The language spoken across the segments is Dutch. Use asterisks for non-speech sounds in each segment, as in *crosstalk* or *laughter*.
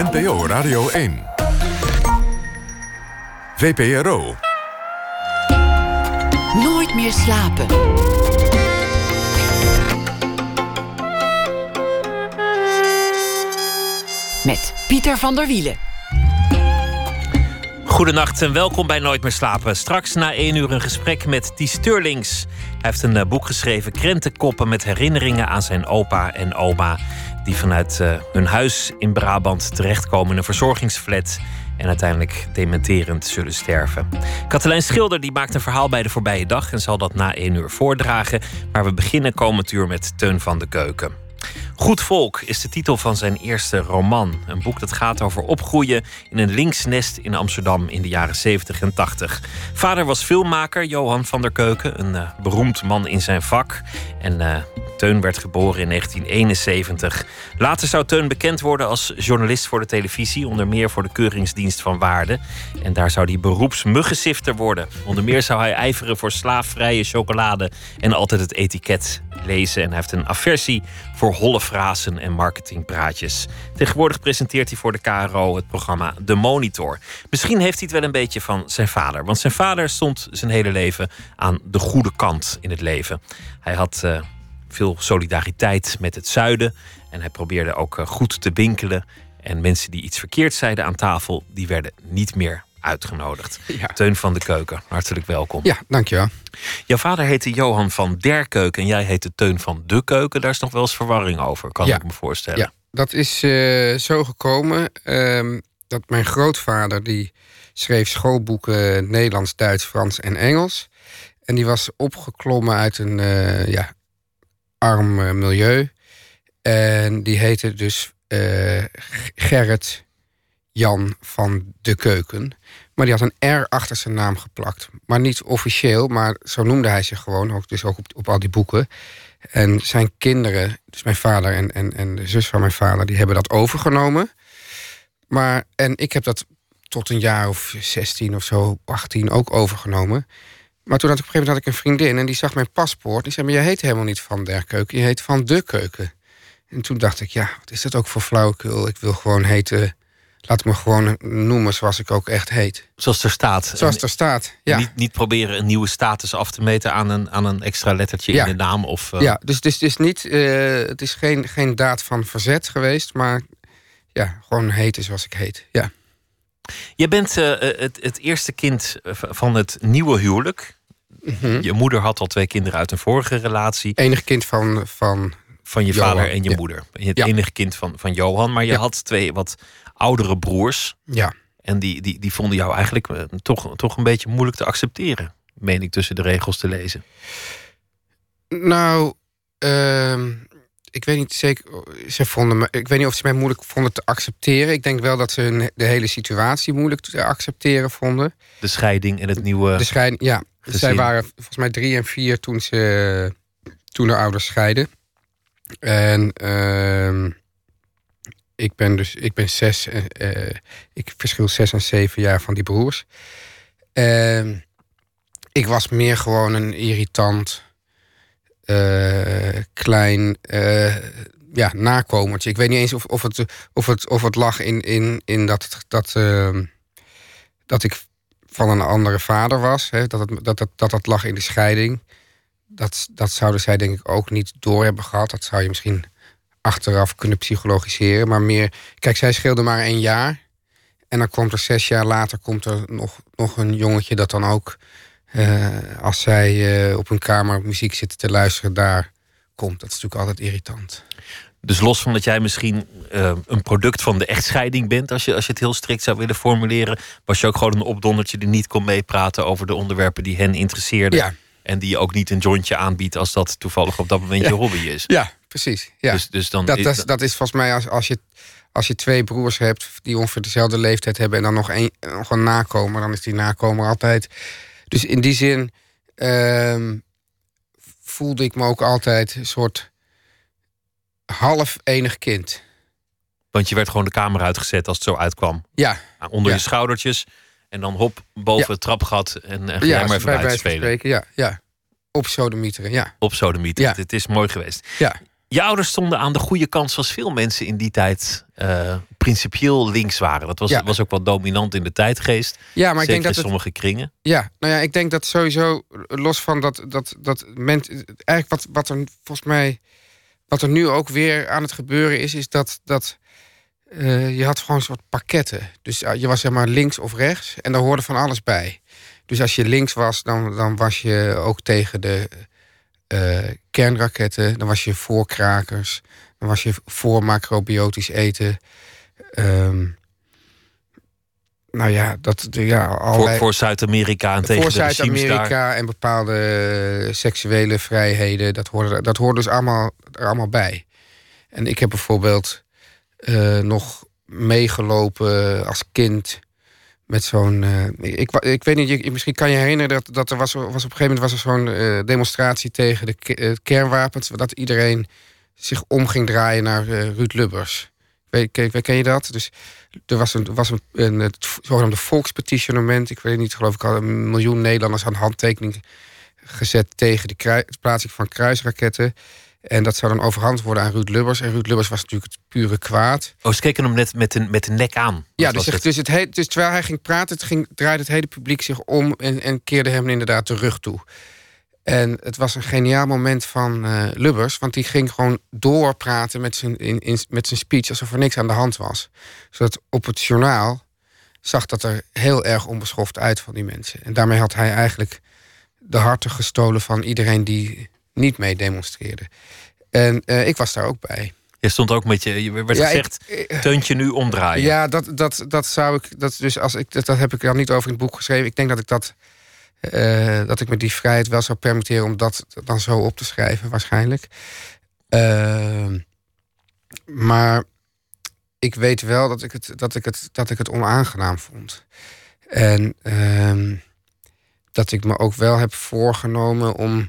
NPO Radio 1. VPRO. Nooit meer slapen. Met Pieter van der Wielen. Goedenacht en welkom bij Nooit meer slapen. Straks na één uur een gesprek met Ties Sturlings. Hij heeft een eh, boek geschreven, Krentenkoppen, met herinneringen aan zijn opa en oma. Die vanuit eh, hun huis in Brabant terechtkomen in een verzorgingsflat en uiteindelijk dementerend zullen sterven. Katelijn Schilder die maakt een verhaal bij de voorbije dag en zal dat na één uur voordragen. Maar we beginnen komend uur met Teun van de Keuken. Goed Volk is de titel van zijn eerste roman. Een boek dat gaat over opgroeien in een linksnest in Amsterdam in de jaren 70 en 80. Vader was filmmaker Johan van der Keuken, een uh, beroemd man in zijn vak. En uh, Teun werd geboren in 1971. Later zou Teun bekend worden als journalist voor de televisie, onder meer voor de Keuringsdienst van Waarde. En daar zou hij beroepsmuggensifter worden. Onder meer zou hij ijveren voor slaafvrije chocolade en altijd het etiket lezen. En hij heeft een aversie voor holle frasen en marketingpraatjes. Tegenwoordig presenteert hij voor de KRO het programma De Monitor. Misschien heeft hij het wel een beetje van zijn vader. Want zijn vader stond zijn hele leven aan de goede kant in het leven. Hij had uh, veel solidariteit met het zuiden. En hij probeerde ook uh, goed te winkelen. En mensen die iets verkeerd zeiden aan tafel, die werden niet meer uitgenodigd. *laughs* Ja. Teun van de Keuken, hartelijk welkom. Ja, dankjewel. Jouw vader heette Johan van der Keuken en jij heette Teun van de Keuken. Daar is nog wel eens verwarring over, kan ja. ik me voorstellen. Ja, dat is uh, zo gekomen uh, dat mijn grootvader die schreef schoolboeken Nederlands, Duits, Frans en Engels. En die was opgeklommen uit een uh, ja, arm milieu. En die heette dus Gerrit Jan van de Keuken. Maar die had een R achter zijn naam geplakt. Maar niet officieel, maar zo noemde hij zich gewoon. Ook, dus ook op, op al die boeken. En zijn kinderen, dus mijn vader en, en, en de zus van mijn vader... die hebben dat overgenomen. Maar, en ik heb dat tot een jaar of 16 of zo, 18 ook overgenomen. Maar toen had ik op een gegeven moment had ik een vriendin... en die zag mijn paspoort. Die zei, maar je heet helemaal niet Van der Keuken. Je heet Van de Keuken. En toen dacht ik, ja, wat is dat ook voor flauwekul? Ik wil gewoon heten laat me gewoon noemen zoals ik ook echt heet. Zoals er staat. Zoals er staat, ja. Niet, niet proberen een nieuwe status af te meten aan een, aan een extra lettertje ja. in de naam. Of, uh... Ja, dus het is, niet, uh, het is geen, geen daad van verzet geweest, maar ja, gewoon heten zoals ik heet, ja. Je bent uh, het, het eerste kind van het nieuwe huwelijk. Mm -hmm. Je moeder had al twee kinderen uit een vorige relatie. Enig kind van... van van je Johan. vader en je ja. moeder. Het ja. enige kind van, van Johan. Maar je had twee wat oudere broers. Ja. En die, die, die vonden jou eigenlijk uh, toch, toch een beetje moeilijk te accepteren. Meen ik tussen de regels te lezen. Nou, uh, ik weet niet zeker. Ze vonden me, ik weet niet of ze mij moeilijk vonden te accepteren. Ik denk wel dat ze hun, de hele situatie moeilijk te accepteren vonden. De scheiding en het nieuwe. De scheiding, ja. Gezin. Zij waren volgens mij drie en vier toen ze toen de ouders scheiden. En uh, ik ben dus ik ben zes. Uh, ik verschil zes en zeven jaar van die broers. Uh, ik was meer gewoon een irritant, uh, klein ja, nakomertje. Ik weet niet eens of, of, het, of, het, of het lag in, in, in dat, dat, ehm, dat ik van een andere vader was. Hè? Dat, het, dat, dat, dat dat lag in de scheiding. Dat, dat zouden zij denk ik ook niet door hebben gehad. Dat zou je misschien achteraf kunnen psychologiseren. Maar meer, kijk, zij scheelde maar een jaar. En dan komt er zes jaar later komt er nog, nog een jongetje dat dan ook... Uh, als zij uh, op een kamer muziek zitten te luisteren, daar komt. Dat is natuurlijk altijd irritant. Dus los van dat jij misschien uh, een product van de echtscheiding bent, als je, als je het heel strikt zou willen formuleren, was je ook gewoon een opdondertje die niet kon meepraten over de onderwerpen die hen interesseerden. Ja. En die je ook niet een jointje aanbiedt als dat toevallig op dat moment ja. je hobby is. Ja, precies. Ja. Dus, dus dan dat, is, dat, is, dat is volgens mij als, als, je, als je twee broers hebt die ongeveer dezelfde leeftijd hebben en dan nog, een, nog een nakomer, dan is die nakomer altijd. Dus in die zin uh, voelde ik me ook altijd een soort half enig kind. Want je werd gewoon de kamer uitgezet als het zo uitkwam. Ja. Onder ja. je schoudertjes. En dan hop, boven Ja. het trapgat. En, en ga ja, maar even bij van spelen. spreken, ja, ja. Op sodemieteren, ja. Op sodemieten. Ja. Het is mooi geweest. Ja. Je ouders stonden aan de goede kant, zoals veel mensen in die tijd uh, principieel links waren. Dat was, was ook wel dominant in de tijdgeest. Ja, maar ik denk dat in sommige kringen. Ja, nou ja, ik denk dat sowieso los van dat dat dat men, eigenlijk wat wat er volgens mij wat er nu ook weer aan het gebeuren is, is dat dat uh, je had gewoon een soort pakketten. Dus je was zeg maar links of rechts en daar hoorde van alles bij. Dus als je links was, dan, dan was je ook tegen de uh, kernraketten. Dan was je voor krakers. Dan was je voor macrobiotisch eten. Um, nou ja, dat ja, allerlei... Voor, Zuid-Amerika en tegen Voor Zuid-Amerika en bepaalde seksuele vrijheden. Dat hoorde, dat hoorde dus allemaal, er allemaal bij. En ik heb bijvoorbeeld uh, nog meegelopen als kind met zo'n. Uh, ik, ik weet niet, je, misschien kan je herinneren dat, dat er was, was op een gegeven moment was er zo'n uh, demonstratie tegen de uh, kernwapens. Dat iedereen zich om ging draaien naar Ruud Lubbers. Weet, ken, ken je dat? Dus er was een, was een, een het zogenaamde volkspetitionement. Ik weet niet, geloof ik al een miljoen Nederlanders aan handtekening gezet tegen de plaatsing van kruisraketten. En dat zou dan overhandigd worden aan Ruud Lubbers. En Ruud Lubbers was natuurlijk het pure kwaad. Oh, ze keken hem net met de, met de nek aan. Ja, dus, het? dus, het dus terwijl hij ging praten, het ging, draaide het hele publiek zich om en, en keerde hem inderdaad de rug toe. En het was een geniaal moment van uh, Lubbers, want die ging gewoon doorpraten met zijn, in, in, met zijn speech alsof er niks aan de hand was. Zodat op het journaal zag dat er heel erg onbeschoft uit van die mensen. En daarmee had hij eigenlijk de harten gestolen van iedereen die niet mee demonstreerde. En uh, ik was daar ook bij. Je stond ook met je, je werd ja, gezegd, ik, uh, teuntje nu omdraaien. Ja, dat, dat, dat zou ik, dat, dus als ik, dat, dat heb ik dan niet over in het boek geschreven. Ik denk dat ik dat, uh, dat ik me die vrijheid wel zou permitteren om dat dan zo op te schrijven, waarschijnlijk. Ehm, maar ik weet wel dat ik het, dat ik het, dat ik het onaangenaam vond. En ehm, dat ik me ook wel heb voorgenomen om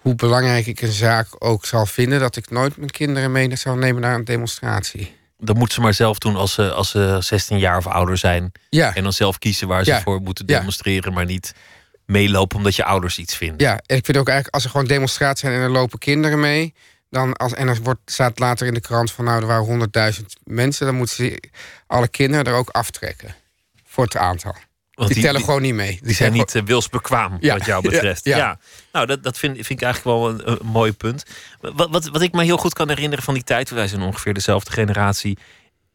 hoe belangrijk ik een zaak ook zal vinden, dat ik nooit mijn kinderen mee zou nemen naar een demonstratie. Dat moeten ze maar zelf doen als ze, als ze 16 jaar of ouder zijn. Ja. En dan zelf kiezen waar ze voor moeten demonstreren, maar niet meelopen omdat je ouders iets vinden. Ja, en ik vind ook eigenlijk als er gewoon demonstraties zijn en er lopen kinderen mee. Dan als, en er wordt, staat later in de krant van nou er waren 100.000 mensen, dan moeten ze alle kinderen er ook aftrekken. Voor het aantal. Want die, tellen gewoon niet mee. Die, zijn niet uh, wilsbekwaam, wat jou betreft. Ja, ja. Nou, dat, dat vind, vind ik eigenlijk wel een, een mooi punt. Wat, wat, wat ik me heel goed kan herinneren van die tijd... wij zijn ongeveer dezelfde generatie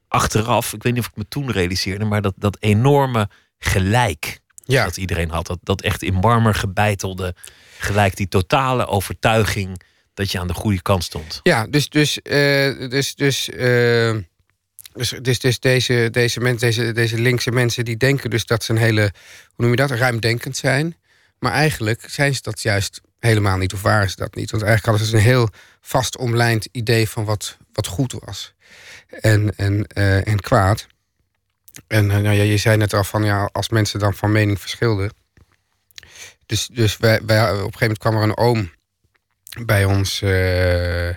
achteraf... ik weet niet of ik me toen realiseerde... maar dat, dat enorme gelijk ja. dat iedereen had. Dat, dat echt in marmer gebeitelde gelijk. Die totale overtuiging dat je aan de goede kant stond. Ja, dus... dus, uh, dus, dus uh dus, dus, dus deze, deze, mensen, deze, deze linkse mensen die denken dus dat ze een hele, hoe noem je dat, ruimdenkend zijn. Maar eigenlijk zijn ze dat juist helemaal niet, of waren ze dat niet. Want eigenlijk hadden ze een heel vast omlijnd idee van wat, wat goed was en, en, uh, en kwaad. En uh, nou ja, je zei net al van ja, als mensen dan van mening verschilden. Dus, dus wij, op een gegeven moment kwam er een oom bij ons uh,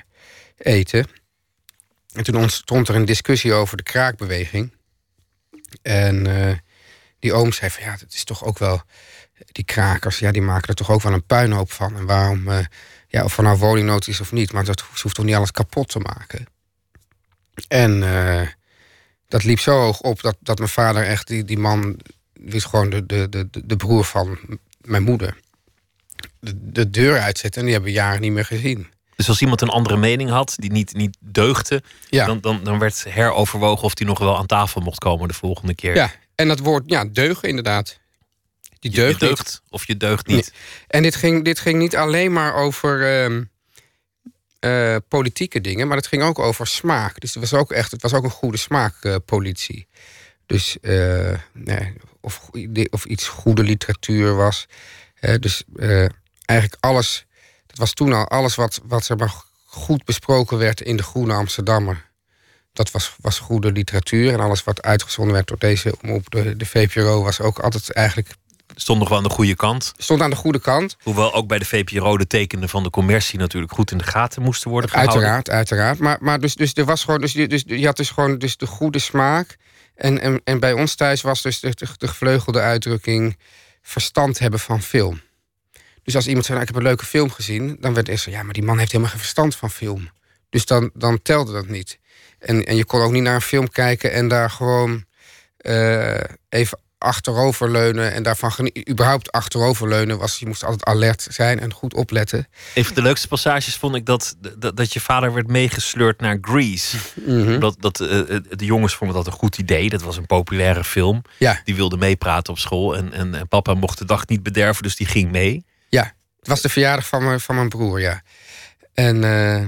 eten. En toen ontstond er een discussie over de kraakbeweging. En uh, die oom zei van ja, het is toch ook wel... Die krakers, ja, die maken er toch ook wel een puinhoop van. En waarom, uh, ja, of er nou woningnood is of niet... maar dat hoeft toch niet alles kapot te maken. En uh, dat liep zo hoog op dat, dat mijn vader echt... Die, die man was gewoon de, de, de, de broer van mijn moeder. De, de deur uitzetten en die hebben we jaren niet meer gezien. Dus als iemand een andere mening had, die niet, niet deugde, dan, dan, dan werd heroverwogen of die nog wel aan tafel mocht komen de volgende keer. Ja, en dat woord, ja, deugen inderdaad. Die deugt, je deugt of je deugt niet. En dit ging, dit ging niet alleen maar over uh, uh, politieke dingen, maar het ging ook over smaak. Dus het was ook echt, het was ook een goede smaakpolitie. Uh, dus nee, of, of iets goede literatuur was. dus eigenlijk alles het was toen al alles wat, wat zeg maar, goed besproken werd in de Groene Amsterdammer. Dat was, was goede literatuur. En alles wat uitgezonden werd door deze op de, de VPRO was ook altijd eigenlijk. Stond nog wel aan de goede kant. Stond aan de goede kant. Hoewel ook bij de VPRO de tekenen van de commercie natuurlijk goed in de gaten moesten worden gehouden. Uiteraard, uiteraard. Maar, maar dus, dus er was gewoon, dus, dus, je had dus gewoon dus de goede smaak. En, en, en bij ons thuis was dus de, de, de gevleugelde uitdrukking verstand hebben van film. Dus als iemand zei, nou, ik heb een leuke film gezien... dan werd eerst zo, ja, maar die man heeft helemaal geen verstand van film. Dus dan, dan telde dat niet. En, en je kon ook niet naar een film kijken en daar gewoon uh, even achteroverleunen en daarvan genieten. Überhaupt achteroverleunen was, je moest altijd alert zijn en goed opletten. Een van de leukste passages vond ik dat, dat, dat je vader werd meegesleurd naar Grease. Mhm. Dat, dat, uh, de jongens vonden dat een goed idee. Dat was een populaire film. Ja. Die wilde meepraten op school. En, en, en, papa mocht de dag niet bederven, dus die ging mee. Ja, het was de verjaardag van mijn, van mijn broer, ja. En uh,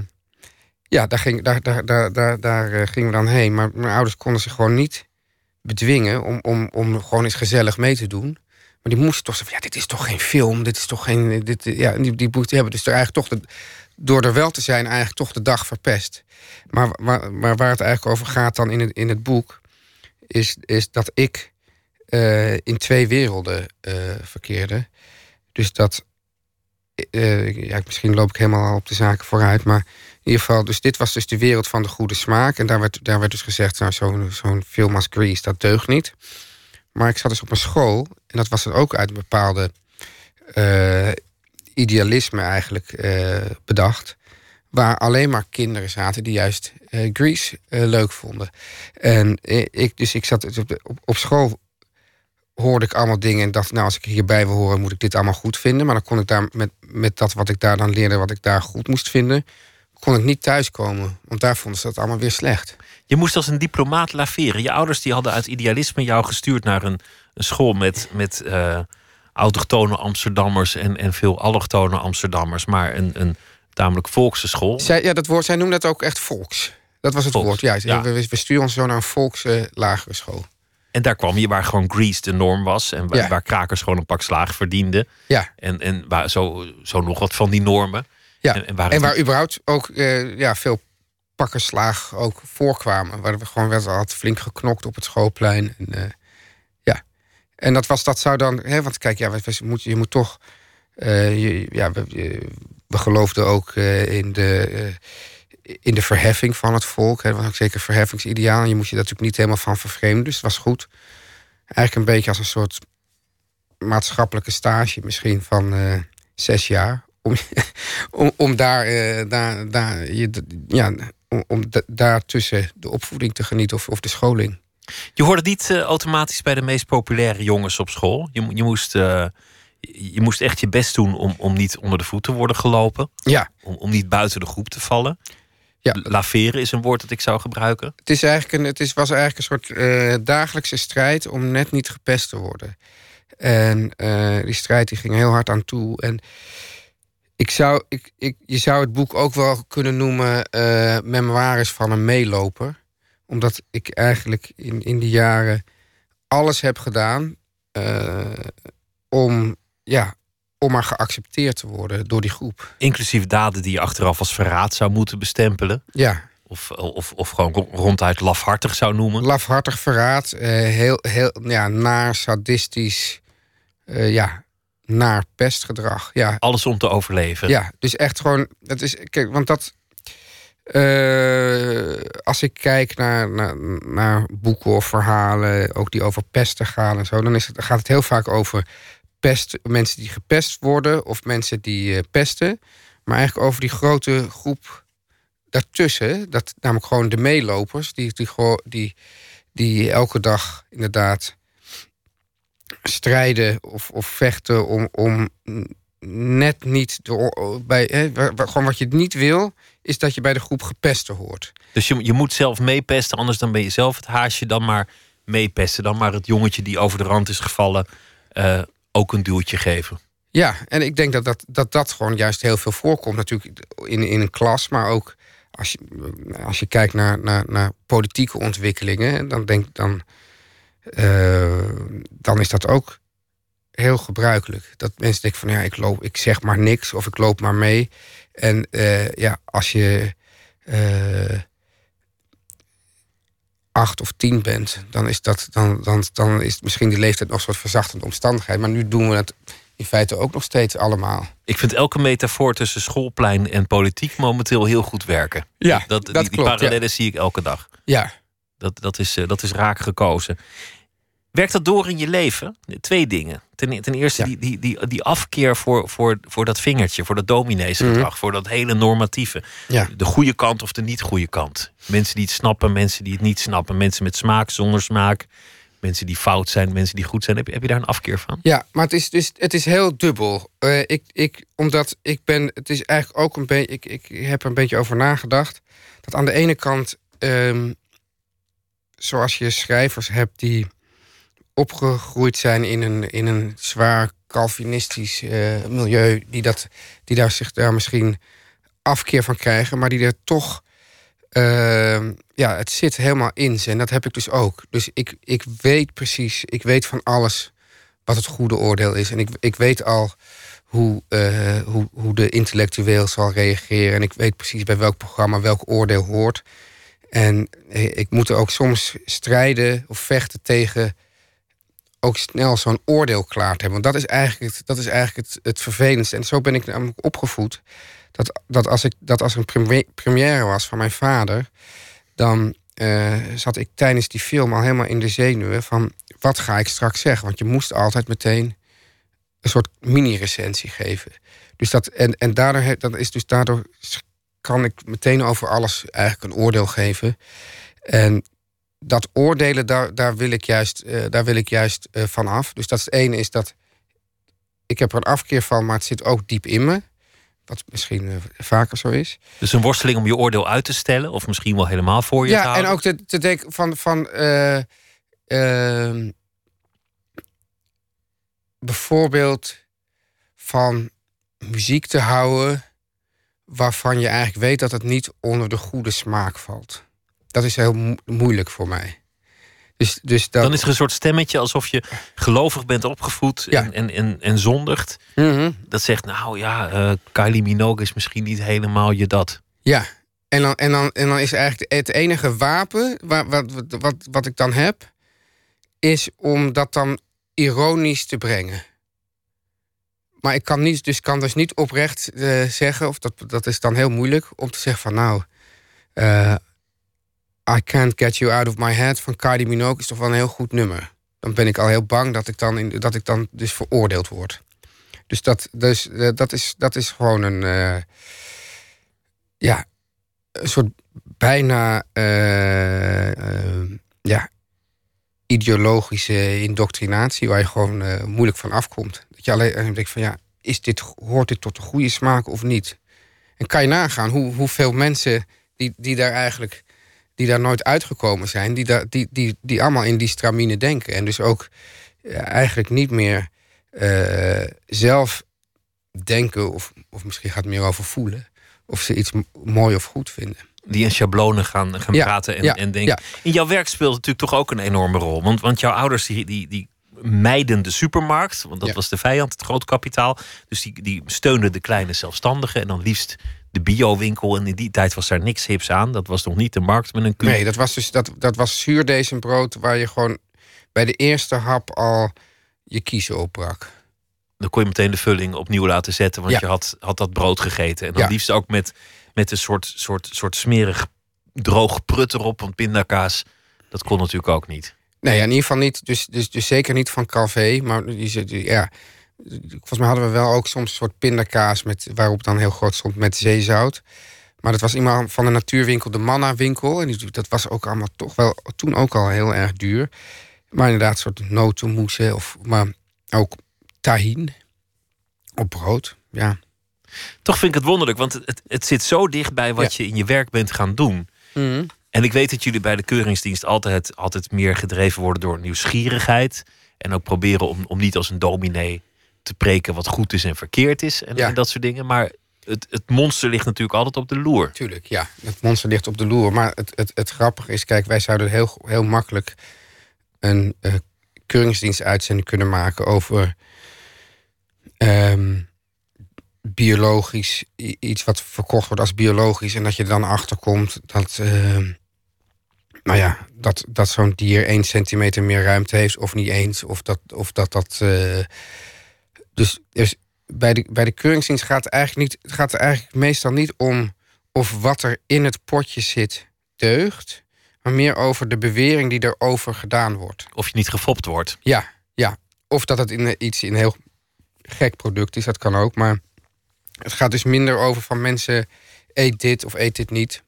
ja, daar, ging, daar, daar, daar, daar, daar gingen we dan heen. Maar mijn ouders konden zich gewoon niet bedwingen om, om, om gewoon eens gezellig mee te doen. Maar die moesten toch zeggen: ja, dit is toch geen film, dit is toch geen. Dit, ja, die, die, die hebben dus er eigenlijk toch door er wel te zijn, eigenlijk toch de dag verpest. Maar, maar, waar het eigenlijk over gaat dan in het, in het boek, is, is dat ik in twee werelden verkeerde. Dus dat. Uh, ja, misschien loop ik helemaal op de zaken vooruit, maar ieder geval, dus dit was dus de wereld van de goede smaak. En daar werd, daar werd dus gezegd, nou, zo'n zo'n film als Grease, dat deugt niet. Maar ik zat dus op een school, en dat was dan ook uit een bepaalde uh, idealisme eigenlijk uh, bedacht. Waar alleen maar kinderen zaten die juist Grease leuk vonden. En ik, dus ik zat op, op, op school hoorde ik allemaal dingen en dacht, nou, als ik hierbij wil horen, moet ik dit allemaal goed vinden. Maar dan kon ik daar met, met dat wat ik daar dan leerde, wat ik daar goed moest vinden, kon ik niet thuiskomen. Want daar vonden ze dat allemaal weer slecht. Je moest als een diplomaat laveren. Je ouders die hadden uit idealisme jou gestuurd naar een, een school met, met uh, autochtone Amsterdammers en, en veel allochtone Amsterdammers, maar een, een tamelijk volkse school. Zij, ja, dat woord, zij noemden dat ook echt volks. Dat was het woord, ja. ja. We, we, sturen ons zo naar een volkse lagere school. En daar kwam je waar gewoon Grease de norm was. En waar, waar krakers gewoon een pak slaag verdienden. Ja. En, en waar zo, zo nog wat van die normen. Ja, en, waar, en waar überhaupt ook uh, ja, veel pakkenslaag ook voorkwamen. Waar we gewoon werd al flink geknokt op het schoolplein. En, uh, ja. en dat, was, dat zou dan... Hè, want kijk, ja, we, we moet, je moet toch... Uh, je, ja, we, we geloofden ook in de in de verheffing van het volk. Dat was ook zeker verheffingsideaal. En je moest je daar natuurlijk niet helemaal van vervreemden. Dus het was goed. Eigenlijk een beetje als een soort maatschappelijke stage misschien van uh, zes jaar om, *laughs* om, om daar, uh, daar, daar, je, ja, om, om daartussen de opvoeding te genieten of, of de scholing. Je hoorde niet uh, automatisch bij de meest populaire jongens op school. Je, je, moest, je moest echt je best doen om, om niet onder de voet te worden gelopen. Ja. Om, om niet buiten de groep te vallen. Ja. Laveren is een woord dat ik zou gebruiken. Het, is eigenlijk een, het is, was eigenlijk een soort uh, dagelijkse strijd om net niet gepest te worden. En die strijd die ging heel hard aan toe. En ik zou, ik, ik, je zou het boek ook wel kunnen noemen uh, Memoires van een meeloper. Omdat ik eigenlijk in, in die jaren alles heb gedaan om, ja, om maar geaccepteerd te worden door die groep. Inclusief daden die je achteraf als verraad zou moeten bestempelen. Ja. Of, of, of gewoon ronduit lafhartig zou noemen. Lafhartig verraad, uh, heel, heel ja, naar, sadistisch. ja, naar pestgedrag. Ja. Alles om te overleven. Ja, dus echt gewoon. Dat is, kijk, want dat. Uh, als ik kijk naar, naar, naar, boeken of verhalen, ook die over pesten gaan en zo, dan is het, gaat het heel vaak over pest, mensen die gepest worden of mensen die uh, pesten. Maar eigenlijk over die grote groep daartussen, dat namelijk gewoon de meelopers, die, die, die, die elke dag inderdaad strijden of, of vechten om, om net niet de, bij, gewoon wat je niet wil, is dat je bij de groep gepesten hoort. Dus je, je moet zelf meepesten, anders dan ben je zelf het haasje, dan maar meepesten, dan maar het jongetje die over de rand is gevallen uh, ook een duwtje geven. Ja, en ik denk dat dat, dat dat gewoon juist heel veel voorkomt, natuurlijk in, in een klas, maar ook als je, als je kijkt naar, naar, naar politieke ontwikkelingen, dan denk dan uh, dan is dat ook heel gebruikelijk. Dat mensen denken van ja, ik, loop, ik zeg maar niks of ik loop maar mee. En uh, ja, als je uh, acht of tien bent, dan is, dat, dan, dan, dan is misschien die leeftijd nog een soort verzachtende omstandigheid. Maar nu doen we het in feite ook nog steeds allemaal. Ik vind elke metafoor tussen schoolplein en politiek momenteel heel goed werken. Ja, dat, dat die, die parallellen zie ik elke dag. Ja. Dat, dat, is, dat is raak gekozen. Werkt dat door in je leven? Twee dingen. Ten, ten eerste Ja. die, die, die, die afkeer voor, voor, voor dat vingertje, voor dat domineesgedrag, voor dat hele normatieve. Ja. De goede kant of de niet goede kant. Mensen die het snappen, mensen die het niet snappen. Mensen met smaak, zonder smaak. Mensen die fout zijn, mensen die goed zijn. Heb je, heb je daar een afkeer van? Ja, maar het is, dus, het is heel dubbel. Eh, ik, ik, omdat ik ben, het is eigenlijk ook een beetje, ik, ik heb er een beetje over nagedacht. Dat aan de ene kant, ehm, zoals je schrijvers hebt die opgegroeid zijn in een, in een zwaar Calvinistisch eh, milieu, die, dat, die daar zich daar misschien afkeer van krijgen, maar die er toch. ehm, ja, het zit helemaal in ze. En dat heb ik dus ook. Dus ik, ik weet precies, ik weet van alles wat het goede oordeel is. En ik, ik weet al hoe, eh, hoe, hoe de intellectueel zal reageren. En ik weet precies bij welk programma welk oordeel hoort. En eh, ik moet er ook soms strijden of vechten tegen ook snel zo'n oordeel klaar te hebben. Want dat is eigenlijk het, dat is eigenlijk het, het vervelendste. En zo ben ik namelijk opgevoed. Dat, dat, als, ik, dat als een premi- première was van mijn vader... dan eh, zat ik tijdens die film al helemaal in de zenuwen... van wat ga ik straks zeggen? Want je moest altijd meteen een soort mini-recensie geven. Dus dat, en, en daardoor, dat is dus daardoor kan ik meteen over alles eigenlijk een oordeel geven. En dat oordelen, daar, daar wil ik juist, eh, daar wil ik juist eh, van af. Dus dat is het ene is dat ik heb er een afkeer van, maar het zit ook diep in me. Wat misschien eh, vaker zo is. Dus een worsteling om je oordeel uit te stellen, of misschien wel helemaal voor je te Ja, en houden. ook te, te denken van, van eh, ehm, bijvoorbeeld van muziek te houden waarvan je eigenlijk weet dat het niet onder de goede smaak valt. Dat is heel mo- moeilijk voor mij. Dus, dus dat, Dan is er een soort stemmetje alsof je gelovig bent opgevoed Ja. en, en, en, zondigt. Mhm. Dat zegt, nou ja, eh, Kylie Minogue is misschien niet helemaal je dat. Ja, en dan, en, dan, en dan is eigenlijk het enige wapen wa- wat, wat, wat, wat ik dan heb, is om dat dan ironisch te brengen. Maar ik kan, niet, dus kan dus niet oprecht eh, zeggen, of dat, dat is dan heel moeilijk, om te zeggen van nou, eh, I Can't Get You Out of My Head van Kylie Minogue is toch wel een heel goed nummer. Dan ben ik al heel bang dat ik dan, in, dat ik dan dus veroordeeld word. Dus dat, dus, eh, dat, is, dat is gewoon een. eh, ja, een soort bijna eh, ja, ideologische indoctrinatie waar je gewoon moeilijk van afkomt. Dat je alleen en denkt van ja, is dit, hoort dit tot de goede smaak of niet? En kan je nagaan hoe, hoeveel mensen die, die daar eigenlijk die daar nooit uitgekomen zijn, die, daar, die, die, die allemaal in die stramine denken. En dus ook eh, eigenlijk niet meer eh, zelf denken, of, of misschien gaat het meer over voelen, of ze iets mooi of goed vinden. Die in schablonen gaan, gaan Ja, praten en, ja, en denken. ja. In jouw werk speelt het natuurlijk toch ook een enorme rol. Want, want jouw ouders die, die, die mijden de supermarkt. Want dat Ja. was de vijand, het grootkapitaal. Dus die, die steunden de kleine zelfstandigen. En dan liefst de biowinkel. En in die tijd was daar niks hips aan. Dat was nog niet de markt met een Q. Nee, dat was dus dat, dat was zuurdezenbrood waar je gewoon bij de eerste hap al je kiezen opbrak. Dan kon je meteen de vulling opnieuw laten zetten. Want Ja. je had, had dat brood gegeten. En dan Ja. liefst ook met, met een soort, soort, soort smerig droog prut erop. Want pindakaas, dat kon natuurlijk ook niet. Nee, in ieder geval niet. Dus, dus, dus zeker niet van Calvé. Maar die- ja, volgens mij hadden we wel ook soms een soort pindakaas met, waarop dan heel groot stond met zeezout. Maar dat was iemand van de natuurwinkel, de Manna winkel. En die, dat was ook allemaal toch wel toen ook al heel erg duur. Maar inderdaad, een soort notenmoesen of maar ook tahin op brood. Ja. Toch vind ik het wonderlijk, want het, het zit zo dicht bij wat je in je werk bent gaan doen. En ik weet dat jullie bij de keuringsdienst altijd, altijd meer gedreven worden door nieuwsgierigheid. En ook proberen om, om niet als een dominee te preken wat goed is en verkeerd is. En, Ja. en dat soort dingen. Maar het, het monster ligt natuurlijk altijd op de loer. Tuurlijk, ja. Het monster ligt op de loer. Maar het, het, het grappige is, kijk, wij zouden heel, heel makkelijk een eh keuringsdienstuitzending kunnen maken over ehm, biologisch, iets wat verkocht wordt als biologisch. En dat je er dan achterkomt dat, ehm, nou ja, dat, dat zo'n dier één centimeter meer ruimte heeft of niet eens. Of dat of dat. dat eh, dus, dus bij de, bij de keuringsdienst gaat het eigenlijk niet, het gaat eigenlijk meestal niet om of wat er in het potje zit deugt. maar meer over de bewering die erover gedaan wordt. Of je niet gefopt wordt. Ja, ja. Of dat het in, iets in een heel gek product is, dat kan ook. Maar het gaat dus minder over van mensen eet dit of eet dit niet.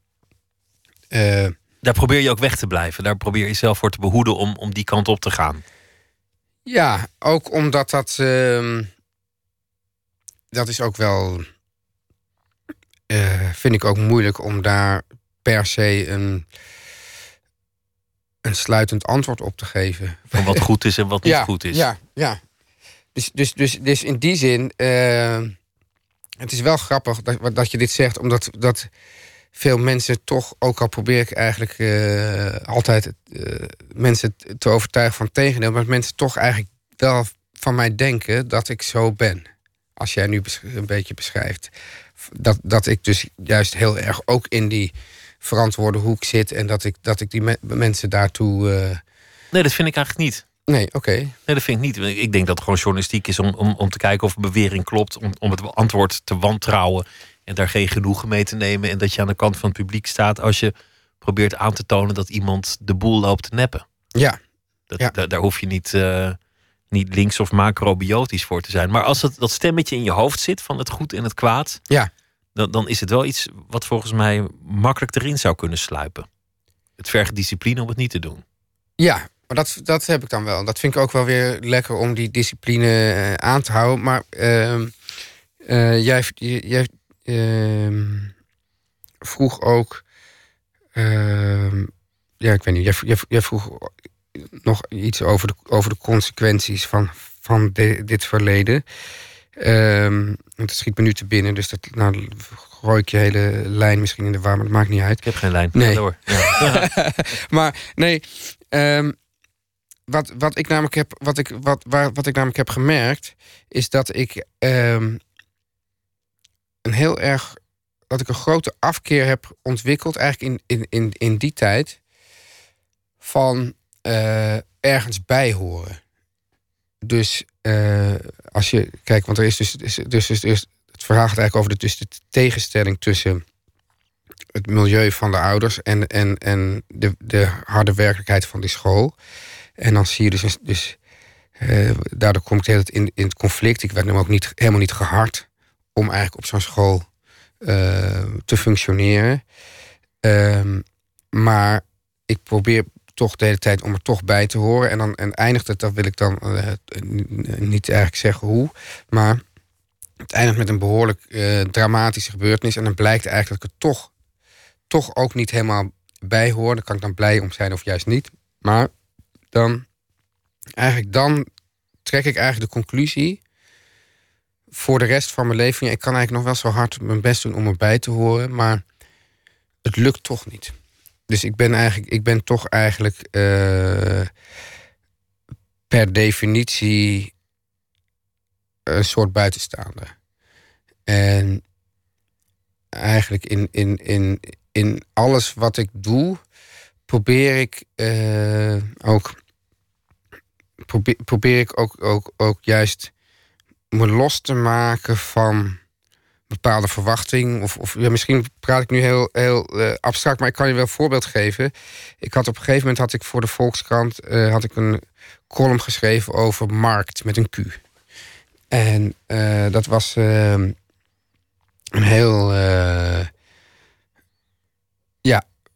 Uh, Daar probeer je ook weg te blijven. Daar probeer je zelf voor te behoeden om, om die kant op te gaan. Ja, ook omdat dat. Uh, dat is ook wel. Uh, vind ik ook moeilijk om daar per se een. een sluitend antwoord op te geven. Van wat goed is en wat niet goed is. Ja, ja. Dus, dus, dus, dus in die zin. Uh, het is wel grappig dat, dat je dit zegt, omdat dat veel mensen toch, ook al probeer ik eigenlijk uh, altijd uh, mensen te overtuigen van het tegendeel, maar mensen toch eigenlijk wel van mij denken dat ik zo ben. Als jij nu een beetje beschrijft. Dat, dat ik dus juist heel erg ook in die verantwoorde hoek zit en dat ik, dat ik die me mensen daartoe. Uh... Nee, dat vind ik eigenlijk niet. Nee, oké. Nee, dat vind ik niet. Ik denk dat het gewoon journalistiek is om, om, om te kijken of een bewering klopt. Om, om het antwoord te wantrouwen. En daar geen genoegen mee te nemen. En dat je aan de kant van het publiek staat als je probeert aan te tonen dat iemand de boel loopt te neppen. Ja. Dat, ja. Daar, daar, hoef je niet, uh, niet links of macrobiotisch voor te zijn. Maar als het, dat stemmetje in je hoofd zit van het goed en het kwaad. Ja. Dan, dan is het wel iets wat volgens mij makkelijk erin zou kunnen sluipen. Het vergt discipline om het niet te doen. Ja, maar dat, dat heb ik dan wel. Dat vind ik ook wel weer lekker om die discipline uh, aan te houden. Maar uh, uh, jij, jij ehm, vroeg ook. Ehm, ja, ik weet niet. Jij, jij, jij, vroeg nog iets over de, over de consequenties van, van de, dit verleden. Um, het schiet me nu te binnen, dus dat nou, gooi ik je hele lijn misschien in de war, maar dat maakt niet uit. Ik heb geen lijn. Nee. Door. Ja. *laughs* maar nee, um, wat, wat ik namelijk heb, wat ik, wat, waar, wat ik namelijk heb gemerkt, is dat ik um, een heel erg dat ik een grote afkeer heb ontwikkeld, eigenlijk in, in, in, in die tijd, van uh, ergens bij horen. Dus uh, als je kijkt, want er is dus, dus, dus, dus, het verhaal gaat eigenlijk over de, dus de tegenstelling tussen het milieu van de ouders en, en, en de, de harde werkelijkheid van die school. En dan zie je dus, dus uh, daardoor kom ik de hele in, in het conflict. Ik werd hem ook niet, helemaal niet gehard om eigenlijk op zo'n school te functioneren. Um, maar ik probeer toch de hele tijd om er toch bij te horen. En dan en eindigt het, dat wil ik dan uh, niet eigenlijk zeggen hoe. Maar het eindigt met een behoorlijk uh, dramatische gebeurtenis. En dan blijkt eigenlijk dat ik toch, toch ook niet helemaal bij hoor. Daar kan ik dan blij om zijn of juist niet. Maar dan eigenlijk dan trek ik eigenlijk de conclusie voor de rest van mijn leven. Ik kan eigenlijk nog wel zo hard mijn best doen om erbij te horen, maar het lukt toch niet. Dus ik ben eigenlijk, ik ben toch eigenlijk uh, per definitie een soort buitenstaander. En eigenlijk in, in, in, in alles wat ik doe, probeer ik uh, ook probeer, probeer ik ook, ook, ook juist me los te maken van bepaalde verwachting. Of, of ja, misschien praat ik nu heel, heel uh, abstract, maar ik kan je wel een voorbeeld geven. Ik had op een gegeven moment had ik voor de Volkskrant uh, had ik een column geschreven over markt met een Q. En uh, dat was een heel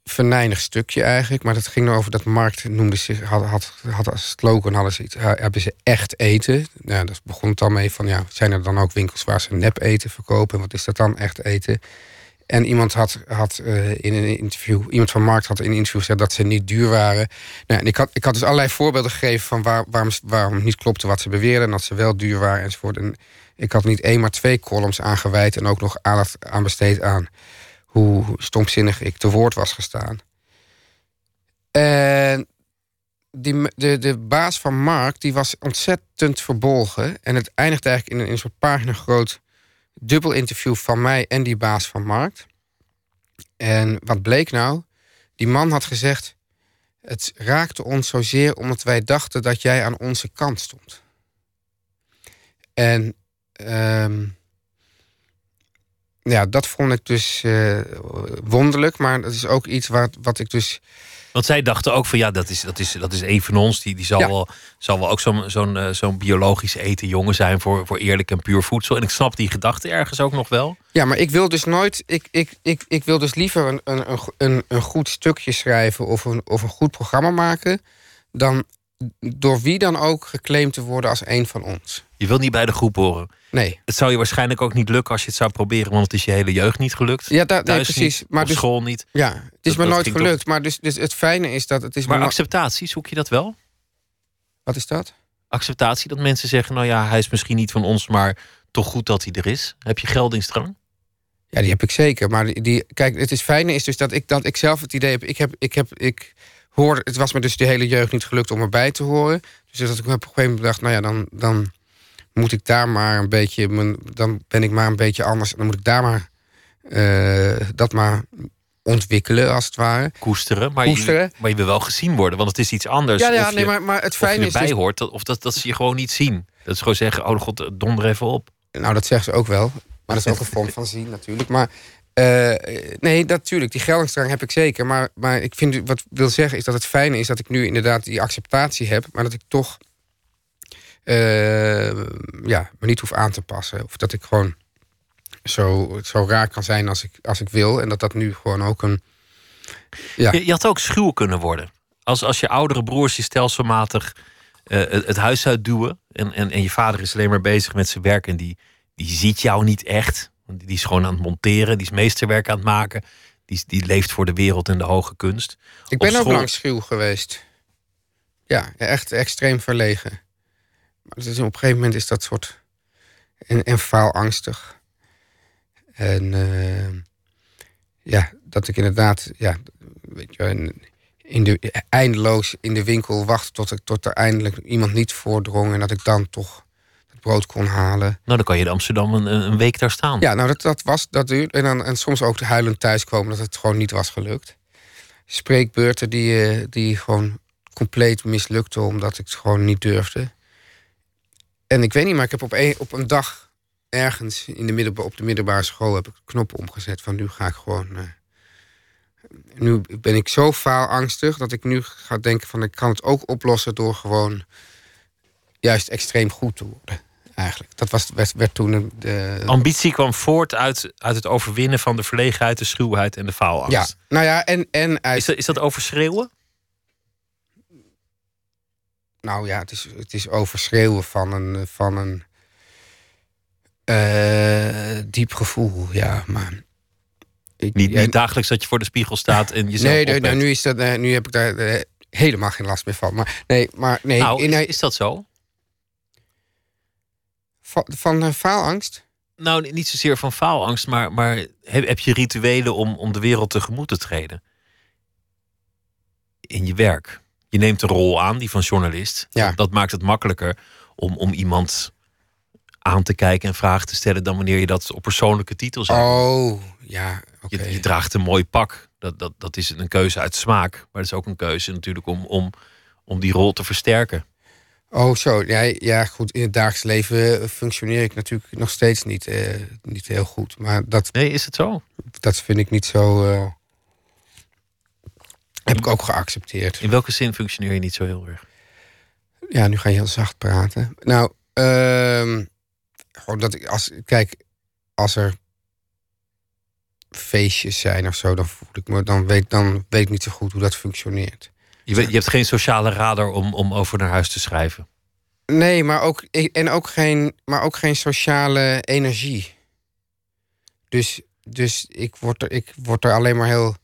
venijnig stukje eigenlijk. Maar dat ging over dat markt, noemde zich, had, had, had als slogan hadden ze iets, hebben ze echt eten. Nou, dat begon het dan mee van, ja, zijn er dan ook winkels waar ze nep eten verkopen? Wat is dat dan, echt eten? En iemand had, had uh, in een interview, iemand van Markt had in een interview gezegd dat ze niet duur waren. Nou, en ik had, ik had dus allerlei voorbeelden gegeven van waar, waarom, waarom niet klopte wat ze beweerden. En dat ze wel duur waren enzovoort. En ik had niet één, maar twee columns aangeweid en ook nog aandacht aan besteed aan hoe stomzinnig ik te woord was gestaan. En die, de, de baas van Mark die was ontzettend verbolgen. En het eindigde eigenlijk in een, soort pagina groot dubbel interview van mij en die baas van Markt. En wat bleek nou? Die man had gezegd: Het raakte ons zozeer omdat wij dachten dat jij aan onze kant stond. En um, ja, dat vond ik dus uh, wonderlijk. Maar dat is ook iets wat, wat ik dus Want zij dachten ook van ja, dat is, dat is, dat is een van ons. Die, die zal, Ja. wel, zal wel ook zo'n zo'n eh, zo'n biologisch eten jongen zijn voor, voor eerlijk en puur voedsel. En ik snap die gedachte ergens ook nog wel. Ja, maar ik wil dus nooit. Ik, ik, ik, ik wil dus liever een, een, een, een, een goed stukje schrijven of een, of een goed programma maken. dan door wie dan ook geclaimd te worden als een van ons. Je wil niet bij de groep horen. Nee. Het zou je waarschijnlijk ook niet lukken als je het zou proberen, want het is je hele jeugd niet gelukt. Ja, da, nee, precies. niet, maar op dus, school niet. ja, het is Dat- me dat nooit gelukt. Maar dus, dus het fijne is dat het is. Maar no- acceptatie, zoek je dat wel? Wat is dat? Acceptatie, dat mensen zeggen, nou ja, hij is misschien niet van ons, maar toch goed dat hij er is. Heb je geldingsdrang? Ja, die heb ik zeker. Maar die, die- kijk, het is fijne is dus dat ik, dat ik zelf het idee heb. Ik heb, ik heb, ik hoor, het was me dus de hele jeugd niet gelukt om erbij te horen. Dus dat ik op een gegeven moment bedacht, nou ja, dan, dan moet ik daar maar een beetje, mijn, dan ben ik maar een beetje anders. Dan moet ik daar maar eh, dat maar ontwikkelen, als het ware. Koesteren, maar, Je, maar je wil wel gezien worden, want het is iets anders. Ja, ja, of nee, je, maar, maar het fijne is erbij dus, hoort, dat- of dat, dat ze je gewoon niet zien. Dat is gewoon zeggen, oh god, donder even op. Nou, dat zeggen ze ook wel. Maar dat is ook een vorm van zien natuurlijk. Maar eh, nee, natuurlijk, die geldingsdrang heb ik zeker. Maar, maar ik vind, wat ik wil zeggen is dat het fijne is dat ik nu inderdaad die acceptatie heb. Maar dat ik toch eh, ja, me niet hoef aan te passen. Of dat ik gewoon zo, zo raar kan zijn als ik, als ik wil. En dat dat nu gewoon ook een... Ja, Je, had ook schuw kunnen worden. Als, als je oudere broers je stelselmatig eh, het, het huis uitduwen. En, en, en je vader is alleen maar bezig met zijn werk. En die, die ziet jou niet echt. Want die is gewoon aan het monteren. Die is meesterwerk aan het maken. Die, die leeft voor de wereld en de hoge kunst. ik ben ook lang schuw geweest. Ja, echt extreem verlegen. Maar dus op een gegeven moment is dat soort... En, en faalangstig. En eh, ja, dat ik inderdaad... Ja, weet je, in- de, eindeloos in de winkel wachten tot, ik, tot er eindelijk iemand niet voordrong... en dat ik dan toch brood kon halen. Nou, dan kan je in Amsterdam een, een week daar staan. Ja, nou, dat, dat was dat duurde. En, dan, en soms ook huilend thuiskomen dat het gewoon niet was gelukt. Spreekbeurten die, eh, die gewoon compleet mislukten omdat ik het gewoon niet durfde. En ik weet niet, maar ik heb op een, op een dag ergens in de middelba- op de middelbare school heb ik knop omgezet van nu ga ik gewoon. eh, nu ben ik zo faalangstig dat ik nu ga denken van ik kan het ook oplossen door gewoon juist extreem goed te worden. Eigenlijk. Dat was, werd, werd toen de, Ambitie kwam voort uit, uit het overwinnen van de verlegenheid, de schuwheid en de faalangst. Ja, nou ja, en, en uit. Is, dat, is dat overschreeuwen? Nou ja, het is, het is overschreeuwen van een, van een eh, diep gevoel, ja. Maar ik, Niet, niet dagelijks dat je voor de spiegel staat en jezelf nee, nee, nou, nu, is dat, eh, nu heb ik daar eh, helemaal geen last meer van. Maar nee, maar nee. Nou, in, is, is dat zo? Van, eh, faalangst? Nou, niet zozeer van faalangst, maar, maar heb, heb je rituelen om, om de wereld tegemoet te treden? In je werk. Je neemt een rol aan, die van journalist. Ja. Dat, maakt het makkelijker om, om iemand aan te kijken en vragen te stellen dan wanneer je dat op persoonlijke titel zegt. Oh, ja, oké. Je, je draagt een mooi pak. Dat, dat, dat is een keuze uit smaak. Maar het is ook een keuze natuurlijk om, om, om die rol te versterken. Oh, zo. Ja, ja, goed. In het dagelijks leven functioneer ik natuurlijk nog steeds niet, eh, niet heel goed. Maar dat, Nee, is het zo? dat vind ik niet zo. eh, heb ik ook geaccepteerd. In welke zin functioneer je niet zo heel erg? Ja, nu ga je heel zacht praten. Nou, ehm, gewoon dat ik als. Kijk, als er feestjes zijn of zo, dan voel ik me. Dan weet, dan weet ik niet zo goed hoe dat functioneert. Je, je hebt geen sociale radar om, om over naar huis te schrijven. Nee, maar ook, en ook, geen, maar ook geen sociale energie. Dus, dus ik, word er, ik word er alleen maar heel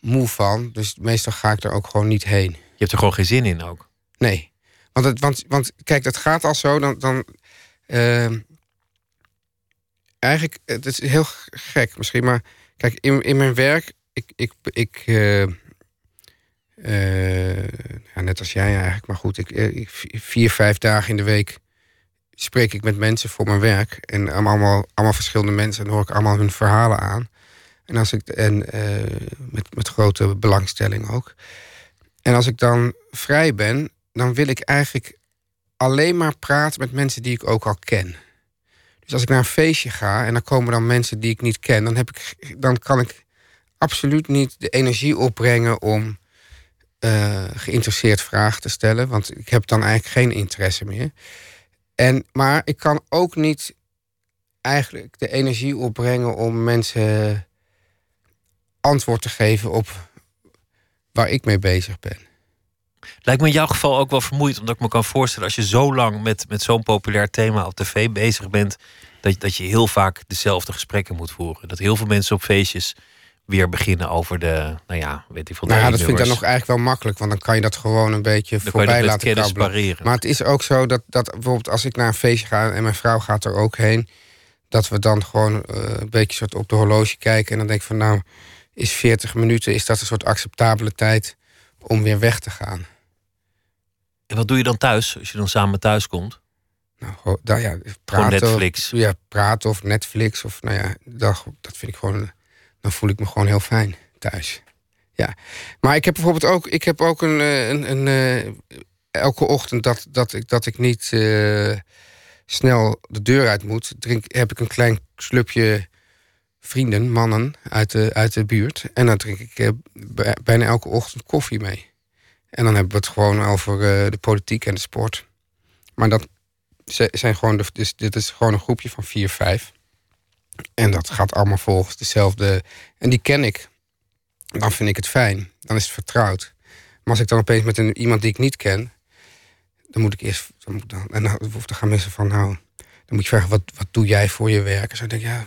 moe van. Dus meestal ga ik er ook gewoon niet heen. Je hebt er gewoon geen zin in ook. Nee. Want, het, want, want kijk, dat gaat al zo. Dan, dan, ehm, eigenlijk, het is heel gek misschien. Maar kijk, in, in mijn werk... Ik, ik, ik, eh, ja, net als jij eigenlijk. Maar goed, ik, eh, ik, vier, vijf dagen in de week spreek ik met mensen voor mijn werk. En allemaal, allemaal verschillende mensen. En hoor ik allemaal hun verhalen aan. En, als ik, en eh, met, met grote belangstelling ook. En als ik dan vrij ben, dan wil ik eigenlijk alleen maar praten met mensen die ik ook al ken. Dus als ik naar een feestje ga en dan komen dan mensen die ik niet ken, dan, heb ik, dan kan ik absoluut niet de energie opbrengen om eh, geïnteresseerd vragen te stellen. Want ik heb dan eigenlijk geen interesse meer. En, maar ik kan ook niet eigenlijk de energie opbrengen om mensen antwoord te geven op waar ik mee bezig ben. Lijkt me in jouw geval ook wel vermoeiend, omdat ik me kan voorstellen als je zo lang met, met zo'n populair thema op tv bezig bent, dat, dat je heel vaak dezelfde gesprekken moet voeren. Dat heel veel mensen op feestjes weer beginnen over de, nou ja, weet ik veel. Nou ja, dat vind ik dan nog eigenlijk wel makkelijk, want dan kan je dat gewoon een beetje Dan voorbij laten kabbelen. Maar het is ook zo dat, dat bijvoorbeeld als ik naar een feestje ga en mijn vrouw gaat er ook heen, dat we dan gewoon eh, een beetje soort op de horloge kijken en dan denk ik van nou, is 40 minuten, is dat een soort acceptabele tijd om weer weg te gaan? En wat doe je dan thuis, als je dan samen thuis komt? Nou, nou ja, praten. Netflix. Of, ja, praten of Netflix. Of nou ja, dat, dat vind ik gewoon. Dan voel ik me gewoon heel fijn thuis. Ja. Maar ik heb bijvoorbeeld ook. Ik heb ook een. eh, een, een eh, elke ochtend dat, dat, ik, dat ik niet eh, snel de deur uit moet. Drink, heb ik een klein slupje vrienden, mannen uit de, uit de buurt. En dan drink ik bij- bijna elke ochtend koffie mee. En dan hebben we het gewoon over de politiek en de sport. Maar dat zijn gewoon dus dit is gewoon een groepje van vier, vijf. En dat gaat allemaal volgens dezelfde. En die ken ik. Dan vind ik het fijn. Dan is het vertrouwd. Maar als ik dan opeens met een, iemand die ik niet ken, dan moet ik eerst. Dan moet, dan, en dan, dan gaan mensen van nou. Dan moet je vragen, wat, wat doe jij voor je werk? En zo denk ik, ja,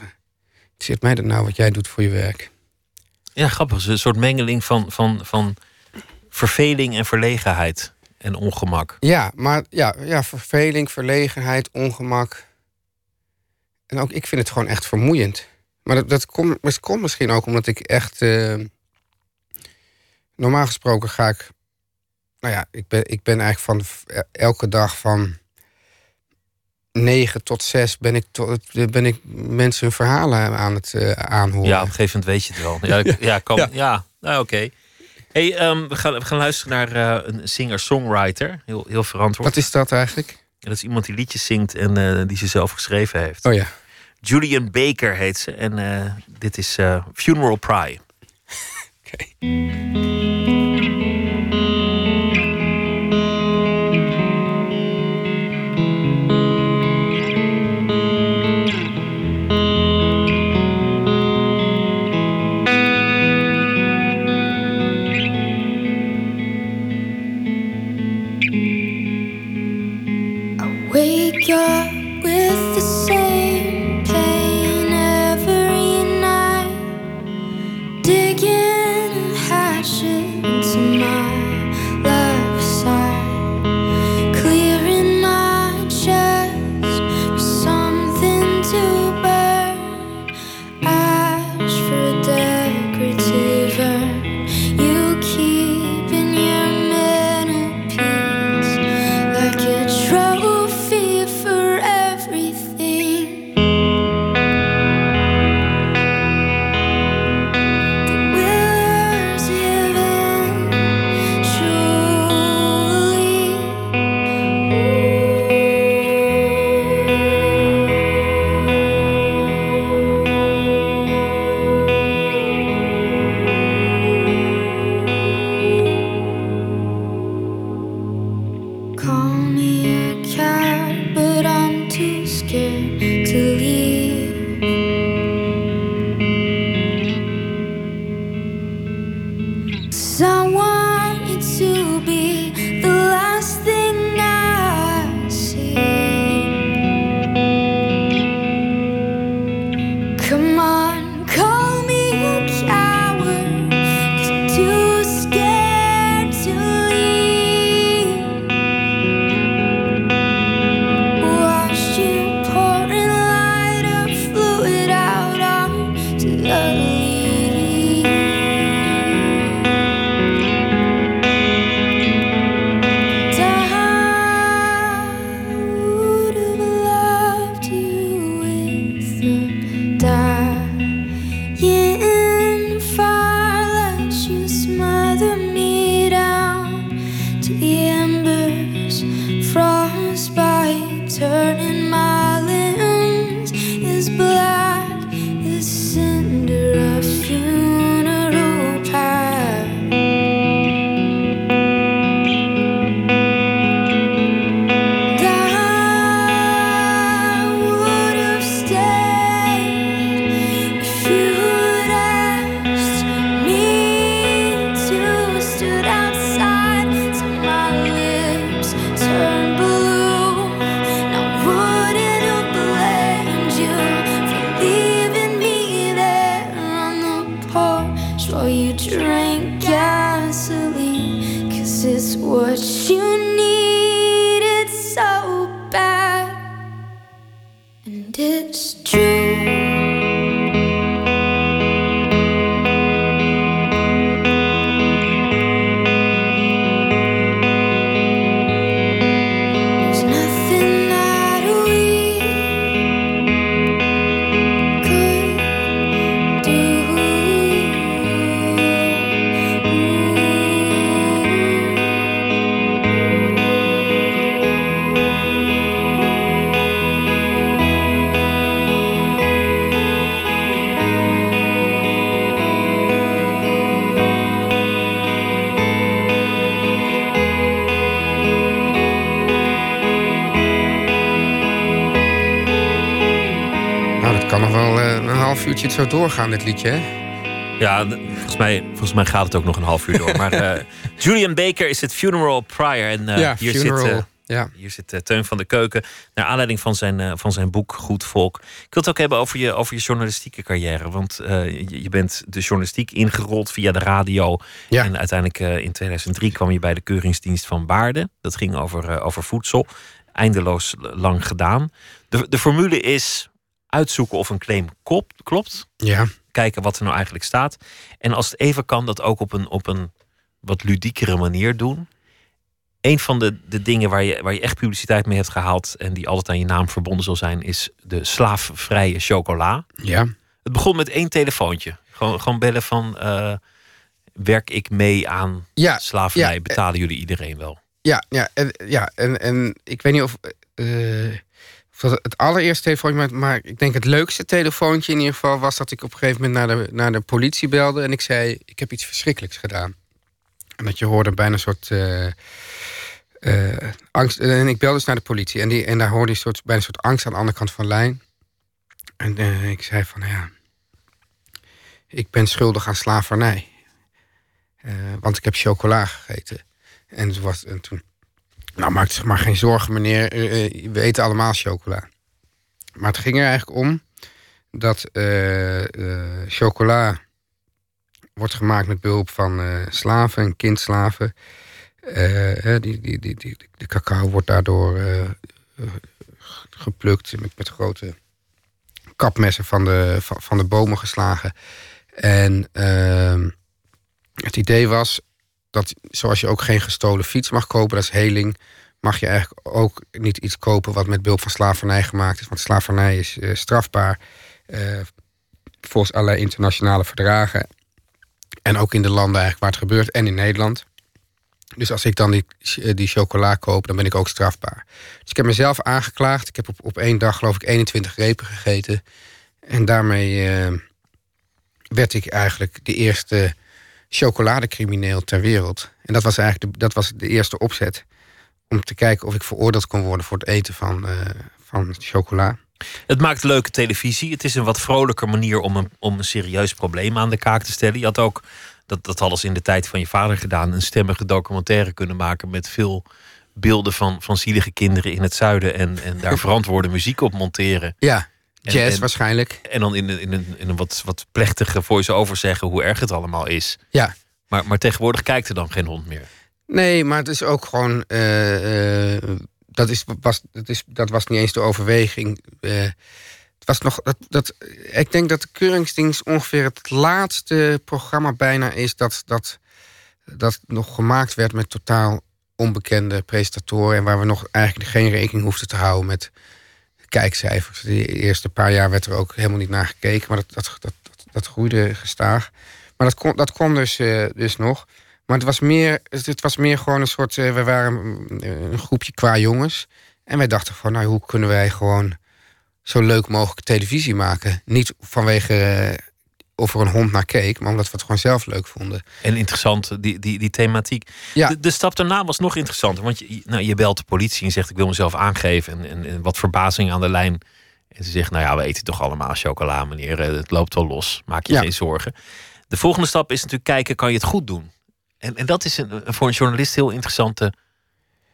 het zit mij dat nou wat jij doet voor je werk. Ja, grappig. Een soort mengeling van, van, van verveling en verlegenheid en ongemak. Ja, maar ja, ja, verveling, verlegenheid, ongemak. En ook ik vind het gewoon echt vermoeiend. Maar dat, dat komt dat komt misschien ook omdat ik echt. eh, normaal gesproken ga ik. Nou ja, ik ben, ik ben eigenlijk van v- elke dag van 9 tot 6 ben ik, tot, ben ik mensen hun verhalen aan het eh, aanhoren. Ja, op een gegeven moment weet je het wel. Ja, *laughs* ja, kan, ja. Ja. nou oké. Hey, ehm, we, gaan, we gaan luisteren naar eh, een singer-songwriter. Heel, heel verantwoord. Wat is dat eigenlijk? En dat is iemand die liedjes zingt en eh, die ze zelf geschreven heeft. Oh ja. Julian Baker heet ze. En eh, dit is eh, Funeral Pry. Wake *laughs* doorgaan, dit liedje, hè? Ja, volgens mij, volgens mij gaat het ook nog een half uur door. Maar *laughs* eh, Julian Baker is het funeral prior. En eh, ja, hier funeral. zit, eh, ja. hier zit Teun van de Keuken. Naar aanleiding van zijn, van zijn boek Goed Volk. Ik wil het ook hebben over je, over je journalistieke carrière. Want je, je bent de journalistiek ingerold via de radio. Ja. En uiteindelijk in 2003 kwam je bij de Keuringsdienst van Baarden. Dat ging over, over voedsel. Eindeloos lang gedaan. De, de formule is uitzoeken of een claim kop, klopt ja. kijken wat er nou eigenlijk staat. En als het even kan, dat ook op een, op een wat ludiekere manier doen. Een van de, de dingen waar je, waar je echt publiciteit mee hebt gehaald... en die altijd aan je naam verbonden zal zijn... is de slaafvrije chocola. Ja. Het begon met één telefoontje. Gewoon, gewoon bellen van... eh, werk ik mee aan Ja, slavernij? ja, Betalen jullie iedereen wel? Ja, ja, en, ja en, en ik weet niet of, eh, het allereerste telefoontje... Maar, ik denk het leukste telefoontje in ieder geval... was dat ik op een gegeven moment naar de, naar de politie belde... en ik zei, ik heb iets verschrikkelijks gedaan. En dat je hoorde bijna een soort... eh, eh, angst. En ik belde dus naar de politie. En, die, en daar hoorde je soort, bijna een soort angst aan de andere kant van de lijn. En eh, ik zei van, ja... Ik ben schuldig aan slavernij. Want ik heb chocola gegeten. En was en toen. Nou, maak zich maar geen zorgen, meneer. Eh, eh, we eten allemaal chocola. Maar het ging er eigenlijk om dat eh, chocola wordt gemaakt met behulp van slaven en kindslaven. Hè, die, die, die, die, de cacao wordt daardoor geplukt met, met grote kapmessen van de, van, van de bomen geslagen. En ehm, het idee was dat zoals je ook geen gestolen fiets mag kopen, dat is heling, mag je eigenlijk ook niet iets kopen wat met behulp van slavernij gemaakt is. Want slavernij is eh, strafbaar eh, volgens allerlei internationale verdragen. En ook in de landen eigenlijk waar het gebeurt en in Nederland. Dus als ik dan die, eh, die chocola koop, dan ben ik ook strafbaar. Dus ik heb mezelf aangeklaagd. Ik heb op, op één dag geloof ik 21 repen gegeten. En daarmee werd ik eigenlijk de eerste chocoladecrimineel ter wereld. En dat was eigenlijk de, dat was de eerste opzet. Om te kijken of ik veroordeeld kon worden voor het eten van, eh, van chocola. Het maakt leuke televisie. Het is een wat vrolijker manier om een, om een serieus probleem aan de kaak te stellen. Je had ook, dat, dat ze in de tijd van je vader gedaan, een stemmige documentaire kunnen maken met veel beelden van, van zielige kinderen in het zuiden. En, en daar *laughs* verantwoorde muziek op monteren. Ja, jazz en- waarschijnlijk. En dan in een, in een, in een wat, wat plechtige voice-over zeggen hoe erg het allemaal is. Ja. Maar, maar tegenwoordig kijkt er dan geen hond meer. Nee, maar het is ook gewoon. eh, eh, dat, is, was, dat, is, dat was niet eens de overweging. Eh, het was nog. Dat, dat, ik denk dat de Keuringsdienst ongeveer het laatste programma bijna is dat, dat, dat nog gemaakt werd met totaal onbekende presentatoren. En waar we nog eigenlijk geen rekening hoefden te houden met kijkcijfers. De eerste paar jaar werd er ook helemaal niet naar gekeken, maar dat, dat, dat, dat, groeide gestaag. Maar dat kon, dat kon dus, eh, dus nog. Maar het was meer, het was meer gewoon een soort. eh, we waren eh, een groepje qua jongens. En wij dachten van, nou, hoe kunnen wij gewoon zo leuk mogelijk televisie maken? Niet vanwege of er een hond naar keek, maar omdat we het gewoon zelf leuk vonden. En interessant, die, die, die thematiek. Ja. De, de stap daarna was nog interessanter. Want je, nou, je belt de politie en zegt: Ik wil mezelf aangeven. En, en, en wat verbazing aan de lijn. En ze zegt: Nou ja, we eten toch allemaal chocola, meneer. Eh, Het loopt wel los. Maak je Ja. geen zorgen. De volgende stap is natuurlijk kijken: kan je het goed doen? En, en dat is een, een- voor een journalist heel interessante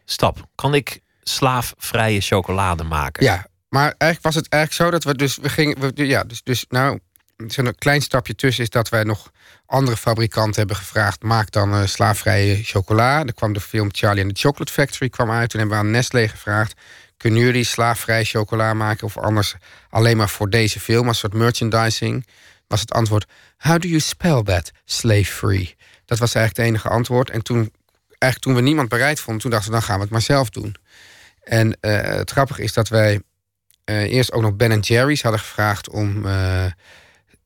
stap. Kan ik slaafvrije chocolade maken? Ja, maar eigenlijk was het eigenlijk zo dat we dus we gingen, we, ja, dus, dus nou, een klein stapje tussen is dat wij nog andere fabrikanten hebben gevraagd. Maak dan eh, slaafvrije chocola. Er kwam de film Charlie and the Chocolate Factory kwam uit. Toen hebben we aan Nestlé gevraagd. Kunnen jullie slaafvrij chocola maken? Of anders alleen maar voor deze film als soort merchandising? Was het antwoord: How do you spell that? Slave free. Dat was eigenlijk het enige antwoord. En toen, eigenlijk toen we niemand bereid vonden, toen dachten we: dan gaan we het maar zelf doen. En eh, het grappige is dat wij eh, eerst ook nog Ben Jerry's hadden gevraagd om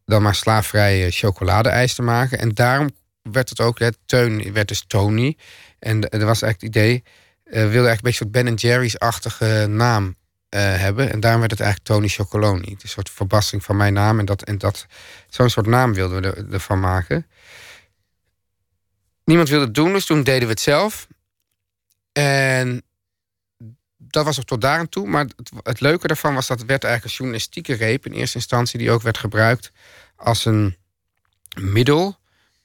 dan maar slaafvrije chocolade-ijs te maken. En daarom werd het ook, hè, Teun werd dus Tony. En er was eigenlijk het idee, we wilden eigenlijk een beetje een Ben Jerry's-achtige naam eh, hebben. En daarom werd het eigenlijk Tony Chocoloni. Een soort verbastering van mijn naam. En, dat, en dat, zo'n soort naam wilden we er, ervan maken. Niemand wilde het doen, dus toen deden we het zelf. En dat was ook tot daar toe. Maar het, het leuke daarvan was dat het werd eigenlijk een journalistieke reep... in eerste instantie, die ook werd gebruikt als een middel...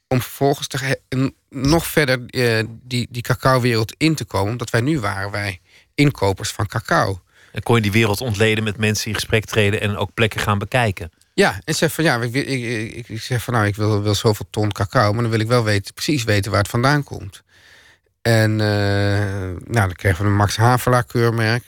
om vervolgens te nog verder eh, die, die cacao-wereld in te komen. Omdat wij nu waren wij inkopers van cacao. En kon je die wereld ontleden met mensen in gesprek treden en ook plekken gaan bekijken. Ja, en zeg van ja, ik, ik, ik, zeg van nou, ik wil, wil zoveel ton cacao, maar dan wil ik wel weten, precies weten waar het vandaan komt. En eh, nou, dan kregen we een Max Havelaar keurmerk.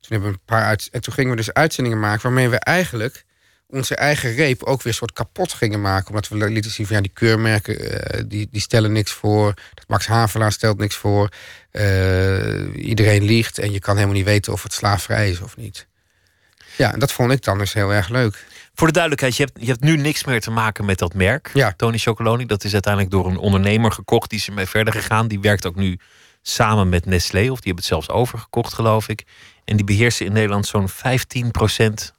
Toen hebben we een paar uit, en toen gingen we dus uitzendingen maken waarmee we eigenlijk onze eigen reep ook weer soort kapot gingen maken. Omdat we lieten zien van ja, die keurmerken eh, die, die stellen niks voor. Dat Max Havelaar stelt niks voor. Eh, iedereen liegt en je kan helemaal niet weten of het slaafvrij is of niet. Ja, en dat vond ik dan dus heel erg leuk. Voor de duidelijkheid, je hebt, je hebt nu niks meer te maken met dat merk. Ja. Tony Chocoloni, dat is uiteindelijk door een ondernemer gekocht. Die is ermee verder gegaan. Die werkt ook nu samen met Nestlé. Of die hebben het zelfs overgekocht, geloof ik. En die beheersen in Nederland zo'n 15%,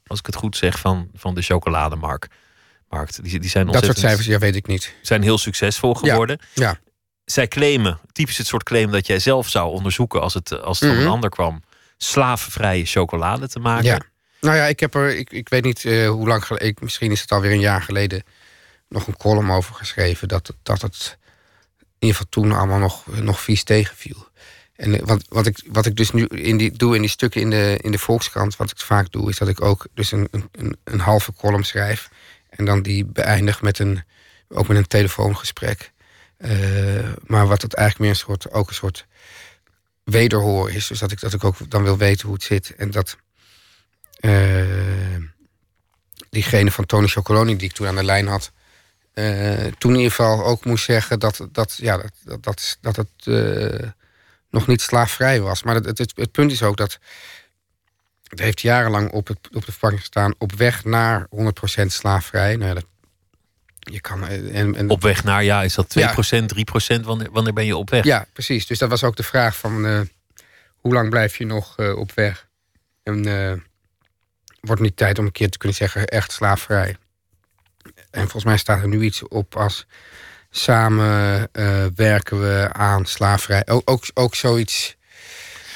als ik het goed zeg, van, van de chocolademarkt. Markt. Die, die zijn Dat soort cijfers, ja, weet ik niet. zijn heel succesvol geworden. Ja, Zij claimen, typisch het soort claim dat jij zelf zou onderzoeken als het, als het van Mhm. een ander kwam, slavenvrije chocolade te maken. ja. Nou ja, ik heb er, ik, ik weet niet eh, hoe lang geleden, misschien is het alweer een jaar geleden, nog een column over geschreven. Dat, dat het in ieder geval toen allemaal nog, nog vies tegenviel. En wat, wat, ik, wat ik dus nu in die, doe in die stukken in de, in de Volkskrant, wat ik vaak doe, is dat ik ook dus een, een- een, halve column schrijf. En dan die beëindig met een, ook met een telefoongesprek. Eh, maar wat het eigenlijk meer een soort, ook een soort wederhoor is. Dus dat ik, dat ik ook dan wil weten hoe het zit. En dat eh, diegene van Tony Chocoloni die ik toen aan de lijn had... eh, toen in ieder geval ook moest zeggen dat, dat, ja, dat, dat, dat, dat het nog niet slaafvrij was. Maar het, het, het punt is ook dat... Het heeft jarenlang op, het, op de verpakking gestaan... op weg naar 100% slaafvrij. Nou, ja, dat, je kan, eh, en, en, Op weg naar, ja, is dat 2%, Ja. 3%? Wanneer, wanneer ben je op weg? Ja, precies. Dus dat was ook de vraag van eh, hoe lang blijf je nog eh, op weg? En wordt het niet tijd om een keer te kunnen zeggen echt slaafvrij? En volgens mij staat er nu iets op als samen eh, werken we aan slaafvrij. Ook, ook, ook zoiets.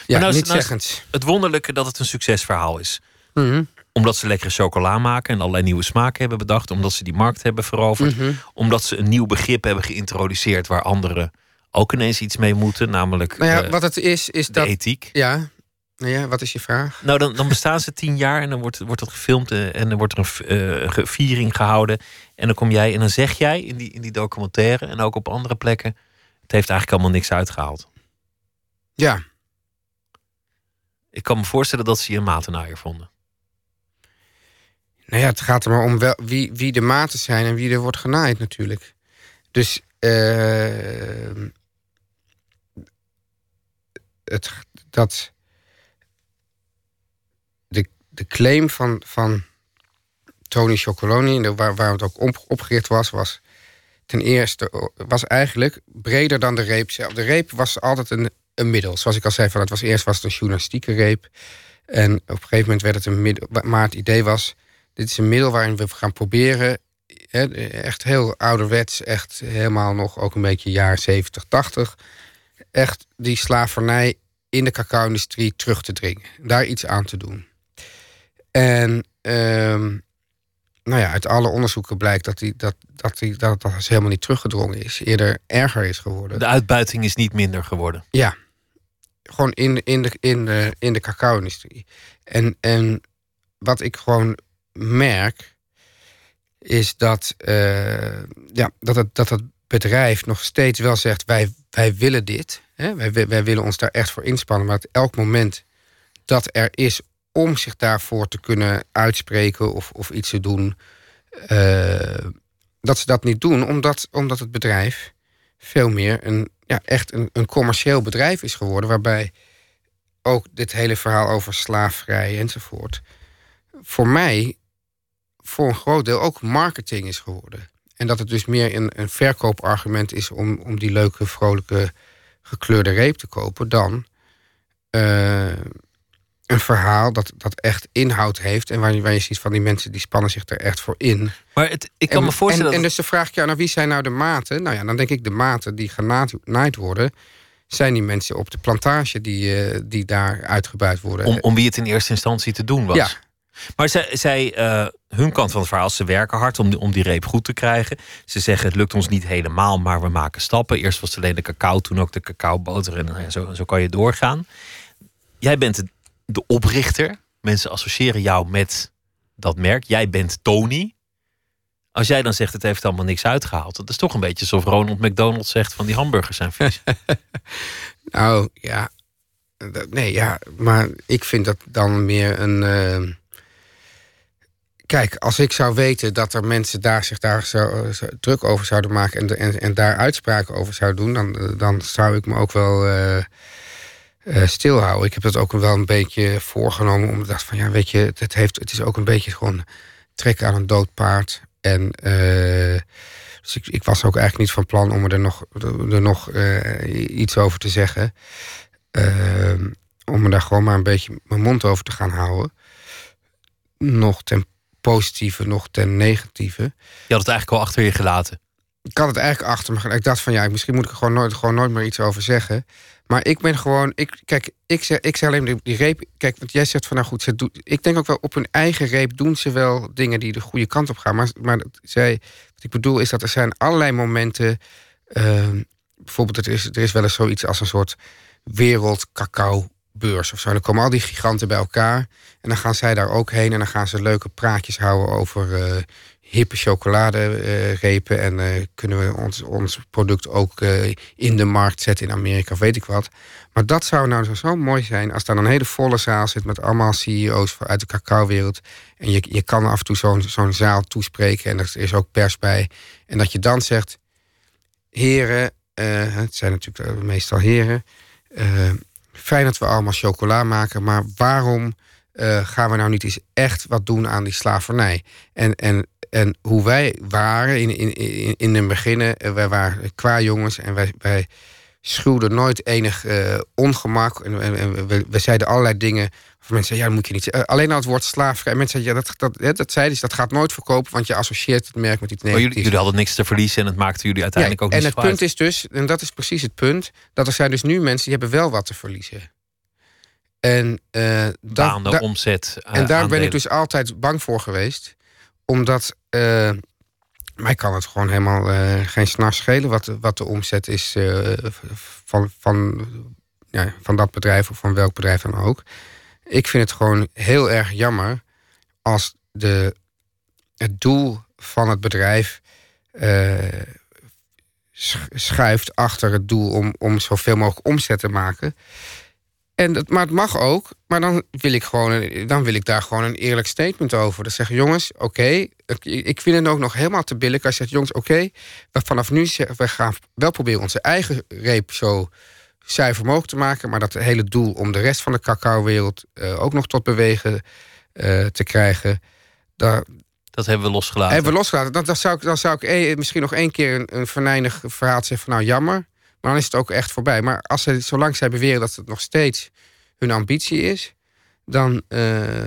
Ja, nou niet nou zeggends. Het wonderlijke dat het een succesverhaal is. Mhm, Omdat ze lekkere chocola maken en allerlei nieuwe smaken hebben bedacht. Omdat ze die markt hebben veroverd. mhm. Omdat ze een nieuw begrip hebben geïntroduceerd waar anderen ook ineens iets mee moeten. Namelijk Nou ja, eh, wat het is, is de dat. ethiek. Ja, ja, wat is je vraag? Nou, dan, dan bestaan ze tien jaar en dan wordt, wordt dat gefilmd eh, en dan wordt er een eh, viering gehouden. En dan kom jij en dan zeg jij in die, in die documentaire en ook op andere plekken: het heeft eigenlijk allemaal niks uitgehaald. Ja, Ik kan me voorstellen dat ze je een matenaaier vonden. Nou ja, het gaat er maar om wel, wie, wie de maten zijn en wie er wordt genaaid natuurlijk. Dus eh, het, dat de, claim van, van Tony Chocoloni, waar, waar het ook op, opgericht was, was ten eerste was eigenlijk breder dan de reep zelf. De reep was altijd een, een middel. Zoals ik al zei, van het was eerst was het een journalistieke reep. En op een gegeven moment werd het een middel. Maar het idee was, dit is een middel waarin we gaan proberen... echt heel ouderwets, echt helemaal nog ook een beetje jaar 70, 80... echt die slavernij in de cacao-industrie terug te dringen. Daar iets aan te doen. En ehm, nou ja, uit alle onderzoeken blijkt dat, die, dat, dat, die, dat dat helemaal niet teruggedrongen is. Eerder erger is geworden. De uitbuiting is niet minder geworden. Ja, gewoon in, in de, in de, in de cacao-industrie. En, en wat ik gewoon merk, is dat, eh, ja, dat, het, dat het bedrijf nog steeds wel zegt: wij, wij willen dit. Hè? Wij, wij- wij willen ons daar echt voor inspannen. Maar op elk moment dat er is om zich daarvoor te kunnen uitspreken of, of iets te doen, eh, dat ze dat niet doen, omdat, omdat het bedrijf veel meer een, ja, echt een, een commercieel bedrijf is geworden, waarbij ook dit hele verhaal over slaafvrij enzovoort, voor mij voor een groot deel ook marketing is geworden. En dat het dus meer een, een verkoopargument is om, om die leuke, vrolijke, gekleurde reep te kopen, dan eh, een verhaal dat, dat echt inhoud heeft. En waar je, waar je ziet van die mensen die spannen zich er echt voor in. Maar het, ik kan en, me voorstellen En, en dus de vraag, ja, nou, wie zijn nou de maten? Nou ja, dan denk ik de maten die genaaid worden... zijn die mensen op de plantage die, eh, die daar uitgebuit worden. om, om wie het in eerste instantie te doen was. Ja. Maar zij, zij eh, hun kant van het verhaal, ze werken hard om die, om die reep goed te krijgen. Ze zeggen het lukt ons niet helemaal, maar we maken stappen. Eerst was het alleen de cacao, toen ook de cacaoboter. En nou ja, zo, zo kan je doorgaan. Jij bent de, de oprichter. Mensen associëren jou met dat merk. Jij bent Tony. Als jij dan zegt het heeft allemaal niks uitgehaald. Dat is toch een beetje alsof Ronald McDonald zegt van die hamburgers zijn vies. *laughs* Nou ja, nee ja, maar ik vind dat dan meer een. eh, Kijk, als ik zou weten dat er mensen daar zich daar zo, zo druk over zouden maken en, en, en daar uitspraken over zouden doen, dan, dan zou ik me ook wel eh, eh, stilhouden. Ik heb dat ook wel een beetje voorgenomen, omdat ik dacht van ja, weet je, het, heeft, het is ook een beetje gewoon trekken aan een dood paard. En eh, dus ik, ik was ook eigenlijk niet van plan om er nog, er nog eh, iets over te zeggen. Ehm, om me daar gewoon maar een beetje mijn mond over te gaan houden. Nog ten positieve, nog ten negatieve. Je had het eigenlijk al achter je gelaten. Ik had het eigenlijk achter me. gelaten. Ik dacht van ja, misschien moet ik er gewoon nooit, gewoon nooit meer iets over zeggen. Maar ik ben gewoon. Ik, kijk, ik zeg, ik zeg alleen die, reep. Kijk, wat jij zegt van nou goed, ze doet, ik denk ook wel op hun eigen reep doen ze wel dingen die de goede kant op gaan. Maar, maar zij, wat ik bedoel is dat er zijn allerlei momenten. ehm, bijvoorbeeld, er is, er is wel eens zoiets als een soort wereld cacao beurs of zo. Dan komen al die giganten bij elkaar. En dan gaan zij daar ook heen. En dan gaan ze leuke praatjes houden over eh, hippe chocoladerepen. en eh, kunnen we ons, ons product ook eh, in de markt zetten in Amerika weet ik wat. Maar dat zou nou zo, mooi zijn als daar een hele volle zaal zit met allemaal CEO's uit de cacao-wereld. En je, je kan af en toe zo'n zo'n zaal toespreken en er is ook pers bij. En dat je dan zegt, heren, eh, het zijn natuurlijk eh, meestal heren. eh, fijn dat we allemaal chocola maken, maar waarom eh, gaan we nou niet eens echt wat doen aan die slavernij? En, en, en hoe wij waren in, in, in, in het begin, eh, wij waren qua jongens en wij, wij schuwden nooit enig eh, ongemak. En, en, en we, we zeiden allerlei dingen. Mensen zeiden, ja, dat moet je niet zeggen. Eh, alleen al het woord slaafvrij. Mensen zeiden, ja, dat, dat, dat zeiden ze, dat gaat nooit verkopen, want je associeert het merk met iets Maar negatiefs. jullie, jullie hadden niks te verliezen en het maakte jullie uiteindelijk ook en niet het zoveel punt is dus, en dat is precies het punt, dat er zijn dus nu mensen die hebben wel wat te verliezen. En, uit. dat, da- omzet, en daar ben ik dus altijd bang voor geweest. Omdat eh, mij kan het gewoon helemaal eh, geen snars schelen wat, wat de omzet is eh, van, van, ja, van dat bedrijf of van welk bedrijf dan ook. Ik vind het gewoon heel erg jammer als de, het doel van het bedrijf sch- schuift achter het doel om, om zoveel mogelijk omzet te maken. En dat, maar het mag ook, maar dan wil ik gewoon dan wil ik daar gewoon een eerlijk statement over. Dan zeggen jongens, oké, ik vind het ook nog helemaal te billig als je zegt, jongens, oké, we vanaf nu we gaan wel proberen onze eigen reep zo zuiver mogelijk te maken, maar dat hele doel om de rest van de cacao-wereld eh, ook nog tot bewegen eh, te krijgen, daar, Dat hebben we losgelaten. hebben we losgelaten. Dan, dan zou ik, dan zou ik eh, misschien nog één keer een, een venijnig verhaal zeggen van nou jammer. Maar dan is het ook echt voorbij. Maar als ze, zolang zij beweren dat het nog steeds hun ambitie is, dan, eh,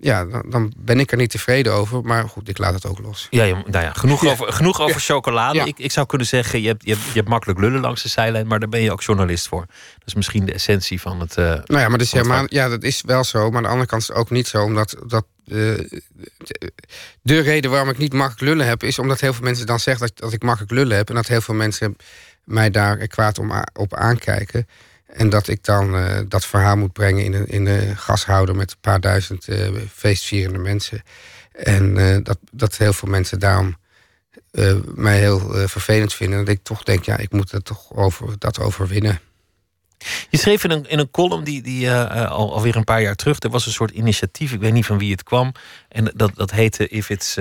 ja, dan, dan ben ik er niet tevreden over. Maar goed, ik laat het ook los. Ja, ja, nou ja, genoeg Ja. over, genoeg over chocolade. Ja. Ik, ik zou kunnen zeggen, je hebt, je, hebt, je hebt makkelijk lullen langs de zijlijn, maar daar ben je ook journalist voor. Dat is misschien de essentie van het. eh, Nou ja, maar helemaal, ja, dat is wel zo. Maar aan de andere kant is het ook niet zo. Omdat dat, eh, de reden waarom ik niet makkelijk lullen heb... is omdat heel veel mensen dan zeggen dat, dat ik makkelijk lullen heb... en dat heel veel mensen mij daar kwaad om, op aankijken. En dat ik dan eh, dat verhaal moet brengen in een, in een gashouder... met een paar duizend eh, feestvierende mensen. En eh, dat, dat heel veel mensen daarom mij heel vervelend vinden. Dat ik toch denk, ja, ik moet het toch over, dat overwinnen. Je schreef in een, in een column die, die al, alweer een paar jaar terug. Er was een soort initiatief, ik weet niet van wie het kwam. En dat, dat heette If It's,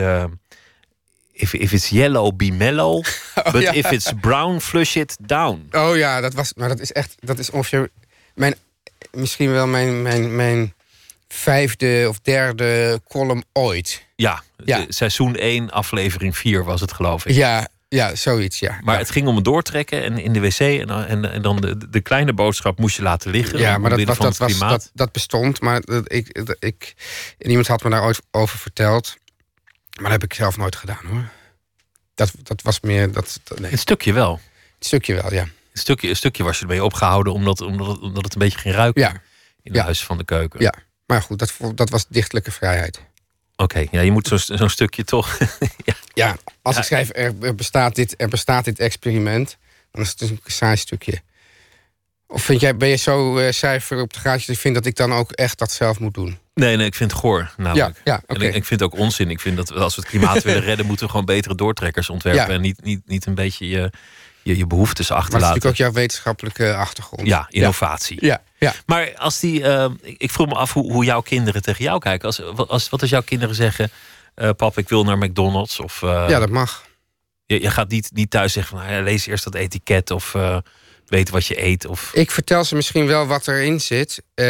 if, if it's Yellow, Be Mellow. *laughs* but Oh, ja. if it's Brown, Flush It Down. Oh ja, dat was, maar dat is echt, dat is ongeveer mijn, misschien wel mijn, mijn, mijn vijfde of derde column ooit. Ja, Ja. seizoen 1, aflevering 4 was het geloof ik. Ja, ja, zoiets, ja. Maar ja. het ging om het doortrekken en in de wc. En, dan- en, en dan de, de kleine boodschap moest je laten liggen. Ja, maar dat, was, dat, was, dat, dat bestond, maar dat, ik, dat, ik, en iemand had me daar ooit over verteld. Maar dat heb ik zelf nooit gedaan hoor. Dat, dat was meer dat, dat- nee, Een stukje wel. het stukje wel, ja. Een stukje, een stukje was je ermee opgehouden omdat, omdat, het, omdat het een beetje ging ruiken Ja, in het ja. huis van de keuken. ja. Maar goed, dat, dat was dichtelijke vrijheid. Oké, ja, je moet zo'n zo'n stukje toch. *laughs* ja. Ja, als ik schrijf, er, bestaat dit, er bestaat dit experiment, dan is het dus een saai stukje. Of vind jij, ben je zo eh, cijfer op de graadje dat je vindt dat ik dan ook echt dat zelf moet doen? Nee, nee, ik vind het goor. Namelijk. Ja, ja, En oké. ik, ik vind het ook onzin. Ik vind dat als we het klimaat willen *laughs* redden, moeten we gewoon betere doortrekkers ontwerpen. Ja. En niet, niet, niet een beetje je, je, je behoeftes Maar dat is achterlaten. natuurlijk ook jouw wetenschappelijke achtergrond. Ja, innovatie. Ja, ja. Maar als die, eh, ik vroeg me af hoe, hoe jouw kinderen tegen jou kijken. Als, als, wat als jouw kinderen zeggen: eh, Pap, ik wil naar McDonald's. Of eh, ja, dat mag. je, je gaat niet, niet thuis zeggen: van, ja, lees eerst dat etiket. Of weet wat je eet. Of, Ik vertel ze misschien wel wat erin zit. Eh,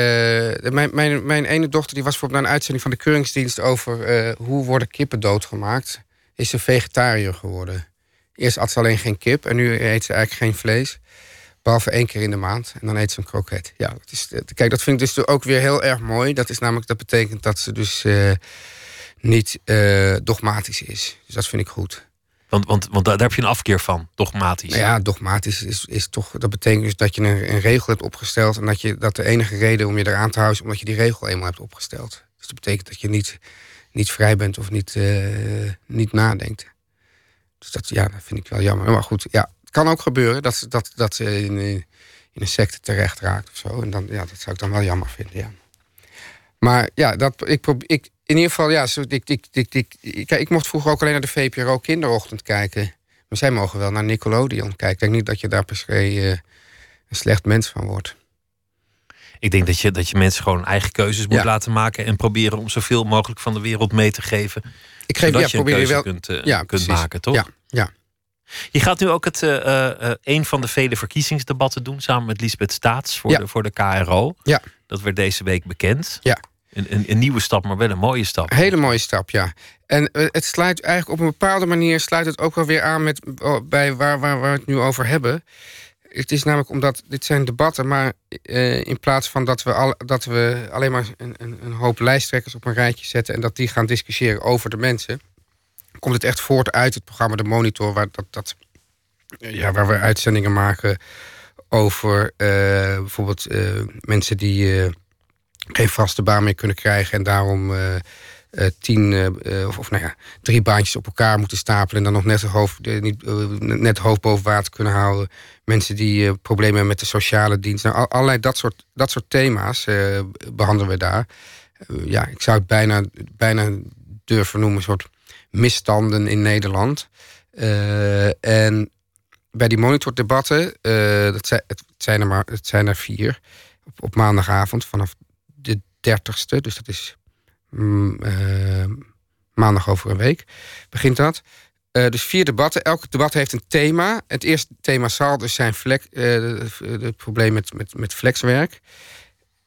mijn, mijn, mijn ene dochter die was naar een uitzending van de Keuringsdienst over eh, hoe worden kippen doodgemaakt. Is ze vegetariër geworden. Eerst at ze alleen geen kip en nu eet ze eigenlijk geen vlees. Behalve één keer in de maand. En dan eet ze een kroket. Ja, is, eh, kijk, dat vind ik dus ook weer heel erg mooi. Dat is namelijk, dat betekent dat ze dus niet dogmatisch is. Dus dat vind ik goed. Want want, want daar, heb je een afkeer van, dogmatisch. Nou ja, dogmatisch is, is toch. Dat betekent dus dat je een, een regel hebt opgesteld. En dat, je, dat de enige reden om je eraan te houden is omdat je die regel eenmaal hebt opgesteld. Dus dat betekent dat je niet, niet vrij bent of niet, eh, niet nadenkt. Dus dat, ja, dat vind ik wel jammer. Maar goed, ja, het kan ook gebeuren dat, dat, dat ze in, eh, in een secte terecht raakt of zo. En dan, ja, dat zou ik dan wel jammer vinden, ja. Maar ja, dat, ik, probeer, ik, in ieder geval, ja, zo, ik, ik, ik, ik, kijk, ik mocht vroeger ook alleen naar de VPRO kinderochtend kijken. Maar zij mogen wel naar Nickelodeon kijken. Ik denk niet dat je daar per se eh, een slecht mens van wordt. Ik denk dat je, dat je mensen gewoon eigen keuzes moet Ja. laten maken. En proberen om zoveel mogelijk van de wereld mee te geven. Ik geef, zodat ja, je een probeer je wel. kunt, eh, ja, kunt maken, toch? Ja, ja. Je gaat nu ook het, eh, een van de vele verkiezingsdebatten doen samen met Lisbeth Staats voor, de, voor de KRO. Ja. Dat werd deze week bekend. Ja. Een, een, een nieuwe stap, maar wel een mooie stap. Een hele mooie stap, ja. En eh, het sluit eigenlijk op een bepaalde manier sluit het ook wel weer aan met oh, bij waar, waar, waar we het nu over hebben. Het is namelijk omdat dit zijn debatten, maar eh, in plaats van dat we, al, dat we alleen maar een, een, een hoop lijsttrekkers op een rijtje zetten en dat die gaan discussiëren over de mensen, komt het echt voort uit het programma De Monitor, waar, dat, dat, ja, waar we uitzendingen maken over eh, bijvoorbeeld eh, mensen die eh, geen vaste baan meer kunnen krijgen en daarom eh, eh, tien eh, of, of nou ja, drie baantjes op elkaar moeten stapelen en dan nog net het hoofd, niet, net hoofd boven water kunnen houden. Mensen die problemen hebben met de sociale dienst. Nou, al- allerlei dat soort, dat soort thema's eh, behandelen we daar. Ja, ik zou het bijna, bijna durven noemen, een soort misstanden in Nederland. En bij die monitordebatten, dat zijn, het, zijn er maar, het zijn er vier, op, maandagavond vanaf 30ste, dus dat is mm, eh, maandag over een week, begint dat. Eh, dus vier debatten. Elk debat heeft een thema. Het eerste thema zal dus zijn eh, het probleem met, met, met flexwerk.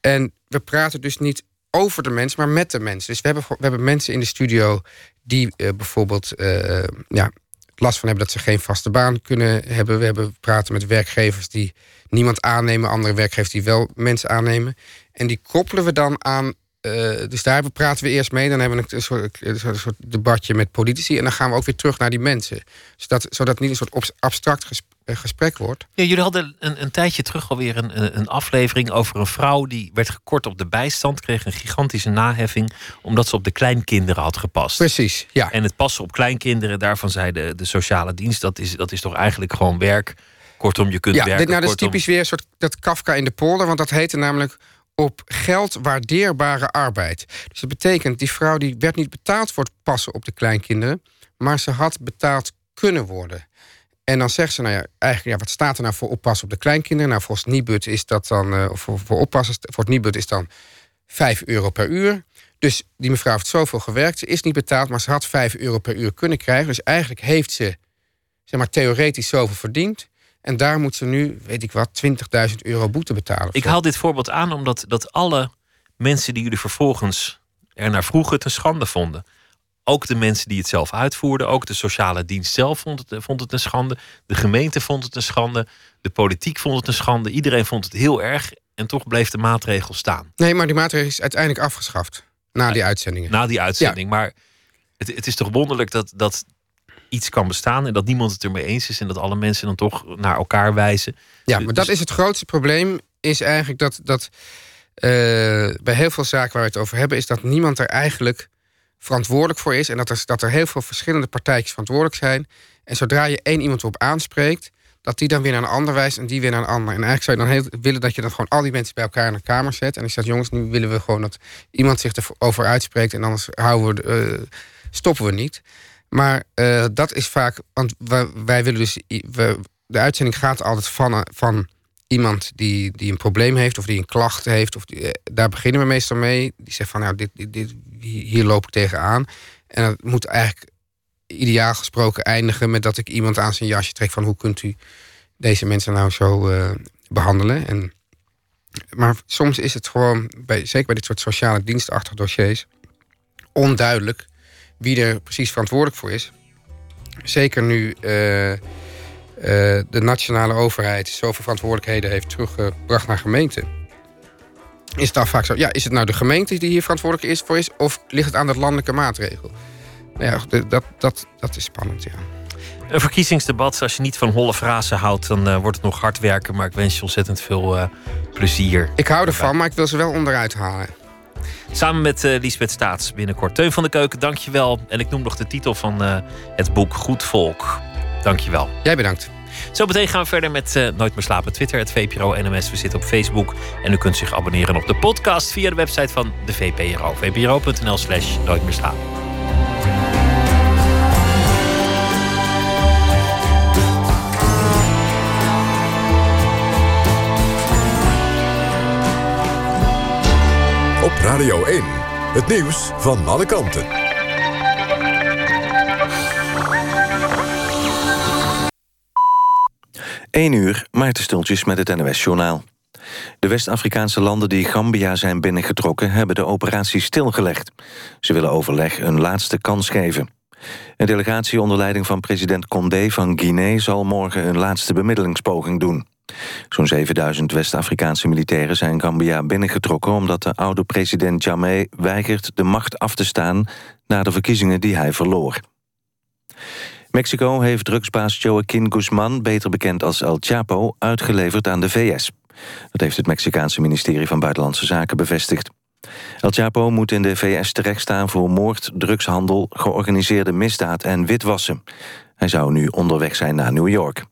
En we praten dus niet over de mens, maar met de mensen. Dus we hebben, we hebben mensen in de studio die eh, bijvoorbeeld eh, ja, last van hebben dat ze geen vaste baan kunnen hebben. We hebben praten met werkgevers die niemand aannemen, andere werkgevers die wel mensen aannemen. En die koppelen we dan aan. eh, dus daar praten we eerst mee. Dan hebben we een soort, een soort- debatje met politici. En dan gaan we ook weer terug naar die mensen. Zodat, zodat het niet een soort abstract eh, gesprek wordt. Ja, jullie hadden een, een tijdje terug alweer een, een- een aflevering over een vrouw die werd gekort op de bijstand, kreeg een gigantische naheffing omdat ze op de kleinkinderen had gepast. Precies, ja. En het passen op kleinkinderen, daarvan zei de, de sociale dienst, dat is, dat is toch eigenlijk gewoon werk. Kortom, je kunt Ja, werken. dit, nou, dat is kortom- typisch weer een soort dat Kafka in de polder. Want dat heette namelijk op geld waardeerbare arbeid. Dus dat betekent, die vrouw die werd niet betaald voor het passen op de kleinkinderen, maar ze had betaald kunnen worden. En dan zegt ze, nou ja, eigenlijk, ja, wat staat er nou voor oppassen op de kleinkinderen? Nou, volgens Nibud is dat dan, eh, voor, voor oppassen, voor het Nibud is dan 5 euro per uur. Dus die mevrouw heeft zoveel gewerkt, ze is niet betaald, maar ze had 5 euro per uur kunnen krijgen. Dus eigenlijk heeft ze, zeg maar, theoretisch zoveel verdiend. En daar moet ze nu, weet ik wat, 20.000 euro boete betalen. Ik haal dit voorbeeld aan omdat dat alle mensen die jullie vervolgens er naar vroegen het een schande vonden. Ook de mensen die het zelf uitvoerden, ook de sociale dienst zelf vond het, vond het een schande. De gemeente vond het een schande. De politiek vond het een schande. Iedereen vond het heel erg. En toch bleef de maatregel staan. Nee, maar die maatregel is uiteindelijk afgeschaft. Na die uitzendingen. Na die uitzending. Maar het, het is toch wonderlijk dat, dat iets kan bestaan en dat niemand het ermee eens is. En dat alle mensen dan toch naar elkaar wijzen. Ja, Dus- maar dat is het grootste probleem. Is eigenlijk dat, dat eh, bij heel veel zaken waar we het over hebben, is dat niemand er eigenlijk verantwoordelijk voor is. En dat er, dat er heel veel verschillende partijtjes verantwoordelijk zijn. En zodra je één iemand op aanspreekt, dat die dan weer naar een ander wijst en die weer naar een ander. En eigenlijk zou je dan heel willen dat je dan gewoon al die mensen bij elkaar in een kamer zet. En ik zeg, jongens, nu willen we gewoon dat iemand zich erover uitspreekt. En anders houden we, eh, stoppen we niet. Maar eh, dat is vaak, want wij, willen dus, de uitzending gaat altijd van, van iemand die, die een probleem heeft of die een klacht heeft. Of eh, daar beginnen we meestal mee. Die zegt van, nou, dit, dit, hier loop ik tegenaan. En dat moet eigenlijk ideaal gesproken eindigen met dat ik iemand aan zijn jasje trek van hoe kunt u deze mensen nou zo eh, behandelen. En, maar soms is het gewoon, bij, zeker bij dit soort sociale dienstachtige dossiers, onduidelijk wie er precies verantwoordelijk voor is. Zeker nu eh, eh, de nationale overheid zoveel verantwoordelijkheden heeft teruggebracht naar gemeenten. Is het dan vaak zo, ja, is het nou de gemeente die hier verantwoordelijk is voor is, of ligt het aan de landelijke maatregel? Nou ja, dat, dat, dat is spannend, ja. Een verkiezingsdebat, als je niet van holle frasen houdt, dan eh, wordt het nog hard werken. Maar ik wens je ontzettend veel plezier. Ik hou ervan, maar ik wil ze wel onderuit halen. Samen met eh Lisbeth Staats binnenkort. Teun van de Keuken, dankjewel. En ik noem nog de titel van eh, het boek Goed Volk. Dankjewel. Jij bedankt. Zo meteen gaan we verder met eh, Nooit meer slapen. Twitter, het VPRO NMS. We zitten op Facebook. En u kunt zich abonneren op de podcast via de website van de VPRO. vpro.nl slash Nooit meer slapen. Radio 1. Het nieuws van alle kanten. Eén uur, Maarten Stultjes met het NOS-journaal. De West-Afrikaanse landen die Gambia zijn binnengetrokken... hebben de operatie stilgelegd. Ze willen overleg een laatste kans geven. Een delegatie onder leiding van president Condé van Guinea... zal morgen een laatste bemiddelingspoging doen. Zo'n 7000 West-Afrikaanse militairen zijn Gambia binnengetrokken... omdat de oude president Jammeh weigert de macht af te staan... na de verkiezingen die hij verloor. Mexico heeft drugsbaas Joaquin Guzman, beter bekend als El Chapo, uitgeleverd aan de VS. Dat heeft het Mexicaanse ministerie van Buitenlandse Zaken bevestigd. El Chapo moet in de VS terechtstaan voor moord, drugshandel, georganiseerde misdaad en witwassen. Hij zou nu onderweg zijn naar New York.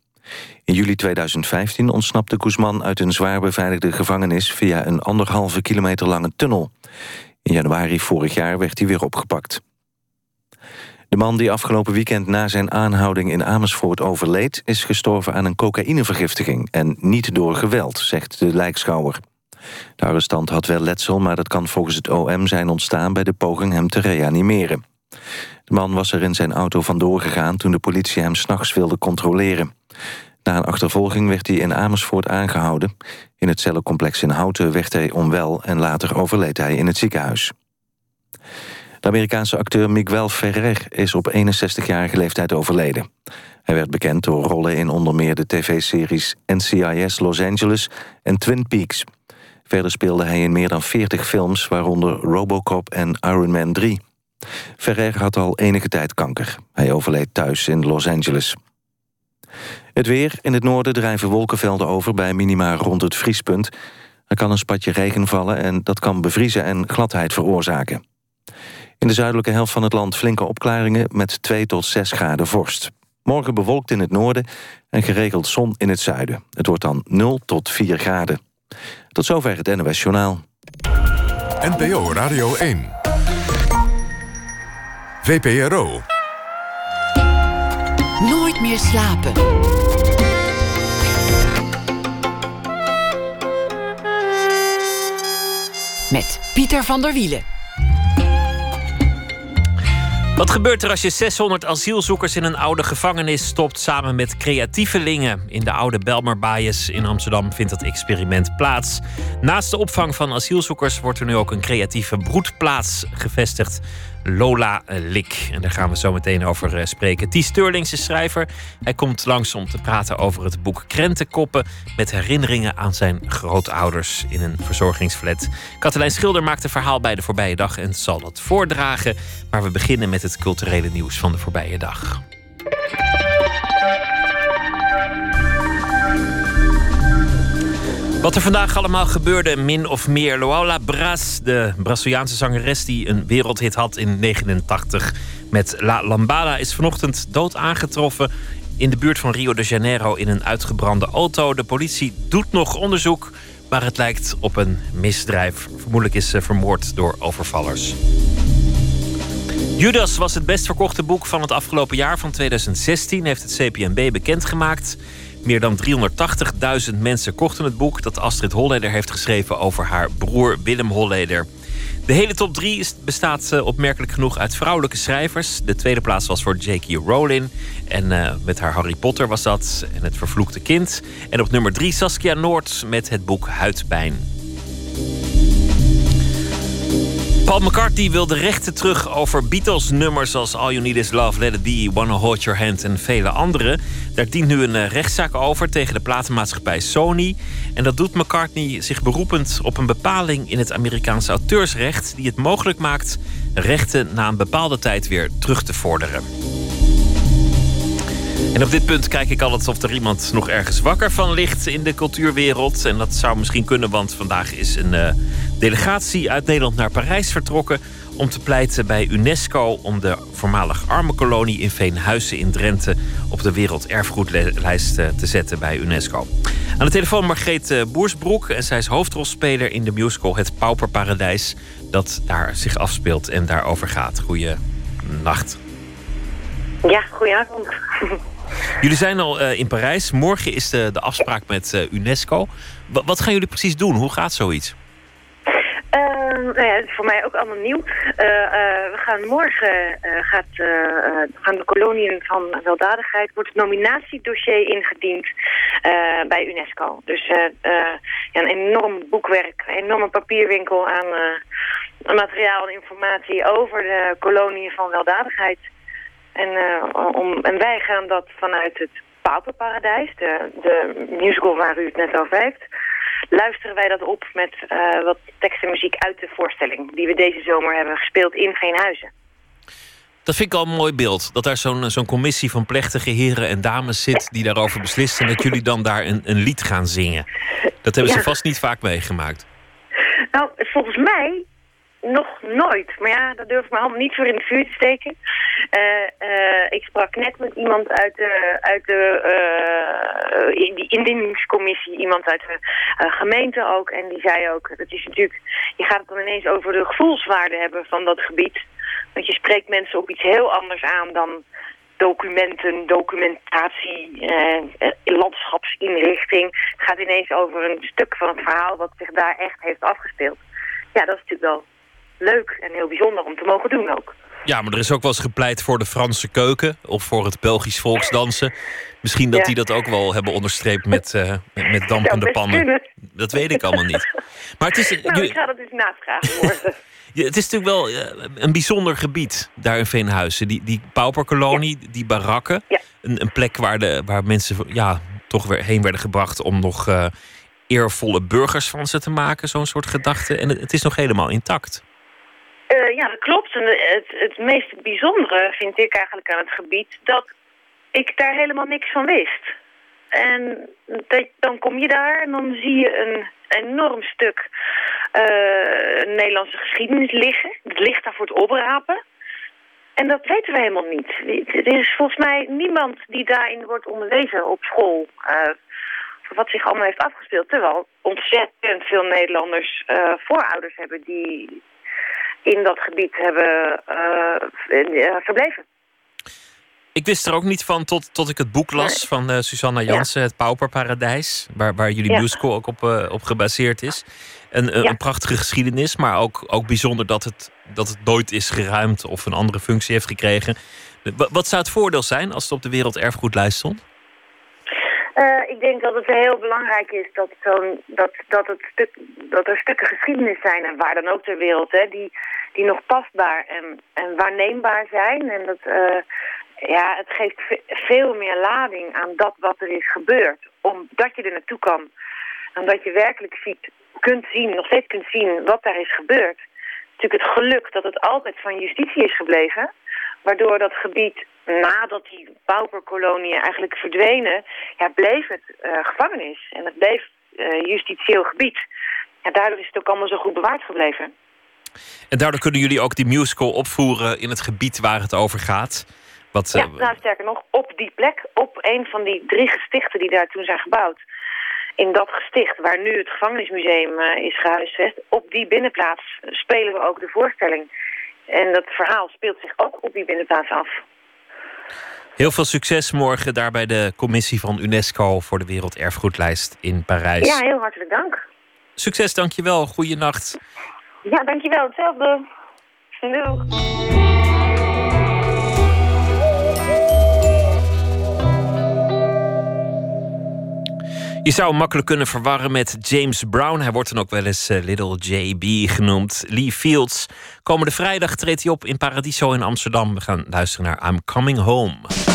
In juli 2015 ontsnapte Guzman uit een zwaar beveiligde gevangenis via een anderhalve kilometer lange tunnel. In januari vorig jaar werd hij weer opgepakt. De man die afgelopen weekend na zijn aanhouding in Amersfoort overleed... is gestorven aan een cocaïnevergiftiging en niet door geweld, zegt de lijkschouwer. De arrestant had wel letsel, maar dat kan volgens het OM zijn ontstaan... bij de poging hem te reanimeren. De man was er in zijn auto vandoor gegaan toen de politie hem s'nachts wilde controleren. Na een achtervolging werd hij in Amersfoort aangehouden. In het cellencomplex in Houten werd hij onwel en later overleed hij in het ziekenhuis. De Amerikaanse acteur Miguel Ferrer is op 61-jarige leeftijd overleden. Hij werd bekend door rollen in onder meer de tv-series NCIS Los Angeles en Twin Peaks. Verder speelde hij in meer dan 40 films, waaronder Robocop en Iron Man 3. Ferrer had al enige tijd kanker. Hij overleed thuis in Los Angeles. Het weer. In het noorden drijven wolkenvelden over bij minima rond het vriespunt. Er kan een spatje regen vallen en dat kan bevriezen en gladheid veroorzaken. In de zuidelijke helft van het land flinke opklaringen met 2 tot 6 graden vorst. Morgen bewolkt in het noorden en geregeld zon in het zuiden. Het wordt dan 0 tot 4 graden. Tot zover het NOS Journaal. NPO Radio 1. VPRO. Nooit meer slapen. Met Pieter van der Wielen. Wat gebeurt er als je 600 asielzoekers in een oude gevangenis stopt samen met creatievelingen? In de oude Belmerbaaiers in Amsterdam vindt dat experiment plaats. Naast de opvang van asielzoekers wordt er nu ook een creatieve broedplaats gevestigd. Lola Lik. En daar gaan we zo meteen over eh, spreken. Ties Sterlings is schrijver. Hij komt langs om te praten over het boek Krentenkoppen. Met herinneringen aan zijn grootouders in een verzorgingsflat. Katelijn Schilder maakt een verhaal bij de voorbije dag en zal dat voordragen. Maar we beginnen met het culturele nieuws van de voorbije dag. Wat er vandaag allemaal gebeurde, min of meer. Loala Brás, de Braziliaanse zangeres die een wereldhit had in 89 met La Lambada, is vanochtend dood aangetroffen in de buurt van Rio de Janeiro in een uitgebrande auto. De politie doet nog onderzoek, maar het lijkt op een misdrijf. Vermoedelijk is ze vermoord door overvallers. Judas was het best verkochte boek van het afgelopen jaar van 2016, heeft het CPNB bekendgemaakt. Meer dan 380.000 mensen kochten het boek dat Astrid Holleder heeft geschreven over haar broer Willem Holleder. De hele top 3 bestaat uh, opmerkelijk genoeg uit vrouwelijke schrijvers. De tweede plaats was voor J.K. Rowling. En uh, met haar Harry Potter was dat. En het vervloekte kind. En op nummer 3 Saskia Noord met het boek Huidpijn. Paul McCartney wil de rechten terug over Beatles-nummers als All You Need Is Love, Let It Be, Wanna Hold Your Hand en vele andere. Daar dient nu een uh, rechtszaak over tegen de platenmaatschappij Sony. En dat doet McCartney zich beroepend op een bepaling in het Amerikaanse auteursrecht die het mogelijk maakt rechten na een bepaalde tijd weer terug te vorderen. En op dit punt kijk ik altijd of er iemand nog ergens wakker van ligt in de cultuurwereld. En dat zou misschien kunnen, want vandaag is een uh, delegatie uit Nederland naar Parijs vertrokken om te pleiten bij UNESCO om de voormalig arme kolonie in Veenhuizen in Drenthe op de werelderfgoedlijst te zetten bij UNESCO. Aan de telefoon Margreet eh, Boersbroek en zij is hoofdrolspeler in de musical Het Pauperparadijs dat daar zich afspeelt en daarover gaat. Goeie nacht. Ja, goedenavond. Jullie zijn al uh, in Parijs. Morgen is de, de afspraak met uh, UNESCO. W wat gaan jullie precies doen? Hoe gaat zoiets? Uh, nou ja, het is voor mij ook allemaal nieuw. we gaan morgen gaat, gaan de koloniën van weldadigheid... wordt het nominatiedossier ingediend bij UNESCO. Dus ja, een enorm boekwerk, een enorme papierwinkel aan materiaal en informatie... over de koloniën van weldadigheid... En, uh, om, en wij gaan dat vanuit het Pauperparadijs, de, de musical waar u het net over heeft... luisteren wij dat op met uh, wat tekst en muziek uit de voorstelling... die we deze zomer hebben gespeeld in Veenhuizen. Dat vind ik al een mooi beeld. Dat daar zo'n zo'n commissie van plechtige heren en dames zit... die daarover beslist en dat jullie dan daar een, een lied gaan zingen. Dat hebben ja. ze vast niet vaak meegemaakt. Nou, volgens mij nog nooit. Maar ja, daar durf ik mijn hand niet voor in het vuur te steken. Uh, uh, ik sprak net met iemand uit de, uit de uh, in die indieningscommissie, iemand uit de gemeente ook. En die zei ook, dat is natuurlijk, je gaat het dan ineens over de gevoelswaarde hebben van dat gebied. Want je spreekt mensen op iets heel anders aan dan documenten, documentatie, landschapsinrichting. Het gaat ineens over een stuk van het verhaal wat zich daar echt heeft afgespeeld. Ja, dat is natuurlijk wel leuk en heel bijzonder om te mogen doen ook. Ja, maar er is ook wel eens gepleit voor de Franse keuken of voor het Belgisch volksdansen. Misschien dat ja. die dat ook wel hebben onderstreept met, uh, met dampende pannen. Kunnen. Dat weet ik allemaal niet. Maar het is, *laughs* nou, ik ga dat dus navragen *laughs* ja, het is natuurlijk wel uh, een bijzonder gebied daar in Veenhuizen. Die, die pauperkolonie, ja. die barakken. Een, een, plek waar, de, waar mensen ja, toch weer heen werden gebracht om nog uh, eervolle burgers van ze te maken. Zo'n soort gedachte. En het, het is nog helemaal intact. Uh, ja, dat klopt. En het, het meest bijzondere vind ik eigenlijk aan het gebied... dat ik daar helemaal niks van wist. En dat, dan kom je daar en dan zie je een enorm stuk uh, Nederlandse geschiedenis liggen. Het ligt daar voor het oprapen. En dat weten we helemaal niet. Er is volgens mij niemand die daarin wordt onderwezen op school... Uh, wat zich allemaal heeft afgespeeld. Terwijl ontzettend veel Nederlanders eh, voorouders hebben die in dat gebied hebben uh, verbleven. Ik wist er ook niet van tot, tot ik het boek las van uh, Susanna Jansen, Het Pauperparadijs, waar, waar jullie ja. musical ook op, uh, op gebaseerd is. Een, ja. een prachtige geschiedenis, maar ook, ook bijzonder dat het, dat het nooit is geruimd of een andere functie heeft gekregen. Wat zou het voordeel zijn als het op de werelderfgoedlijst stond? Uh, ik denk dat het heel belangrijk is dat, zo'n dat, dat, het stuk, dat er stukken geschiedenis zijn, en waar dan ook ter wereld, hè, die, die nog tastbaar en, en waarneembaar zijn. En dat, uh, ja, het geeft veel meer lading aan dat wat er is gebeurd. Omdat je er naartoe kan. Omdat je werkelijk ziet, kunt zien, nog steeds kunt zien wat daar is gebeurd. Natuurlijk het geluk dat het altijd van justitie is gebleven. Waardoor dat gebied, nadat die pauperkoloniën eigenlijk verdwenen... Ja, bleef het uh, gevangenis. En het bleef uh, justitieel gebied. Ja, daardoor is het ook allemaal zo goed bewaard gebleven. En daardoor kunnen jullie ook die musical opvoeren in het gebied waar het over gaat... Wat, ja, nou sterker nog, op die plek, op een van die drie gestichten die daar toen zijn gebouwd. In dat gesticht waar nu het gevangenismuseum is gehuisvest, op die binnenplaats spelen we ook de voorstelling. En dat verhaal speelt zich ook op die binnenplaats af. Heel veel succes morgen daar bij de commissie van UNESCO voor de Werelderfgoedlijst in Parijs. Ja, heel hartelijk dank. Succes, dankjewel. Goeienacht. Ja, dankjewel. Hetzelfde. Doei. Je zou hem makkelijk kunnen verwarren met James Brown. Hij wordt dan ook wel eens uh, Little JB genoemd. Lee Fields. Komende vrijdag treedt hij op in Paradiso in Amsterdam. We gaan luisteren naar I'm Coming Home.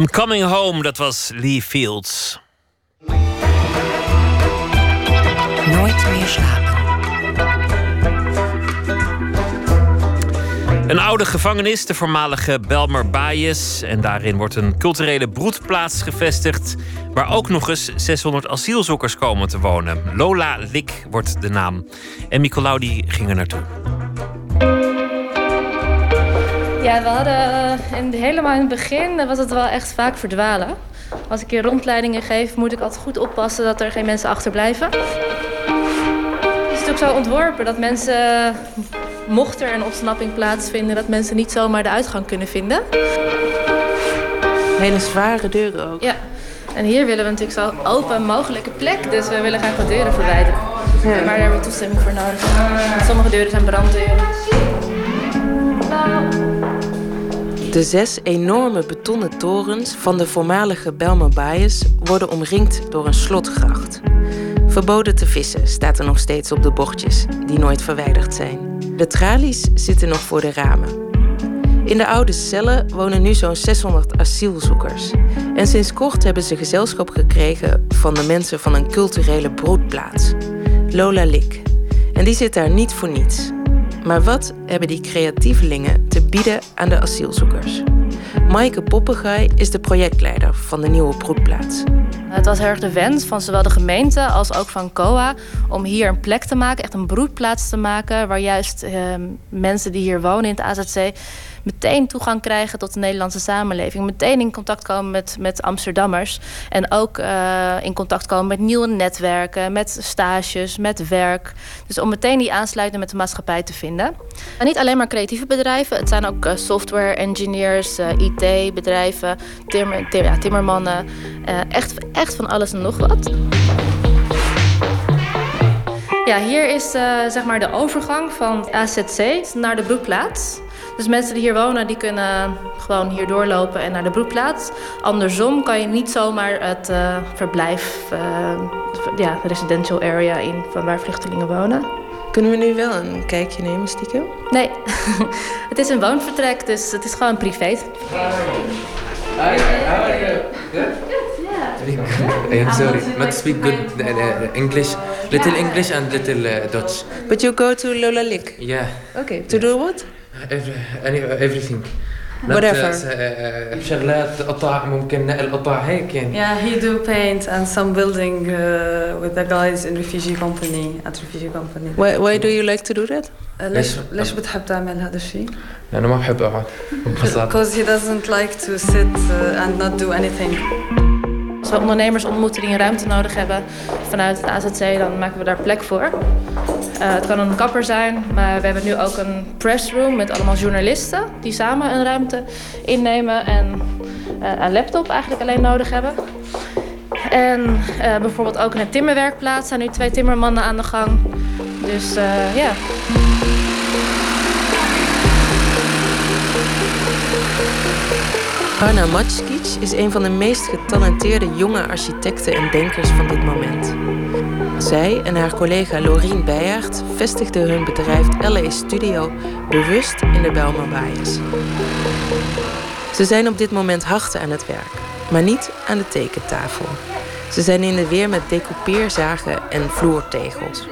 I'm Coming Home, dat was Lee Fields. Nooit meer slapen. Een oude gevangenis, de voormalige Belmer Baaijes. En daarin wordt een culturele broedplaats gevestigd. Waar ook nog eens 600 asielzoekers komen te wonen. Lola Lik wordt de naam. En Nicolaou die ging er naartoe. Ja, we hadden in, helemaal in het begin was het wel echt vaak verdwalen. Als ik hier rondleidingen geef, moet ik altijd goed oppassen dat er geen mensen achterblijven. Het is ook zo ontworpen dat mensen, mocht er een ontsnapping plaatsvinden, dat mensen niet zomaar de uitgang kunnen vinden. Hele zware deuren ook. Ja, en hier willen we natuurlijk zo open mogelijke plek, dus we willen graag wat deuren verwijderen. Maar daar hebben we toestemming voor nodig. Sommige deuren zijn branddeuren. De zes enorme betonnen torens van de voormalige Belmer Baaiers worden omringd door een slotgracht. Verboden te vissen staat er nog steeds op de bordjes, die nooit verwijderd zijn. De tralies zitten nog voor de ramen. In de oude cellen wonen nu zo'n 600 asielzoekers. En sinds kort hebben ze gezelschap gekregen van de mensen van een culturele broedplaats, Lola Lik. En die zit daar niet voor niets. Maar wat hebben die creatievelingen te bieden aan de asielzoekers? Maaike Poppegaai is de projectleider van de nieuwe broedplaats. Het was heel erg de wens van zowel de gemeente als ook van COA om hier een plek te maken, echt een broedplaats te maken, waar juist eh, mensen die hier wonen in het AZC meteen toegang krijgen tot de Nederlandse samenleving. Meteen in contact komen met, met Amsterdammers. En ook uh, in contact komen met nieuwe netwerken, met stages, met werk. Dus om meteen die aansluiting met de maatschappij te vinden. En niet alleen maar creatieve bedrijven. Het zijn ook uh, software engineers, uh, IT-bedrijven, timmer, tim, ja, timmermannen. echt, echt van alles en nog wat. Ja, hier is zeg maar de overgang van AZC naar de broedplaats. Dus mensen die hier wonen, die kunnen gewoon hier doorlopen en naar de broedplaats. Andersom kan je niet zomaar het uh, verblijf, uh, ja, residential area in van waar vluchtelingen wonen. Kunnen we nu wel een kijkje nemen, stiekem? Nee, *laughs* het is een woonvertrek, dus het is gewoon privé. Hi, how are you? Good? Yeah. I'm sorry, not speak good uh, English, little English and little Dutch. But you go to Lola Lik? Yeah. Okay, to do what? Every, any, everything. Whatever. شغلات قطع ممكن نقل قطع هيك يعني. Yeah, he do paint and some building uh, with the guys in refugee company at refugee company. Why, why do you like to do that? Uh, ليش ليش بتحب تعمل هذا الشيء؟ لأنه ما بحب أقعد ببساطة. *laughs* Because he doesn't like to sit uh, and not do anything. Als we ondernemers ontmoeten die een ruimte nodig hebben vanuit het AZC, dan maken we daar plek voor. Uh, het kan een kapper zijn, maar we hebben nu ook een pressroom met allemaal journalisten die samen een ruimte innemen en uh, een laptop eigenlijk alleen nodig hebben. En uh, bijvoorbeeld ook een timmerwerkplaats zijn nu twee timmermannen aan de gang. Dus ja. Arna Matskic is een van de meest getalenteerde jonge architecten en denkers van dit moment. Zij en haar collega Lorien Beijaert vestigden hun bedrijf LA Studio bewust in de Belmer Baaiers. Ze zijn op dit moment hard aan het werk, maar niet aan de tekentafel. Ze zijn in de weer met decoupeerzagen en vloertegels.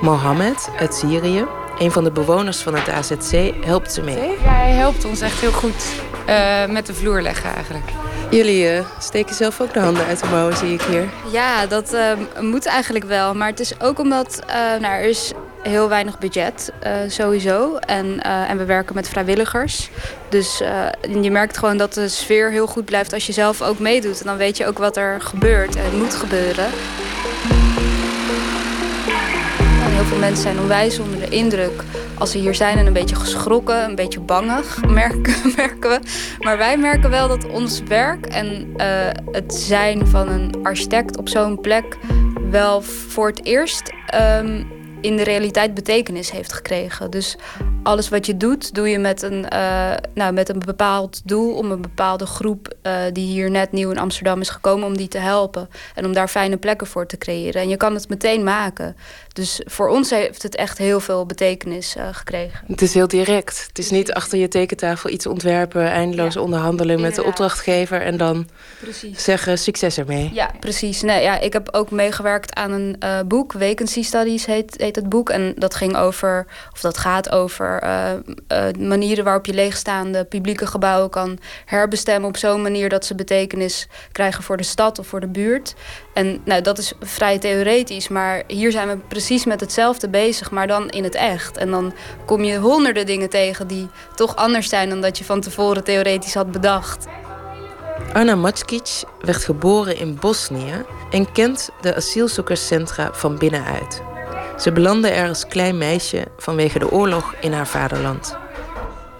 Mohammed uit Syrië, een van de bewoners van het AZC, helpt ze mee. Ja, hij helpt ons echt heel goed uh, met de vloer leggen eigenlijk. Jullie uh, steken zelf ook de handen uit de mouwen, zie ik hier. Ja, dat uh, moet eigenlijk wel. Maar het is ook omdat nou, er is heel weinig budget sowieso. En, en we werken met vrijwilligers. Dus je merkt gewoon dat de sfeer heel goed blijft als je zelf ook meedoet. En dan weet je ook wat er gebeurt en moet gebeuren. Mensen zijn onwijs onder de indruk als ze hier zijn en een beetje geschrokken, een beetje bangig, *laughs* merken, merken we. Maar wij merken wel dat ons werk en uh, het zijn van een architect op zo'n plek wel voor het eerst um, in de realiteit betekenis heeft gekregen. Dus alles wat je doet, doe je met een, uh, nou, met een bepaald doel om een bepaalde groep uh, eh, die hier net nieuw in Amsterdam is gekomen om die te helpen. En om daar fijne plekken voor te creëren. En je kan het meteen maken. Dus voor ons heeft het echt heel veel betekenis uh, gekregen. Het is heel direct. Het is niet achter je tekentafel iets ontwerpen, eindeloos ja. onderhandelen met de opdrachtgever en dan precies. zeggen succes ermee. Ja, precies. Nee, ja, ik heb ook meegewerkt aan een uh, boek, Vacancy Studies heet, heet het boek. En dat ging over, of dat gaat over manieren waarop je leegstaande publieke gebouwen kan herbestemmen op zo'n manier dat ze betekenis krijgen voor de stad of voor de buurt. En nou, dat is vrij theoretisch, maar hier zijn we precies met hetzelfde bezig, maar dan in het echt. En dan kom je honderden dingen tegen die toch anders zijn dan dat je van tevoren theoretisch had bedacht. Anna Matskic werd geboren in Bosnië en kent de asielzoekerscentra van binnenuit. Ze belandde er als klein meisje vanwege de oorlog in haar vaderland.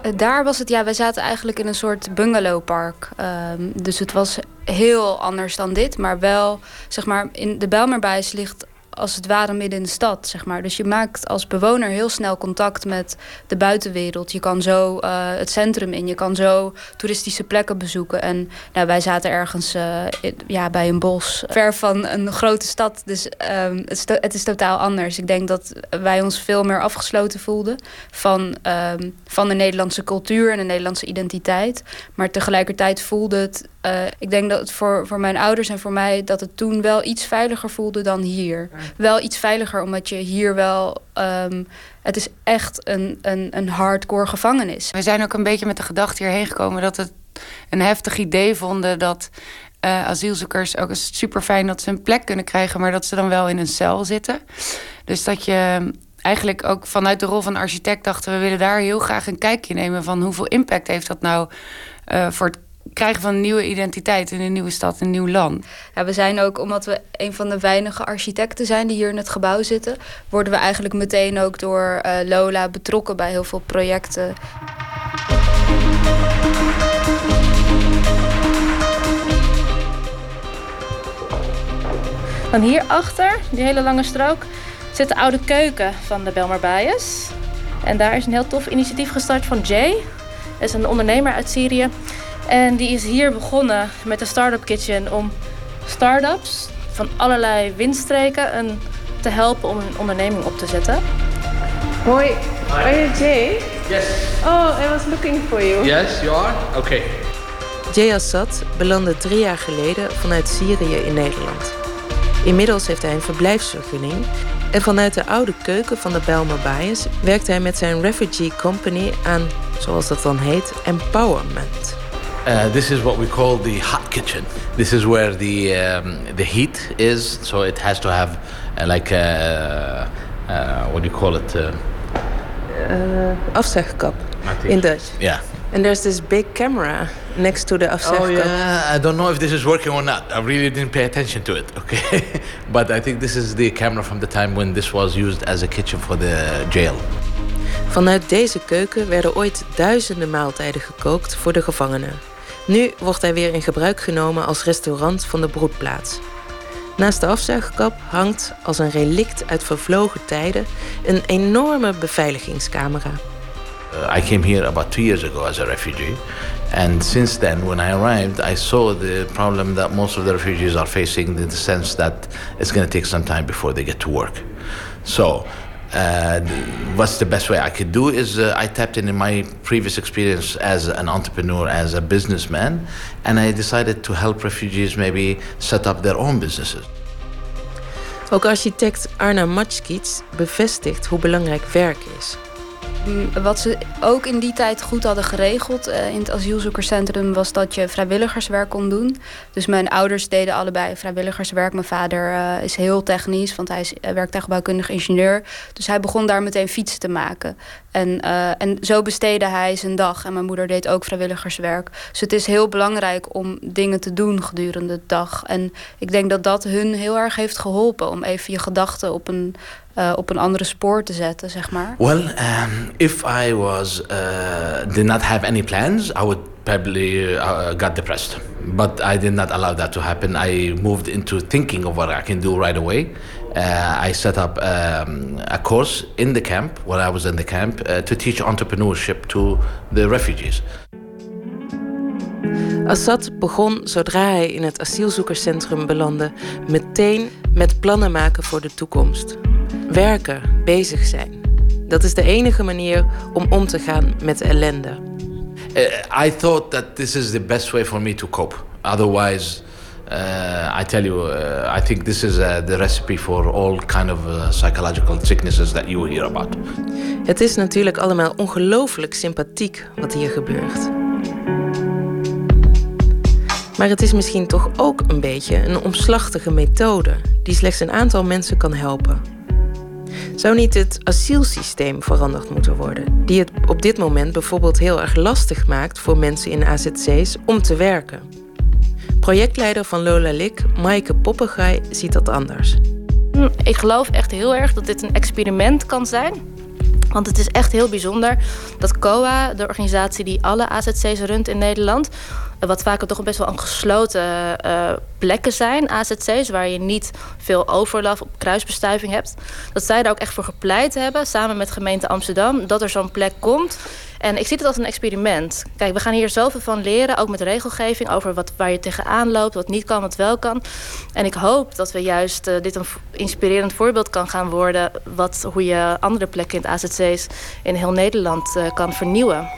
Eh, daar was het, ja, wij zaten eigenlijk in een soort bungalowpark. Um, dus het was heel anders dan dit, maar wel, zeg maar, in de Belmerbijs ligt als het ware midden in de stad, zeg maar. Dus je maakt als bewoner heel snel contact met de buitenwereld. Je kan zo uh, het centrum in, je kan zo toeristische plekken bezoeken. En nou, wij zaten ergens uh, ja, bij een bos, ver van een grote stad. Dus um, het, is het, is totaal anders. Ik denk dat wij ons veel meer afgesloten voelden van, um, van de Nederlandse cultuur en de Nederlandse identiteit. Maar tegelijkertijd voelde het uh, ik denk dat het voor, voor mijn ouders en voor mij dat het toen wel iets veiliger voelde dan hier. Wel iets veiliger, omdat je hier wel. Um, het is echt een, een, een hardcore gevangenis. We zijn ook een beetje met de gedachte hierheen gekomen dat het een heftig idee vonden dat uh, asielzoekers ook is super fijn dat ze een plek kunnen krijgen, maar dat ze dan wel in een cel zitten. Dus dat je eigenlijk ook vanuit de rol van architect dachten we willen daar heel graag een kijkje nemen van hoeveel impact heeft dat nou uh, voor het krijgen van een nieuwe identiteit in een nieuwe stad, een nieuw land. Ja, we zijn ook, omdat we een van de weinige architecten zijn die hier in het gebouw zitten, worden we eigenlijk meteen ook door uh, Lola betrokken bij heel veel projecten. Dan hierachter, die hele lange strook, zit de oude keuken van de Belmar Bias. En daar is een heel tof initiatief gestart van Jay. Dat is een ondernemer uit Syrië. En die is hier begonnen met de Startup Kitchen om start-ups van allerlei windstreken een, te helpen om een onderneming op te zetten. Hoi, are you Jay? Yes. Oh, I was looking for you. Yes, you are? Okay. Jay Assad belandde drie jaar geleden vanuit Syrië in Nederland. Inmiddels heeft hij een verblijfsvergunning en vanuit de oude keuken van de Belma Bias werkt hij met zijn Refugee Company aan, zoals dat dan heet, empowerment. Uh, this is what we call the hot kitchen. This is where the um, the heat is, so it has to have uh, like a, uh, uh, what do you call it? Uh, afzegkap in Dutch. Yeah. And there's this big camera next to the afzegkap. Oh yeah, I don't know if this is working or not. I really didn't pay attention to it. *laughs* Okay, but I think this is the camera from the time when this was used as a kitchen for the jail. Vanuit deze keuken werden ooit duizenden maaltijden gekookt voor de gevangenen. Nu wordt hij weer in gebruik genomen als restaurant van de broedplaats. Naast de afzuigkap hangt als een relict uit vervlogen tijden een enorme beveiligingscamera. Uh, I came here about two years ago as a refugee. And since then, when I arrived, I saw the problem that most of the refugees are facing in the sense that it's going to take some time before they get to work. So uh, what's the best way I could do is uh, I tapped into my previous experience as an entrepreneur, as a businessman, and I decided to help refugees maybe set up their own businesses. Ook architect Arna Matschkits bevestigt hoe belangrijk werk is. Wat ze ook in die tijd goed hadden geregeld uh, in het asielzoekerscentrum was dat je vrijwilligerswerk kon doen. Dus mijn ouders deden allebei vrijwilligerswerk. Mijn vader uh, is heel technisch, want hij is uh, werktuigbouwkundig ingenieur. Dus hij begon daar meteen fietsen te maken. En, en zo besteedde hij zijn dag. En mijn moeder deed ook vrijwilligerswerk. Dus het is heel belangrijk om dingen te doen gedurende de dag. En ik denk dat dat hun heel erg heeft geholpen om even je gedachten op een uh, op een andere spoor te zetten, zeg maar? Well, um, if I was uh, did not have any plans, I would probably uh, got depressed. But I did not allow that to happen. I moved into thinking of what I can do right away. Uh, I set up um, a course in the camp while I was in the camp uh, to teach entrepreneurship to the refugees. Assad begon, zodra hij in het asielzoekerscentrum belandde, meteen met plannen maken voor de toekomst. Werken, bezig zijn. Dat is de enige manier om om te gaan met ellende. Uh, I thought that this is the best way for me to cope. Otherwise, uh, I tell you, uh, I think this is uh, the recipe for all kind of psychological sicknesses that you hear about. Het is natuurlijk allemaal ongelooflijk sympathiek wat hier gebeurt. Maar het is misschien toch ook een beetje een omslachtige methode die slechts een aantal mensen kan helpen. Zou niet het asielsysteem veranderd moeten worden, die het op dit moment bijvoorbeeld heel erg lastig maakt voor mensen in AZC's om te werken? Projectleider van Lola Lik, Maaike Poppegaai, ziet dat anders. Hm, Ik geloof echt heel erg dat dit een experiment kan zijn. Want het is echt heel bijzonder dat COA, de organisatie die alle AZC's runt in Nederland, eh, wat vaker toch best wel een gesloten eh, plekken zijn, AZC's, waar je niet veel overlap op kruisbestuiving hebt, dat zij daar ook echt voor gepleit hebben, samen met gemeente Amsterdam, dat er zo'n plek komt. En ik zie het als een experiment. Kijk, we gaan hier zoveel van leren, ook met regelgeving, over wat, waar je tegenaan loopt, wat niet kan, wat wel kan. En ik hoop dat we juist eh, dit een inspirerend voorbeeld kan gaan worden, wat, hoe je andere plekken in het AZC's in heel Nederland eh, kan vernieuwen.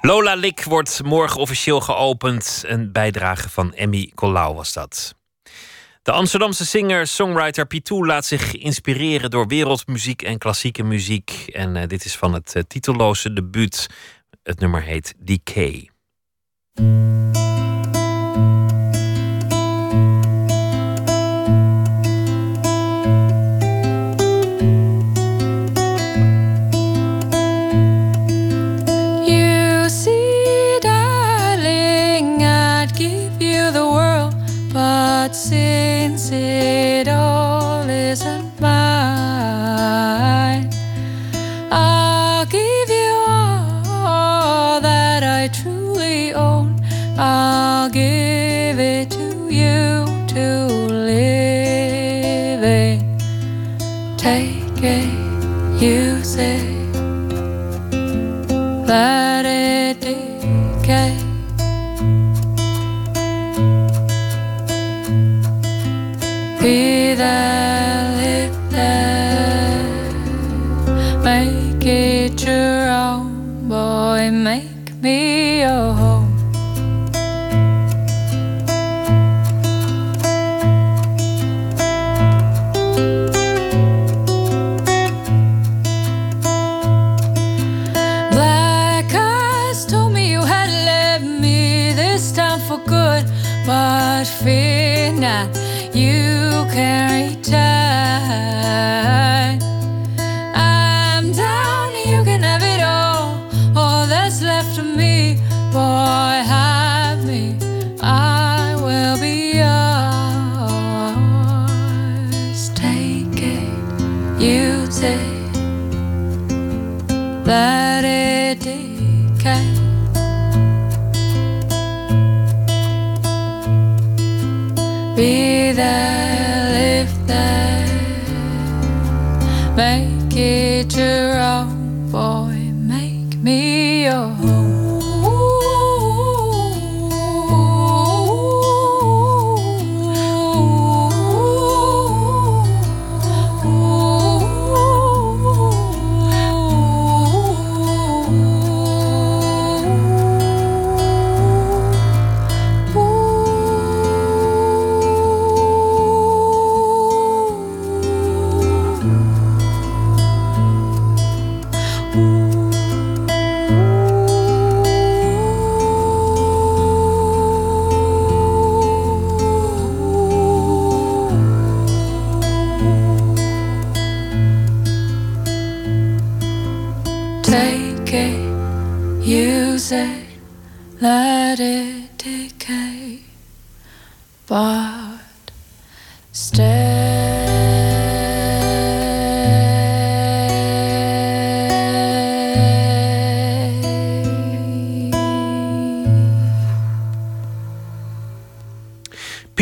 Lola Lik wordt morgen officieel geopend. Een bijdrage van Emmy Colau was dat. De Amsterdamse singer-songwriter Pitou laat zich inspireren door wereldmuziek en klassieke muziek. En eh, dit is van het eh, titelloze debuut. Het nummer heet Decay. Use it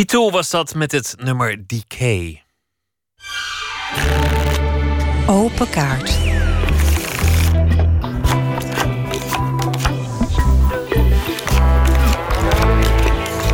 Tool was dat met het nummer Decay. Open kaart.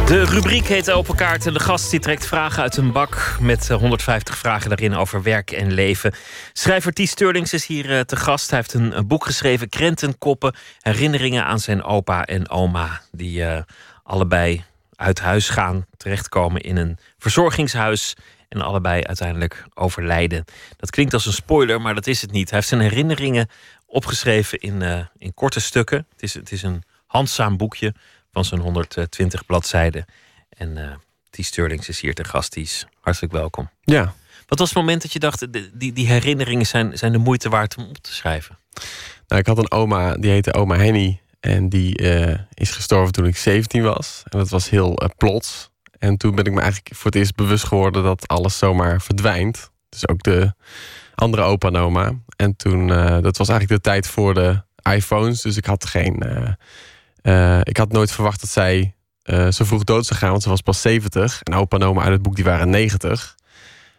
De rubriek heet Open Kaart en de gast die trekt vragen uit een bak met eh, 150 vragen daarin over werk en leven. Schrijver T. Sturlings is hier eh, te gast. Hij heeft een boek geschreven, Krentenkoppen, herinneringen aan zijn opa en oma, die eh, allebei uit huis gaan, terechtkomen in een verzorgingshuis en allebei uiteindelijk overlijden. Dat klinkt als een spoiler, maar dat is het niet. Hij heeft zijn herinneringen opgeschreven in, eh, in korte stukken. Het is, het is een handzaam boekje van zo'n 120 bladzijden. En eh die Sterlings is hier te gast. Die is hartelijk welkom. Ja. Wat was het moment dat je dacht, die, die herinneringen zijn, zijn de moeite waard om op te schrijven? Nou, ik had een oma, die heette oma Henny. En die eh, is gestorven toen ik 17 was. En dat was heel eh, plots. En toen ben ik me eigenlijk voor het eerst bewust geworden dat alles zomaar verdwijnt. Dus ook de andere opa en oma. En toen, eh, dat was eigenlijk de tijd voor de iPhones. Dus ik had geen. ik had nooit verwacht dat zij zo vroeg dood zou gaan, want ze was pas 70. En opa en oma uit het boek die waren 90.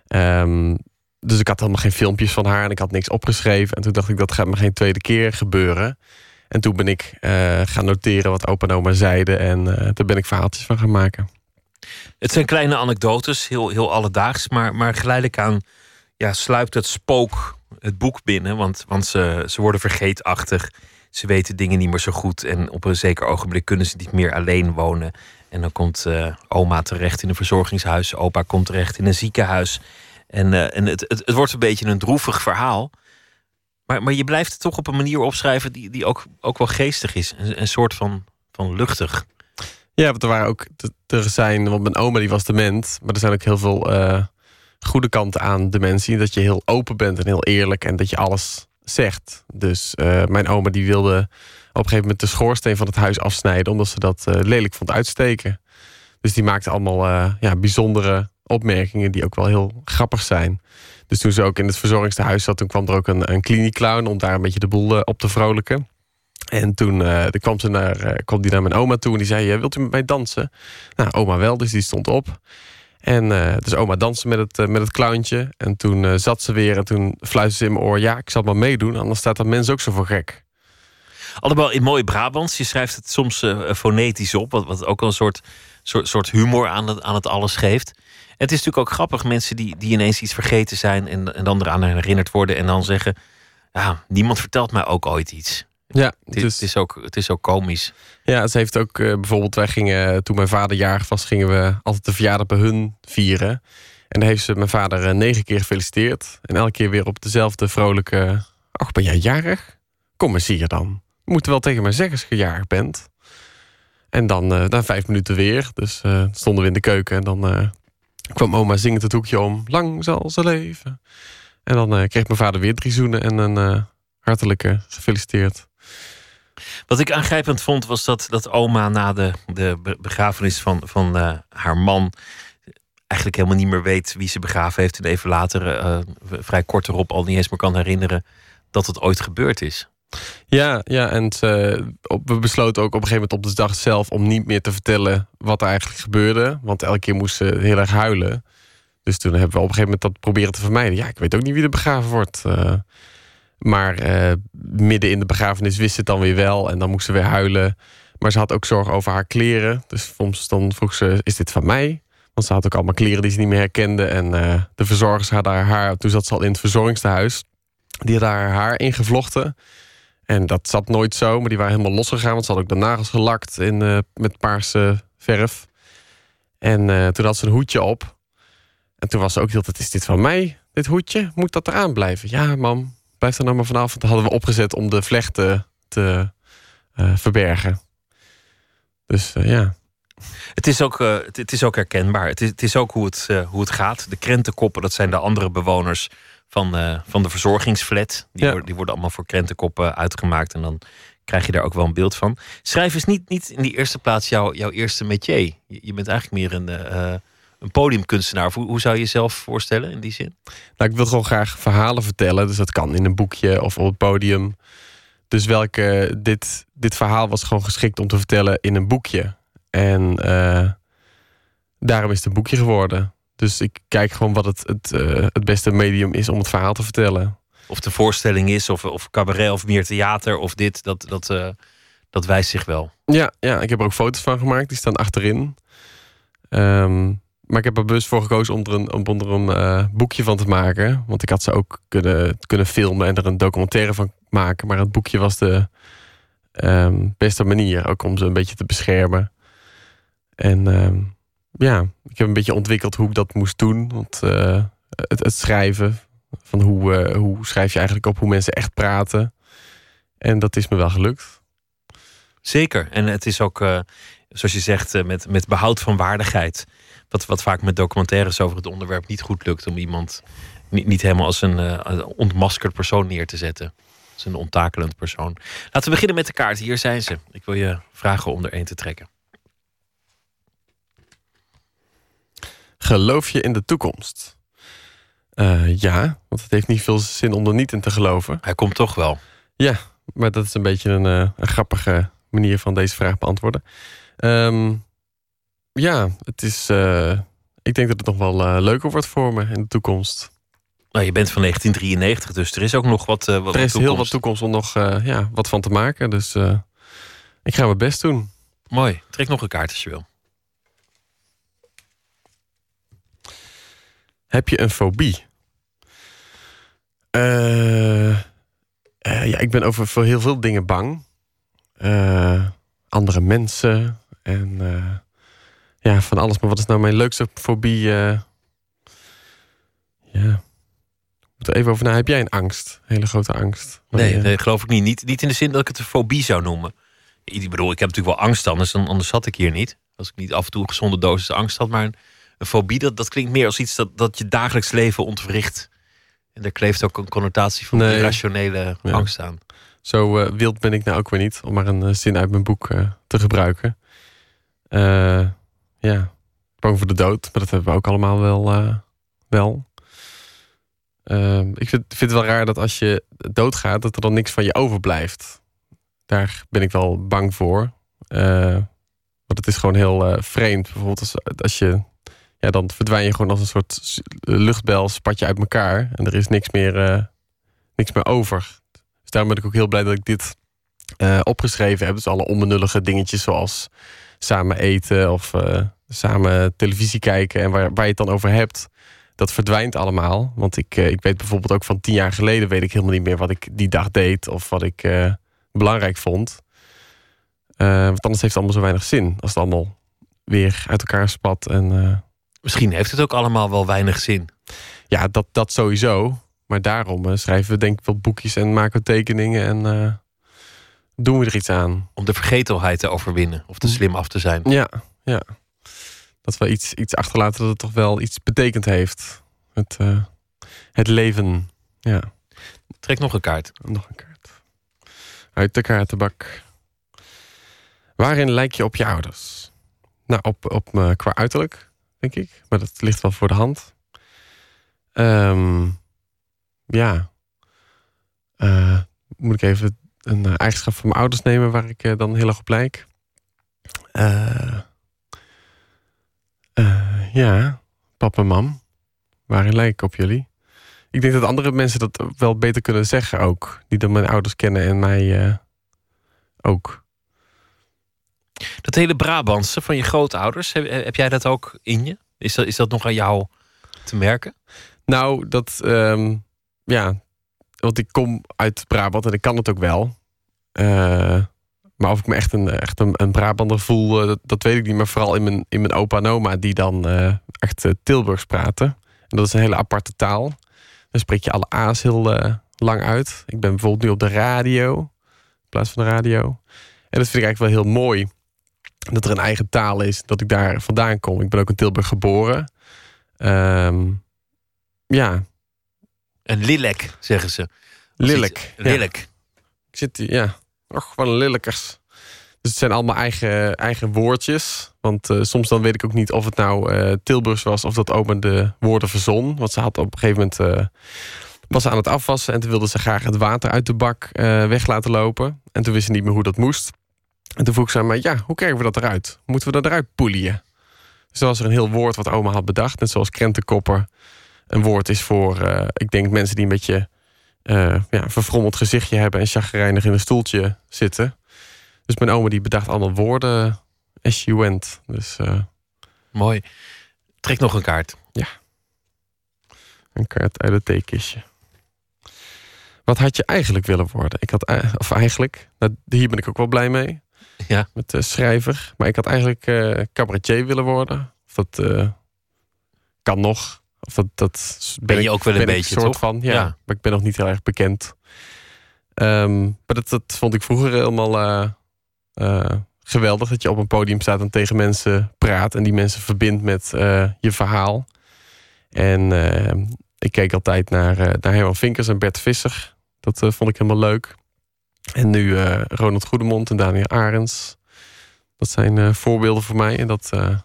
Ehm, dus ik had helemaal geen filmpjes van haar en ik had niks opgeschreven. En toen dacht ik, dat gaat me geen tweede keer gebeuren. En toen ben ik eh, gaan noteren wat opa en oma zeiden. En eh daar ben ik verhaaltjes van gaan maken. Het zijn kleine anekdotes, heel, heel alledaags, maar, maar geleidelijk aan ja, sluipt het spook het boek binnen. Want, want ze, ze worden vergeetachtig. Ze weten dingen niet meer zo goed. En op een zeker ogenblik kunnen ze niet meer alleen wonen. En dan komt eh, oma terecht in een verzorgingshuis. Opa komt terecht in een ziekenhuis. En, en het, het, het wordt een beetje een droevig verhaal. Maar, maar je blijft het toch op een manier opschrijven die, die ook, ook wel geestig is. Een, een soort van, van luchtig. Ja, want er waren ook. Er zijn, want mijn oma die was dement. Maar er zijn ook heel veel eh, goede kanten aan dementie. Dat je heel open bent en heel eerlijk. En dat je alles zegt. Dus eh, mijn oma die wilde op een gegeven moment de schoorsteen van het huis afsnijden. Omdat ze dat eh, lelijk vond uitsteken. Dus die maakte allemaal ja, bijzondere opmerkingen. Die ook wel heel grappig zijn. Dus toen ze ook in het verzorgingstehuis zat. Toen kwam er ook een, een kliniekclown. Om daar een beetje de boel eh, op te vrolijken. En toen dan kwam, ze naar, kwam die naar mijn oma toe en die zei: "Eh, Wilt u met mij dansen? Nou, oma wel, dus die stond op. En dus oma danste met het, met het clowntje. En toen zat ze weer en toen fluisterde ze in mijn oor: Ja, ik zal maar meedoen, anders staat dat mens ook zo voor gek. Allemaal in mooi Brabants. Je schrijft het soms fonetisch op, wat, ook een soort, soort, soort humor aan het, aan het alles geeft. Het is natuurlijk ook grappig, mensen die, die ineens iets vergeten zijn en, en dan eraan herinnerd worden en dan zeggen: Ja, niemand vertelt mij ook ooit iets. Ja, het, is, het, is ook, het is ook komisch. Ja, ze heeft ook eh, bijvoorbeeld, wij gingen toen mijn vader jarig was, gingen we altijd de verjaardag bij hun vieren. En dan heeft ze mijn vader eh, negen keer gefeliciteerd. En elke keer weer op dezelfde vrolijke. Ach, ben jij jarig? Kom eens hier dan. Je moet wel tegen mij zeggen als je jarig bent. En dan eh, na vijf minuten weer. Dus eh, stonden we in de keuken en dan eh, kwam oma zingend het hoekje om. Lang zal ze leven. En dan eh, kreeg mijn vader weer drie zoenen en een eh, hartelijke gefeliciteerd. Wat ik aangrijpend vond, was dat, dat oma na de, de be- begrafenis van, van eh, haar man eigenlijk helemaal niet meer weet wie ze begraven heeft. En even later, vrij kort erop, al niet eens meer kan herinneren dat het ooit gebeurd is. Ja, ja en op, we besloten ook op een gegeven moment op de dag zelf om niet meer te vertellen wat er eigenlijk gebeurde. Want elke keer moest ze heel erg huilen. Dus toen hebben we op een gegeven moment dat proberen te vermijden. Ja, ik weet ook niet wie er begraven wordt. eh. maar eh, midden in de begrafenis wist ze het dan weer wel. En dan moest ze weer huilen. Maar ze had ook zorg over haar kleren. Dus soms dan vroeg ze, is dit van mij? Want ze had ook allemaal kleren die ze niet meer herkende. En eh, de verzorgers hadden haar haar... Toen zat ze al in het verzorgingstehuis. Die had haar haar ingevlochten. En dat zat nooit zo, maar die waren helemaal losgegaan. Want ze had ook de nagels gelakt in, eh, met paarse verf. En eh, toen had ze een hoedje op. En toen was ze ook heel tijd, is dit van mij, dit hoedje? Moet dat eraan blijven? Ja, mam, blijf er nou maar vanaf. Want dat hadden we opgezet om de vlechten te eh, verbergen. Dus ja. Het is ook, het, is ook herkenbaar. Het is, het is ook hoe het, hoe het gaat. De krentenkoppen, dat zijn de andere bewoners van, eh, van de verzorgingsflat. Die, Ja. worden, die worden allemaal voor krentenkoppen uitgemaakt. En dan krijg je daar ook wel een beeld van. Schrijven is niet, niet in die eerste plaats jouw, jouw eerste métier. Je, je bent eigenlijk meer een, eh, een podiumkunstenaar. Hoe, hoe zou je jezelf voorstellen in die zin? Nou, ik wil gewoon graag verhalen vertellen. Dus dat kan in een boekje of op het podium. Dus welke, dit, dit verhaal was gewoon geschikt om te vertellen in een boekje. En eh, daarom is het een boekje geworden. Dus ik kijk gewoon wat het, het, eh, het beste medium is om het verhaal te vertellen. Of de voorstelling is, of, of cabaret, of meer theater, of dit. Dat, dat, eh, dat wijst zich wel. Ja, ja, ik heb er ook foto's van gemaakt. Die staan achterin. Ehm, maar ik heb er bewust voor gekozen om er een, om er een eh, boekje van te maken. Want ik had ze ook kunnen, kunnen filmen en er een documentaire van maken. Maar het boekje was de ehm, beste manier. Ook om ze een beetje te beschermen. En ehm, ja, ik heb een beetje ontwikkeld hoe ik dat moest doen. Want eh, het, het schrijven. Van hoe, eh, hoe schrijf je eigenlijk op hoe mensen echt praten. En dat is me wel gelukt. Zeker. En het is ook, eh, zoals je zegt, met, met behoud van waardigheid. Wat, wat vaak met documentaires over het onderwerp niet goed lukt. Om iemand niet, niet helemaal als een ontmaskerd persoon neer te zetten. Als een onttakelend persoon. Laten we beginnen met de kaart. Hier zijn ze. Ik wil je vragen om er één te trekken. Geloof je in de toekomst? Eh, ja, want het heeft niet veel zin om er niet in te geloven. Hij komt toch wel. Ja, maar dat is een beetje een, eh, een grappige manier van deze vraag beantwoorden. Ehm, ja, het is. eh, ik denk dat het nog wel leuker wordt voor me in de toekomst. Nou, je bent van 1993, dus er is ook nog wat, wat er is heel toekomst. wat toekomst om nog ja, wat van te maken. Dus ik ga mijn best doen. Mooi. Trek nog een kaart als je wil. Heb je een fobie? Eh, eh, ja, ik ben over voor heel veel dingen bang. Eh, andere mensen en ja, van alles. Maar wat is nou mijn leukste fobie? ja, moet er even over na. Heb jij een angst? Hele grote angst? Nee, nee, geloof ik niet. niet. Niet in de zin dat ik het een fobie zou noemen. Ik bedoel, ik heb natuurlijk wel angst anders, dan- anders zat ik hier niet. Als ik niet af en toe een gezonde dosis angst had. Maar een, een fobie, dat, dat klinkt meer als iets dat, dat je dagelijks leven ontwricht. En daar kleeft ook een connotatie van Nee. irrationele Ja. angst aan. Zo eh, wild ben ik nou ook weer niet, om maar een eh, zin uit mijn boek eh, te gebruiken. Ja, bang voor de dood, maar dat hebben we ook allemaal wel. wel. Ehm, ik vind, vind het wel raar dat als je doodgaat, dat er dan niks van je overblijft. Daar ben ik wel bang voor. Want het is gewoon heel vreemd. Bijvoorbeeld als, als je. Dan verdwijn je gewoon als een soort luchtbel, spat je uit elkaar. En er is niks meer, eh, niks meer over. Dus daarom ben ik ook heel blij dat ik dit eh, opgeschreven heb. Dus alle onbenullige dingetjes zoals samen eten of eh, samen televisie kijken. En waar, waar je het dan over hebt, dat verdwijnt allemaal. Want ik, ik weet bijvoorbeeld ook van tien jaar geleden... weet ik helemaal niet meer wat ik die dag deed... of wat ik belangrijk vond. Want anders heeft het allemaal zo weinig zin... als het allemaal weer uit elkaar spat. En, Misschien heeft het ook allemaal wel weinig zin. ja, dat, dat sowieso. Maar daarom eh, schrijven we denk ik wel boekjes en maken we tekeningen... en eh, doen we er iets aan. Om de vergetelheid te overwinnen. Of te slim af te zijn. Ja, ja. Dat we iets, iets achterlaten dat het toch wel iets betekend heeft. Het, eh, het leven. Ja. Trek nog een kaart. Nog een kaart. Uit de kaartenbak. Waarin lijk je op je ouders? Nou, op, op qua uiterlijk, denk ik. Maar dat ligt wel voor de hand. Ehm, ja. Eh, moet ik even een eh, eigenschap van mijn ouders nemen waar ik eh, dan heel erg op lijk? Ja, papa en mam. Waarin lijk ik op jullie? Ik denk dat andere mensen dat wel beter kunnen zeggen ook. Die dan mijn ouders kennen en mij ook. Dat hele Brabantse van je grootouders, heb, jij dat ook in je? Is dat, is dat nog aan jou te merken? Nou, dat... ehm, ja, want ik kom uit Brabant en ik kan het ook wel. Eh, maar of ik me echt een, echt een, Brabander voel, eh, dat, weet ik niet. Maar vooral in mijn, in mijn opa en oma die dan eh, echt Tilburgs praten. En dat is een hele aparte taal. Dan spreek je alle A's heel lang uit. Ik ben bijvoorbeeld nu op de radio, in plaats van de radio. En dat vind ik eigenlijk wel heel mooi. Dat er een eigen taal is, dat ik daar vandaan kom. Ik ben ook in Tilburg geboren. Ehm, ja. En lillek, zeggen ze. Lillek. Ja. Lillek. Ik zit hier, ja. Och, wat een lillekers. Dus het zijn allemaal eigen, eigen woordjes. Want eh, soms dan weet ik ook niet of het nou eh, Tilburgs was... of dat oma de woorden verzon. Want ze had op een gegeven moment... eh, was ze aan het afwassen en toen wilde ze graag het water uit de bak weg laten lopen. En toen wist ze niet meer hoe dat moest. En toen vroeg ze aan mij, ja, hoe krijgen we dat eruit? Moeten we dat eruit poelien? Dus was er een heel woord wat oma had bedacht. Net zoals krentenkopper een woord is voor, eh, ik denk, mensen die een beetje eh, ja, een verfrommeld gezichtje hebben en chagrijnig in een stoeltje zitten. Dus mijn oma die bedacht allemaal woorden as she went. Dus, eh, Mooi. Trek nog een kaart. Ja. Een kaart uit het theekistje. Wat had je eigenlijk willen worden? Ik had, of eigenlijk, nou, hier ben ik ook wel blij mee. Ja. Met de schrijver. Maar ik had eigenlijk eh cabaretier willen worden. Of dat eh, kan nog. Of dat, dat Ben je ook wel een beetje, soort toch? van. Ja, Ja. maar ik ben nog niet heel erg bekend. Ehm, maar dat, dat vond ik vroeger helemaal eh, geweldig. Dat je op een podium staat en tegen mensen praat. En die mensen verbindt met je verhaal. En eh, ik keek altijd naar, naar Herman Vinkers en Bert Visser. Dat vond ik helemaal leuk. En nu eh, Ronald Goedemond en Daniel Arends. Dat zijn eh, voorbeelden voor mij. En dat, eh,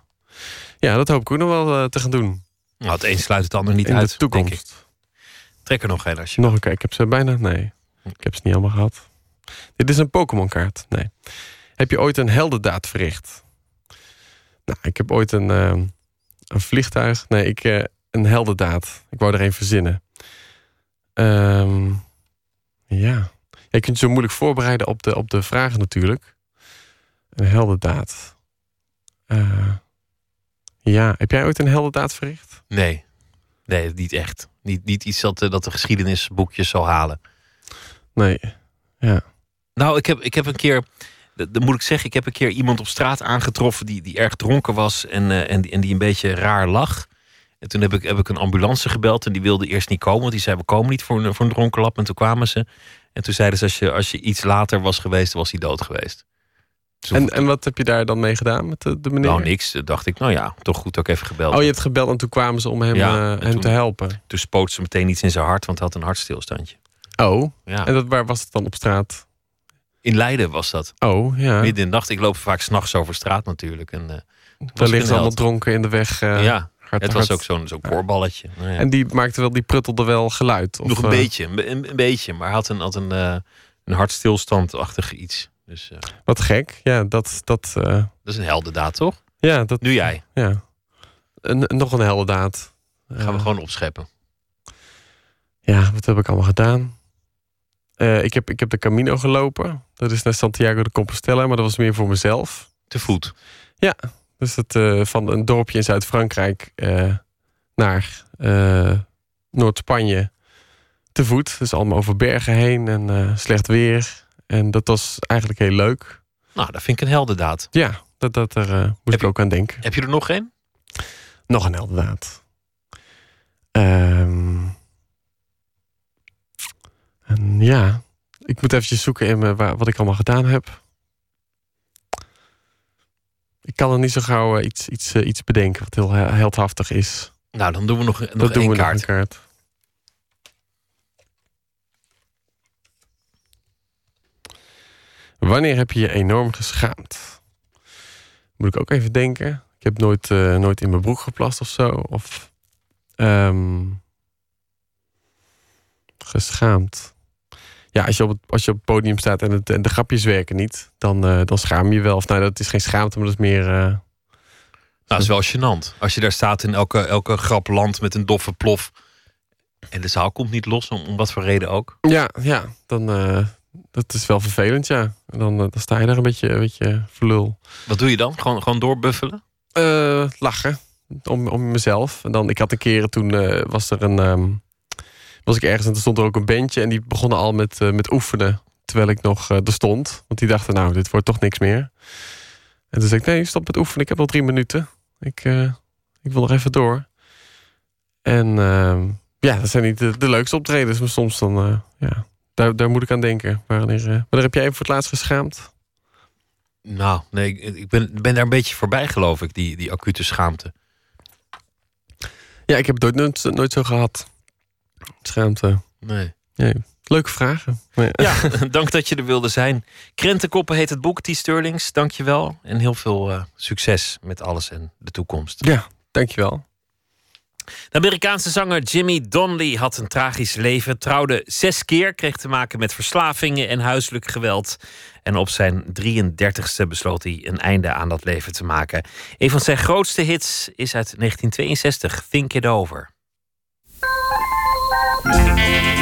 ja, dat hoop ik ook nog wel te gaan doen. Nou, het een sluit het ander niet In de uit, toekomst. Trek er nog een als je Nog een keer. Ik heb ze bijna... Nee, ik heb ze niet allemaal gehad. Dit is een Pokémon kaart. Nee. Heb je ooit een heldendaad verricht? Nou, ik heb ooit een, een vliegtuig... Nee, ik, een heldendaad. Ik wou er een verzinnen. Ehm, ja. Je kunt je zo moeilijk voorbereiden op de, op de vragen natuurlijk. Een heldendaad. Eh, ja, heb jij ooit een heldendaad verricht? Nee, nee niet echt. Niet, niet iets dat, eh, dat de geschiedenisboekjes zal halen. Nee, ja. Nou, ik heb, ik heb een keer, dat moet ik zeggen, ik heb een keer iemand op straat aangetroffen die, die erg dronken was en, eh, en, die- en die een beetje raar lag. En toen heb ik, heb ik een ambulance gebeld en die wilde eerst niet komen, want die zei: We komen niet voor een, voor een dronken lap. En toen kwamen ze. En toen zeiden ze: Als je, als je iets later was geweest, was hij dood geweest. En, en wat heb je daar dan mee gedaan met de, de meneer? Nou, niks. Dacht ik, nou ja, toch goed ik even gebeld. Oh, je heb. hebt gebeld en toen kwamen ze om hem, Ja, eh, en hem toen- te helpen. Toen spoot ze meteen iets in zijn hart, want hij had een hartstilstandje. Oh, Ja. en dat, waar was het dan op straat? In Leiden was dat. Oh, ja. Midden in de nacht. Ik loop vaak s'nachts over straat natuurlijk. En, eh, toen was Daar allemaal dronken in de weg. eh, ja, hard- het was hard- ook zo'n zo'n koorballetje. Nou ja. En die maakte wel, die pruttelde wel geluid. Of, Nog een eh, beetje, een, beetje. Maar had een, had een, eh, een hartstilstandachtig iets. Dus eh, Wat gek. Ja, dat... Dat, dat is een heldendaad, toch? ja, dat... Nu jij. Ja. Een, nog een heldendaad. Gaan we gewoon opscheppen. Ja, wat heb ik allemaal gedaan? Ik, heb, ik heb de Camino gelopen. Dat is naar Santiago de Compostela, maar dat was meer voor mezelf. Te voet? Ja, dus het, eh, van een dorpje in Zuid-Frankrijk eh, naar eh, Noord-Spanje te voet. Dus allemaal over bergen heen en slecht weer. En dat was eigenlijk heel leuk. Nou, dat vind ik een heldendaad. Ja, dat, dat er moest ik ook aan denken. Heb je er nog een? Nog een heldendaad. Ehm, en ja, ik moet eventjes zoeken in me wat ik allemaal gedaan heb. Ik kan er niet zo gauw eh, iets, iets, eh, iets bedenken wat heel he- heldhaftig is. Nou, dan doen we nog, nog dat doen één we nog kaart. een kaart. Wanneer heb je je enorm geschaamd? Moet ik ook even denken. Ik heb nooit, eh, nooit in mijn broek geplast of zo. Of ehm, geschaamd. Ja, als je, op het, als je op het podium staat en, het, en de grapjes werken niet, dan, eh, dan schaam je je wel. Of nou, dat is geen schaamte, maar dat is meer. eh, Nou, dat is wel gênant. Als je daar staat in elke, elke grap landt met een doffe plof. En de zaal komt niet los, om, om wat voor reden ook. Ja, ja, dan eh, dat is wel vervelend, ja. En dan, dan sta je daar een beetje, een beetje verlul. Wat doe je dan? Gewoon, gewoon doorbuffelen? Lachen. Om, om mezelf. En dan, ik had een keer, toen was er een. ehm, was ik ergens en toen stond er ook een bandje. En die begonnen al met, eh, met oefenen. Terwijl ik nog eh, er stond. Want die dachten, nou, dit wordt toch niks meer. En toen zei ik, nee, stop met oefenen. Ik heb nog drie minuten. Ik, eh, ik wil nog even door. En ehm, ja, dat zijn niet de, de leukste optredens. Maar soms dan, ja, daar, daar moet ik aan denken. Wanneer, wanneer heb jij even voor het laatst geschaamd? Nou, nee, ik- ik ben, ben daar een beetje voorbij, geloof ik, die, die acute schaamte. Ja, ik heb het nooit, nooit, nooit zo gehad. Schaamte. Nee. Nee. Leuke vragen. Ja. *laughs* Dank dat je er wilde zijn. Krentenkoppen heet het boek, T. Sterlings. Dank je wel. En heel veel eh, succes met alles en de toekomst. Ja, dankjewel. De Amerikaanse zanger Jimmy Donnelly had een tragisch leven. Trouwde zes keer, kreeg te maken met verslavingen en huiselijk geweld. En op zijn 33ste besloot hij een einde aan dat leven te maken. Een van zijn grootste hits is uit 1962, Think It Over. Think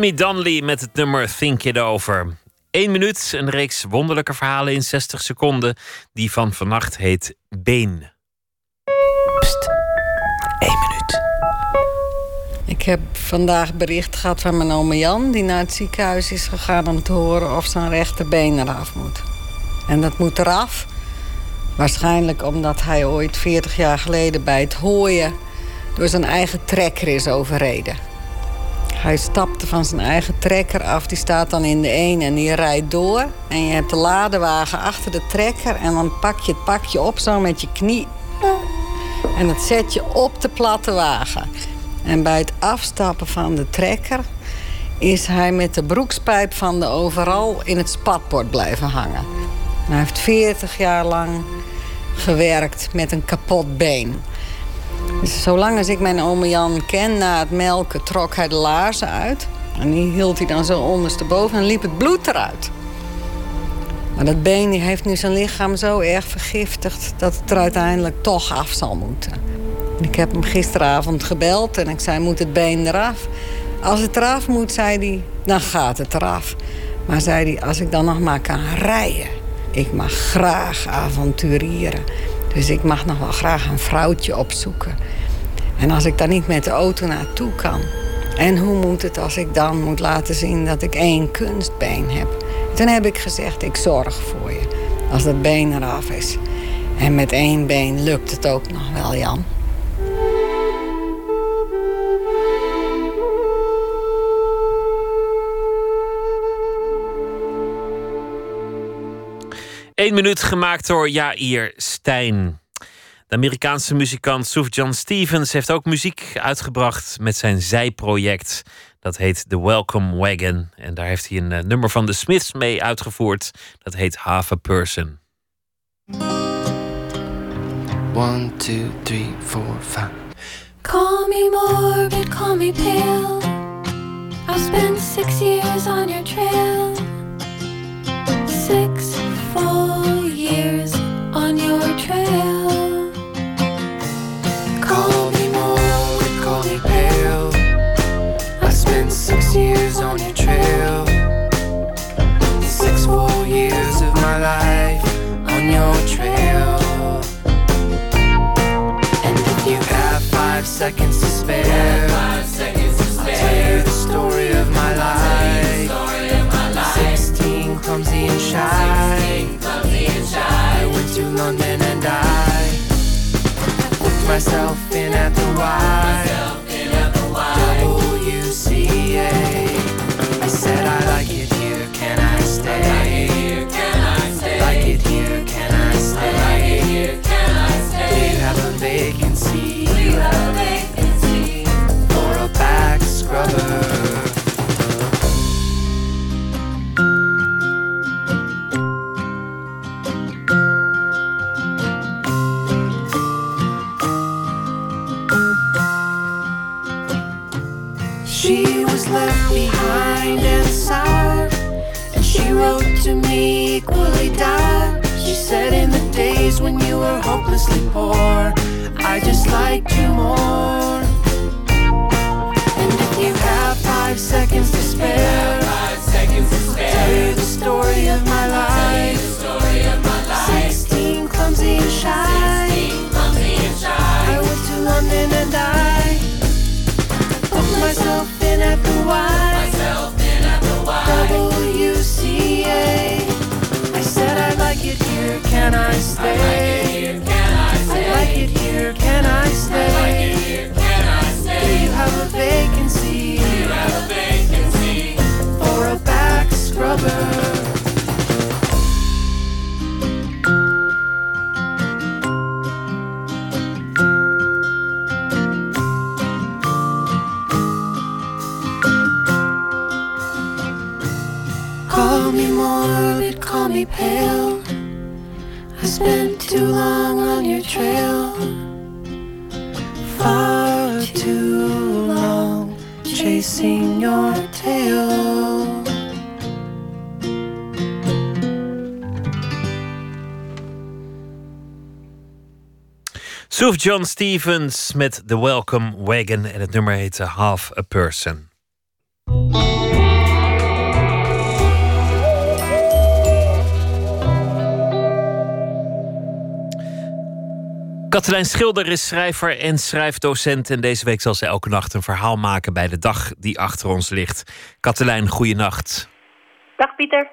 Jimmy Dunley met het nummer Think It Over. Eén minuut, een reeks wonderlijke verhalen in 60 seconden. Die van vannacht heet Been. Ik heb vandaag bericht gehad van mijn oom Jan... die naar het ziekenhuis is gegaan om te horen of zijn rechterbeen eraf moet. En dat moet eraf. Waarschijnlijk omdat hij ooit 40 jaar geleden bij het hooien... door zijn eigen trekker is overreden. Hij stapte van zijn eigen trekker af. Die staat dan in de een en die rijdt door. En je hebt de ladewagen achter de trekker. En dan pak je het pakje op zo met je knie. En dat zet je op de platte wagen. En bij het afstappen van de trekker is hij met de broekspijp van de overal in het spatbord blijven hangen. Hij heeft 40 jaar lang gewerkt met een kapot been. Zolang als ik mijn oom Jan ken, na het melken trok hij de laarzen uit. En die hield hij dan zo ondersteboven en liep het bloed eruit. Maar dat been die heeft nu zijn lichaam zo erg vergiftigd... dat het er uiteindelijk toch af zal moeten. En ik heb hem gisteravond gebeld en ik zei, moet het been eraf? Als het eraf moet, zei hij, dan gaat het eraf. Maar zei hij, als ik dan nog maar kan rijden... ik mag graag avonturieren. Dus ik mag nog wel graag een vrouwtje opzoeken. En als ik daar niet met de auto naartoe kan... en hoe moet het als ik dan moet laten zien dat ik één kunstbeen heb... toen heb ik gezegd, ik zorg voor je. Als dat been eraf is. En met één been lukt het ook nog wel, Jan. Eén minuut gemaakt door Jair Stijn. De Amerikaanse muzikant Sufjan Stevens heeft ook muziek uitgebracht met zijn zijproject. Dat heet The Welcome Wagon. En daar heeft hij een eh, nummer van de Smiths mee uitgevoerd. Dat heet Half a Person. One, two, three, four, five. Call me morbid, call me pale. I've spent six years on your trail. Six full years on your trail. Call me morbid, call me pale. I spent six years on your trail. Six full years of my life on your trail. And if you have five seconds to spare, I'll tell you the story of my life. Sixteen clumsy and shy. Myself in at the Y. to me equally died. She said, In the days when you were hopelessly poor, I just liked you more. And if you have five seconds to spare, tell you the story of my life. Sixteen clumsy and shy. I went to London and I put myself in at the Y. WCA. I said I like it here, can I stay? I like it here, can I stay? Do you have a vacancy? For a back scrubber? Call me morbid, call me pale. I spent too long on your trail. Far too long chasing your tail. Suf John Stevens met The Welcome Wagon en het nummer heet Half a Person. Katelijn Schilder is schrijver en schrijfdocent. En deze week zal ze elke nacht een verhaal maken bij de dag die achter ons ligt. Katelijn, goeienacht. Dag Pieter.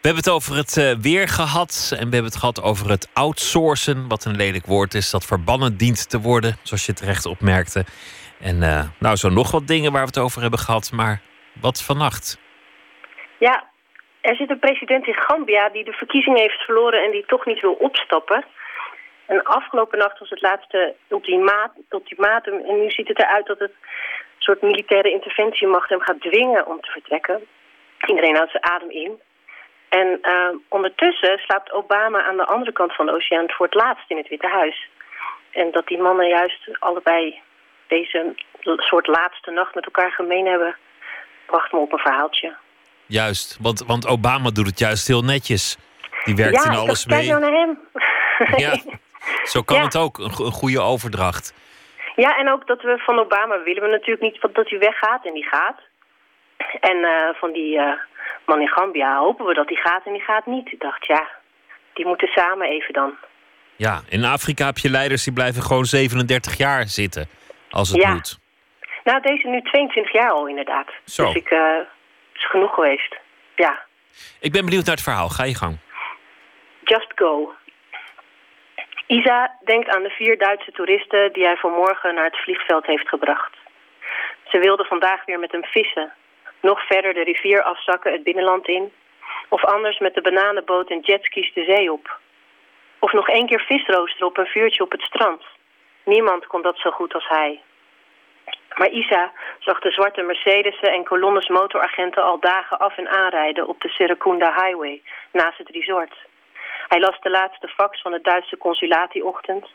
We hebben het over het eh, weer gehad. En we hebben het gehad over het outsourcen. Wat een lelijk woord is dat verbannen dient te worden. Zoals je terecht opmerkte. En eh, nou, zo nog wat dingen waar we het over hebben gehad. Maar wat vannacht? Ja, er zit een president in Gambia die de verkiezing heeft verloren en die toch niet wil opstappen. En afgelopen nacht was het laatste ultimaat, ultimatum. En nu ziet het eruit dat het een soort militaire interventiemacht hem gaat dwingen om te vertrekken. Iedereen houdt zijn adem in. En eh, ondertussen slaapt Obama aan de andere kant van de oceaan voor het laatst in het Witte Huis. En dat die mannen juist allebei deze soort laatste nacht met elkaar gemeen hebben, bracht me op een verhaaltje. Juist, want, want Obama doet het juist heel netjes. Die werkt ja, in alles mee. kijk nou naar hem. Ja, *laughs* zo kan Ja. het ook. Een, go- een goede overdracht. Ja, en ook dat we van Obama willen we natuurlijk niet dat hij weggaat en die gaat. En eh, van die eh, man in Gambia hopen we dat hij gaat en die gaat niet. Ik dacht, ja, die moeten samen even dan. Ja, in Afrika heb je leiders die blijven gewoon 37 jaar zitten. Als het Ja. moet. Nou, deze nu 22 jaar al inderdaad. Zo. Dus ik, eh is genoeg geweest. Ja, Ik ben benieuwd naar het verhaal. Ga je gang. just go. Isa denkt aan de vier Duitse toeristen die hij vanmorgen naar het vliegveld heeft gebracht. Ze wilden vandaag weer met hem vissen. Nog verder de rivier afzakken het binnenland in. Of anders met de bananenboot en jetskis de zee op. Of nog één keer visroosteren op een vuurtje op het strand. Niemand kon dat zo goed als hij. Maar Isa zag de zwarte Mercedes'en en kolonnes motoragenten al dagen af en aanrijden op de Serekunda Highway naast het resort. Hij las de laatste fax van het Duitse consulaat die ochtend.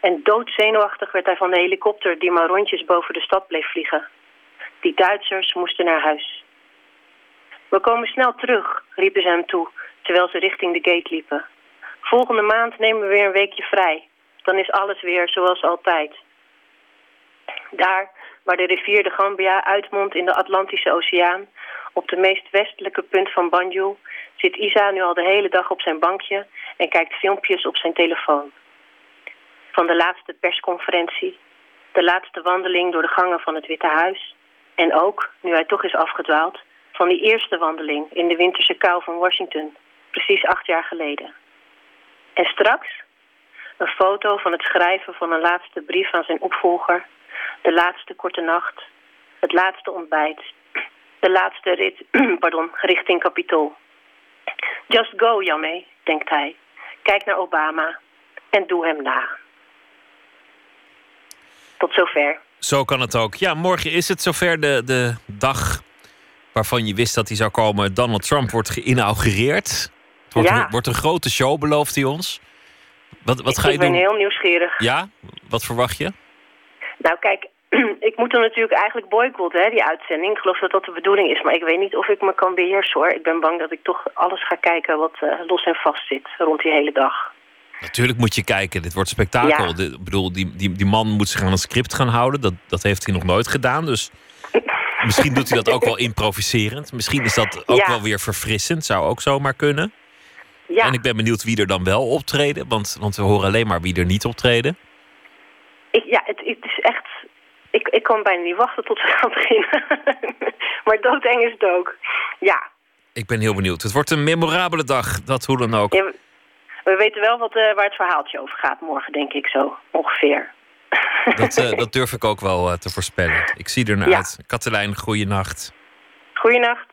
En doodzenuwachtig werd hij van de helikopter die maar rondjes boven de stad bleef vliegen. Die Duitsers moesten naar huis. We komen snel terug, riepen ze hem toe, terwijl ze richting de gate liepen. Volgende maand nemen we weer een weekje vrij. Dan is alles weer zoals altijd. Daar, waar de rivier de Gambia uitmondt in de Atlantische Oceaan, op de meest westelijke punt van Banjul, zit Isa nu al de hele dag op zijn bankje en kijkt filmpjes op zijn telefoon. Van de laatste persconferentie, de laatste wandeling door de gangen van het Witte Huis en ook, nu hij toch is afgedwaald, van die eerste wandeling in de winterse kou van Washington, precies acht jaar geleden. En straks een foto van het schrijven van een laatste brief aan zijn opvolger, de laatste korte nacht, het laatste ontbijt, de laatste rit *clears throat* pardon, richting Capitool. Just go, Jammeh, denkt hij. Kijk naar Obama en doe hem na. Tot zover. Zo kan het ook. Ja, morgen is het zover de, de dag waarvan je wist dat hij zou komen. Donald Trump wordt geïnaugureerd. Het wordt, Ja. een, wordt een grote show, belooft hij ons. Wat, wat ga je ik ben doen? heel nieuwsgierig. Ja? Wat verwacht je? Nou kijk, *clears throat* ik moet hem natuurlijk eigenlijk boycotten, hè, die uitzending. Ik geloof dat dat de bedoeling is, maar ik weet niet of ik me kan beheersen hoor. Ik ben bang dat ik toch alles ga kijken wat eh, los en vast zit rond die hele dag. Natuurlijk moet je kijken, dit wordt spektakel. Ja. De- ik bedoel, die, die, die man moet zich aan een script gaan houden. Dat, dat heeft hij nog nooit gedaan. Dus *laughs* misschien doet hij dat ook wel improviserend. Misschien is dat ook Ja. wel weer verfrissend. Zou ook zomaar kunnen. Ja. En ik ben benieuwd wie er dan wel optreden. Want, want we horen alleen maar wie er niet optreden. Ik, ja, het, het is echt... Ik, ik kan bijna niet wachten tot we gaan beginnen. *laughs* maar doodeng is het ook. Ja. Ik ben heel benieuwd. Het wordt een memorabele dag, dat hoe dan ook. Ja, we- we weten wel wat, eh, waar het verhaaltje over gaat morgen, denk ik zo. Ongeveer. Dat, eh, *laughs* dat durf ik ook wel eh, te voorspellen. Ik zie er naar Ja. uit. Katelijn, goeienacht. Goeienacht.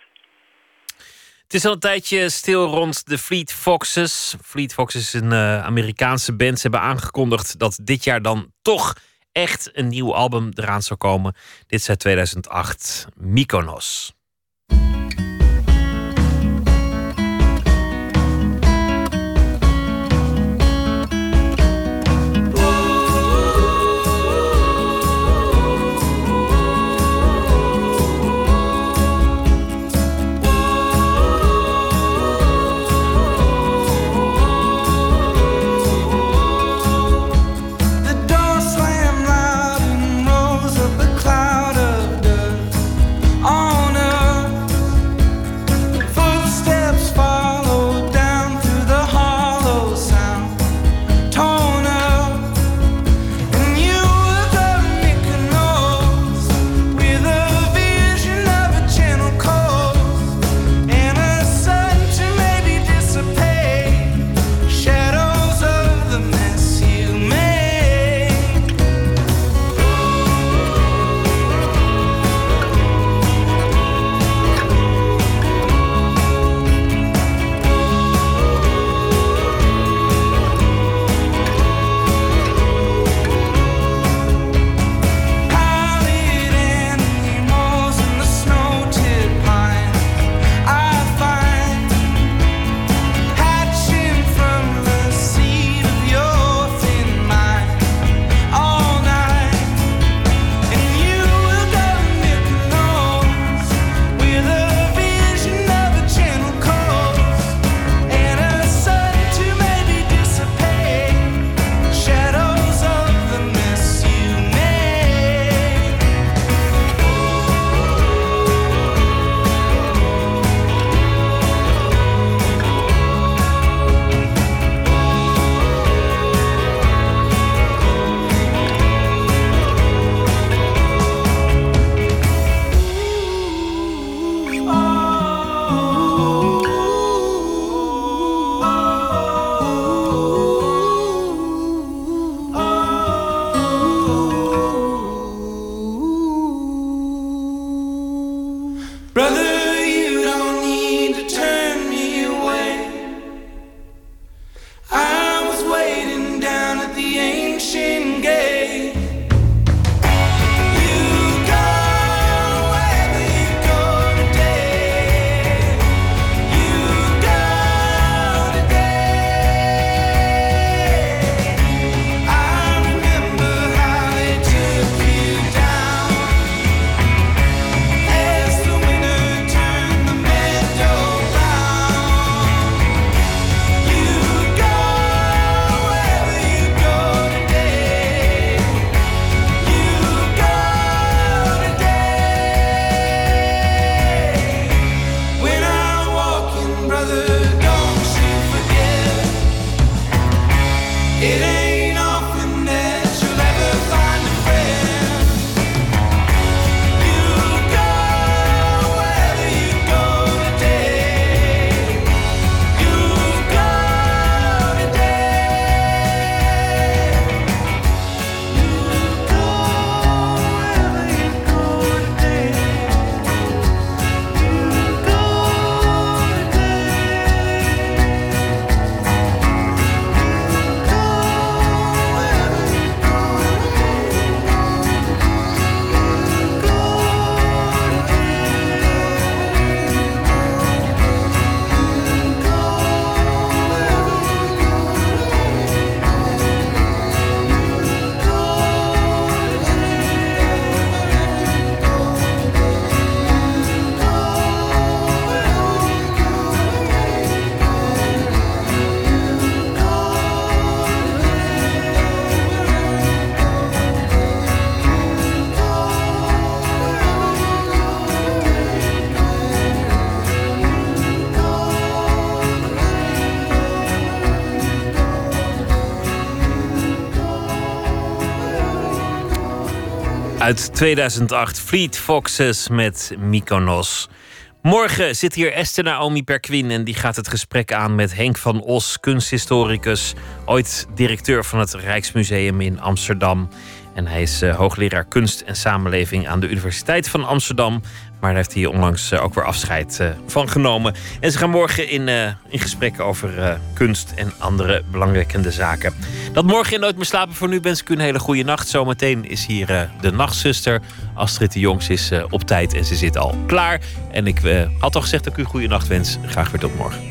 Het is al een tijdje stil rond de Fleet Foxes. Fleet Foxes is een Amerikaanse band. Ze hebben aangekondigd dat dit jaar dan toch echt een nieuw album eraan zou komen. Dit is uit 2008, Mykonos. 2008 Fleet Foxes met Mykonos. Morgen zit hier Esther Naomi Perquin en die gaat het gesprek aan met Henk van Os, kunsthistoricus, ooit directeur van het Rijksmuseum in Amsterdam. En hij is eh, hoogleraar kunst en samenleving aan de Universiteit van Amsterdam. Maar daar heeft hij onlangs eh, ook weer afscheid eh, van genomen. En ze gaan morgen in, in gesprek over kunst en andere belangwekkende zaken. Dat morgen in Nooit meer slapen. Voor nu wens ik u een hele goede nacht. Zometeen is hier de nachtzuster. Astrid de Jongs is op tijd en ze zit al klaar. En ik had al gezegd dat ik u een goede nacht wens. Graag weer tot morgen.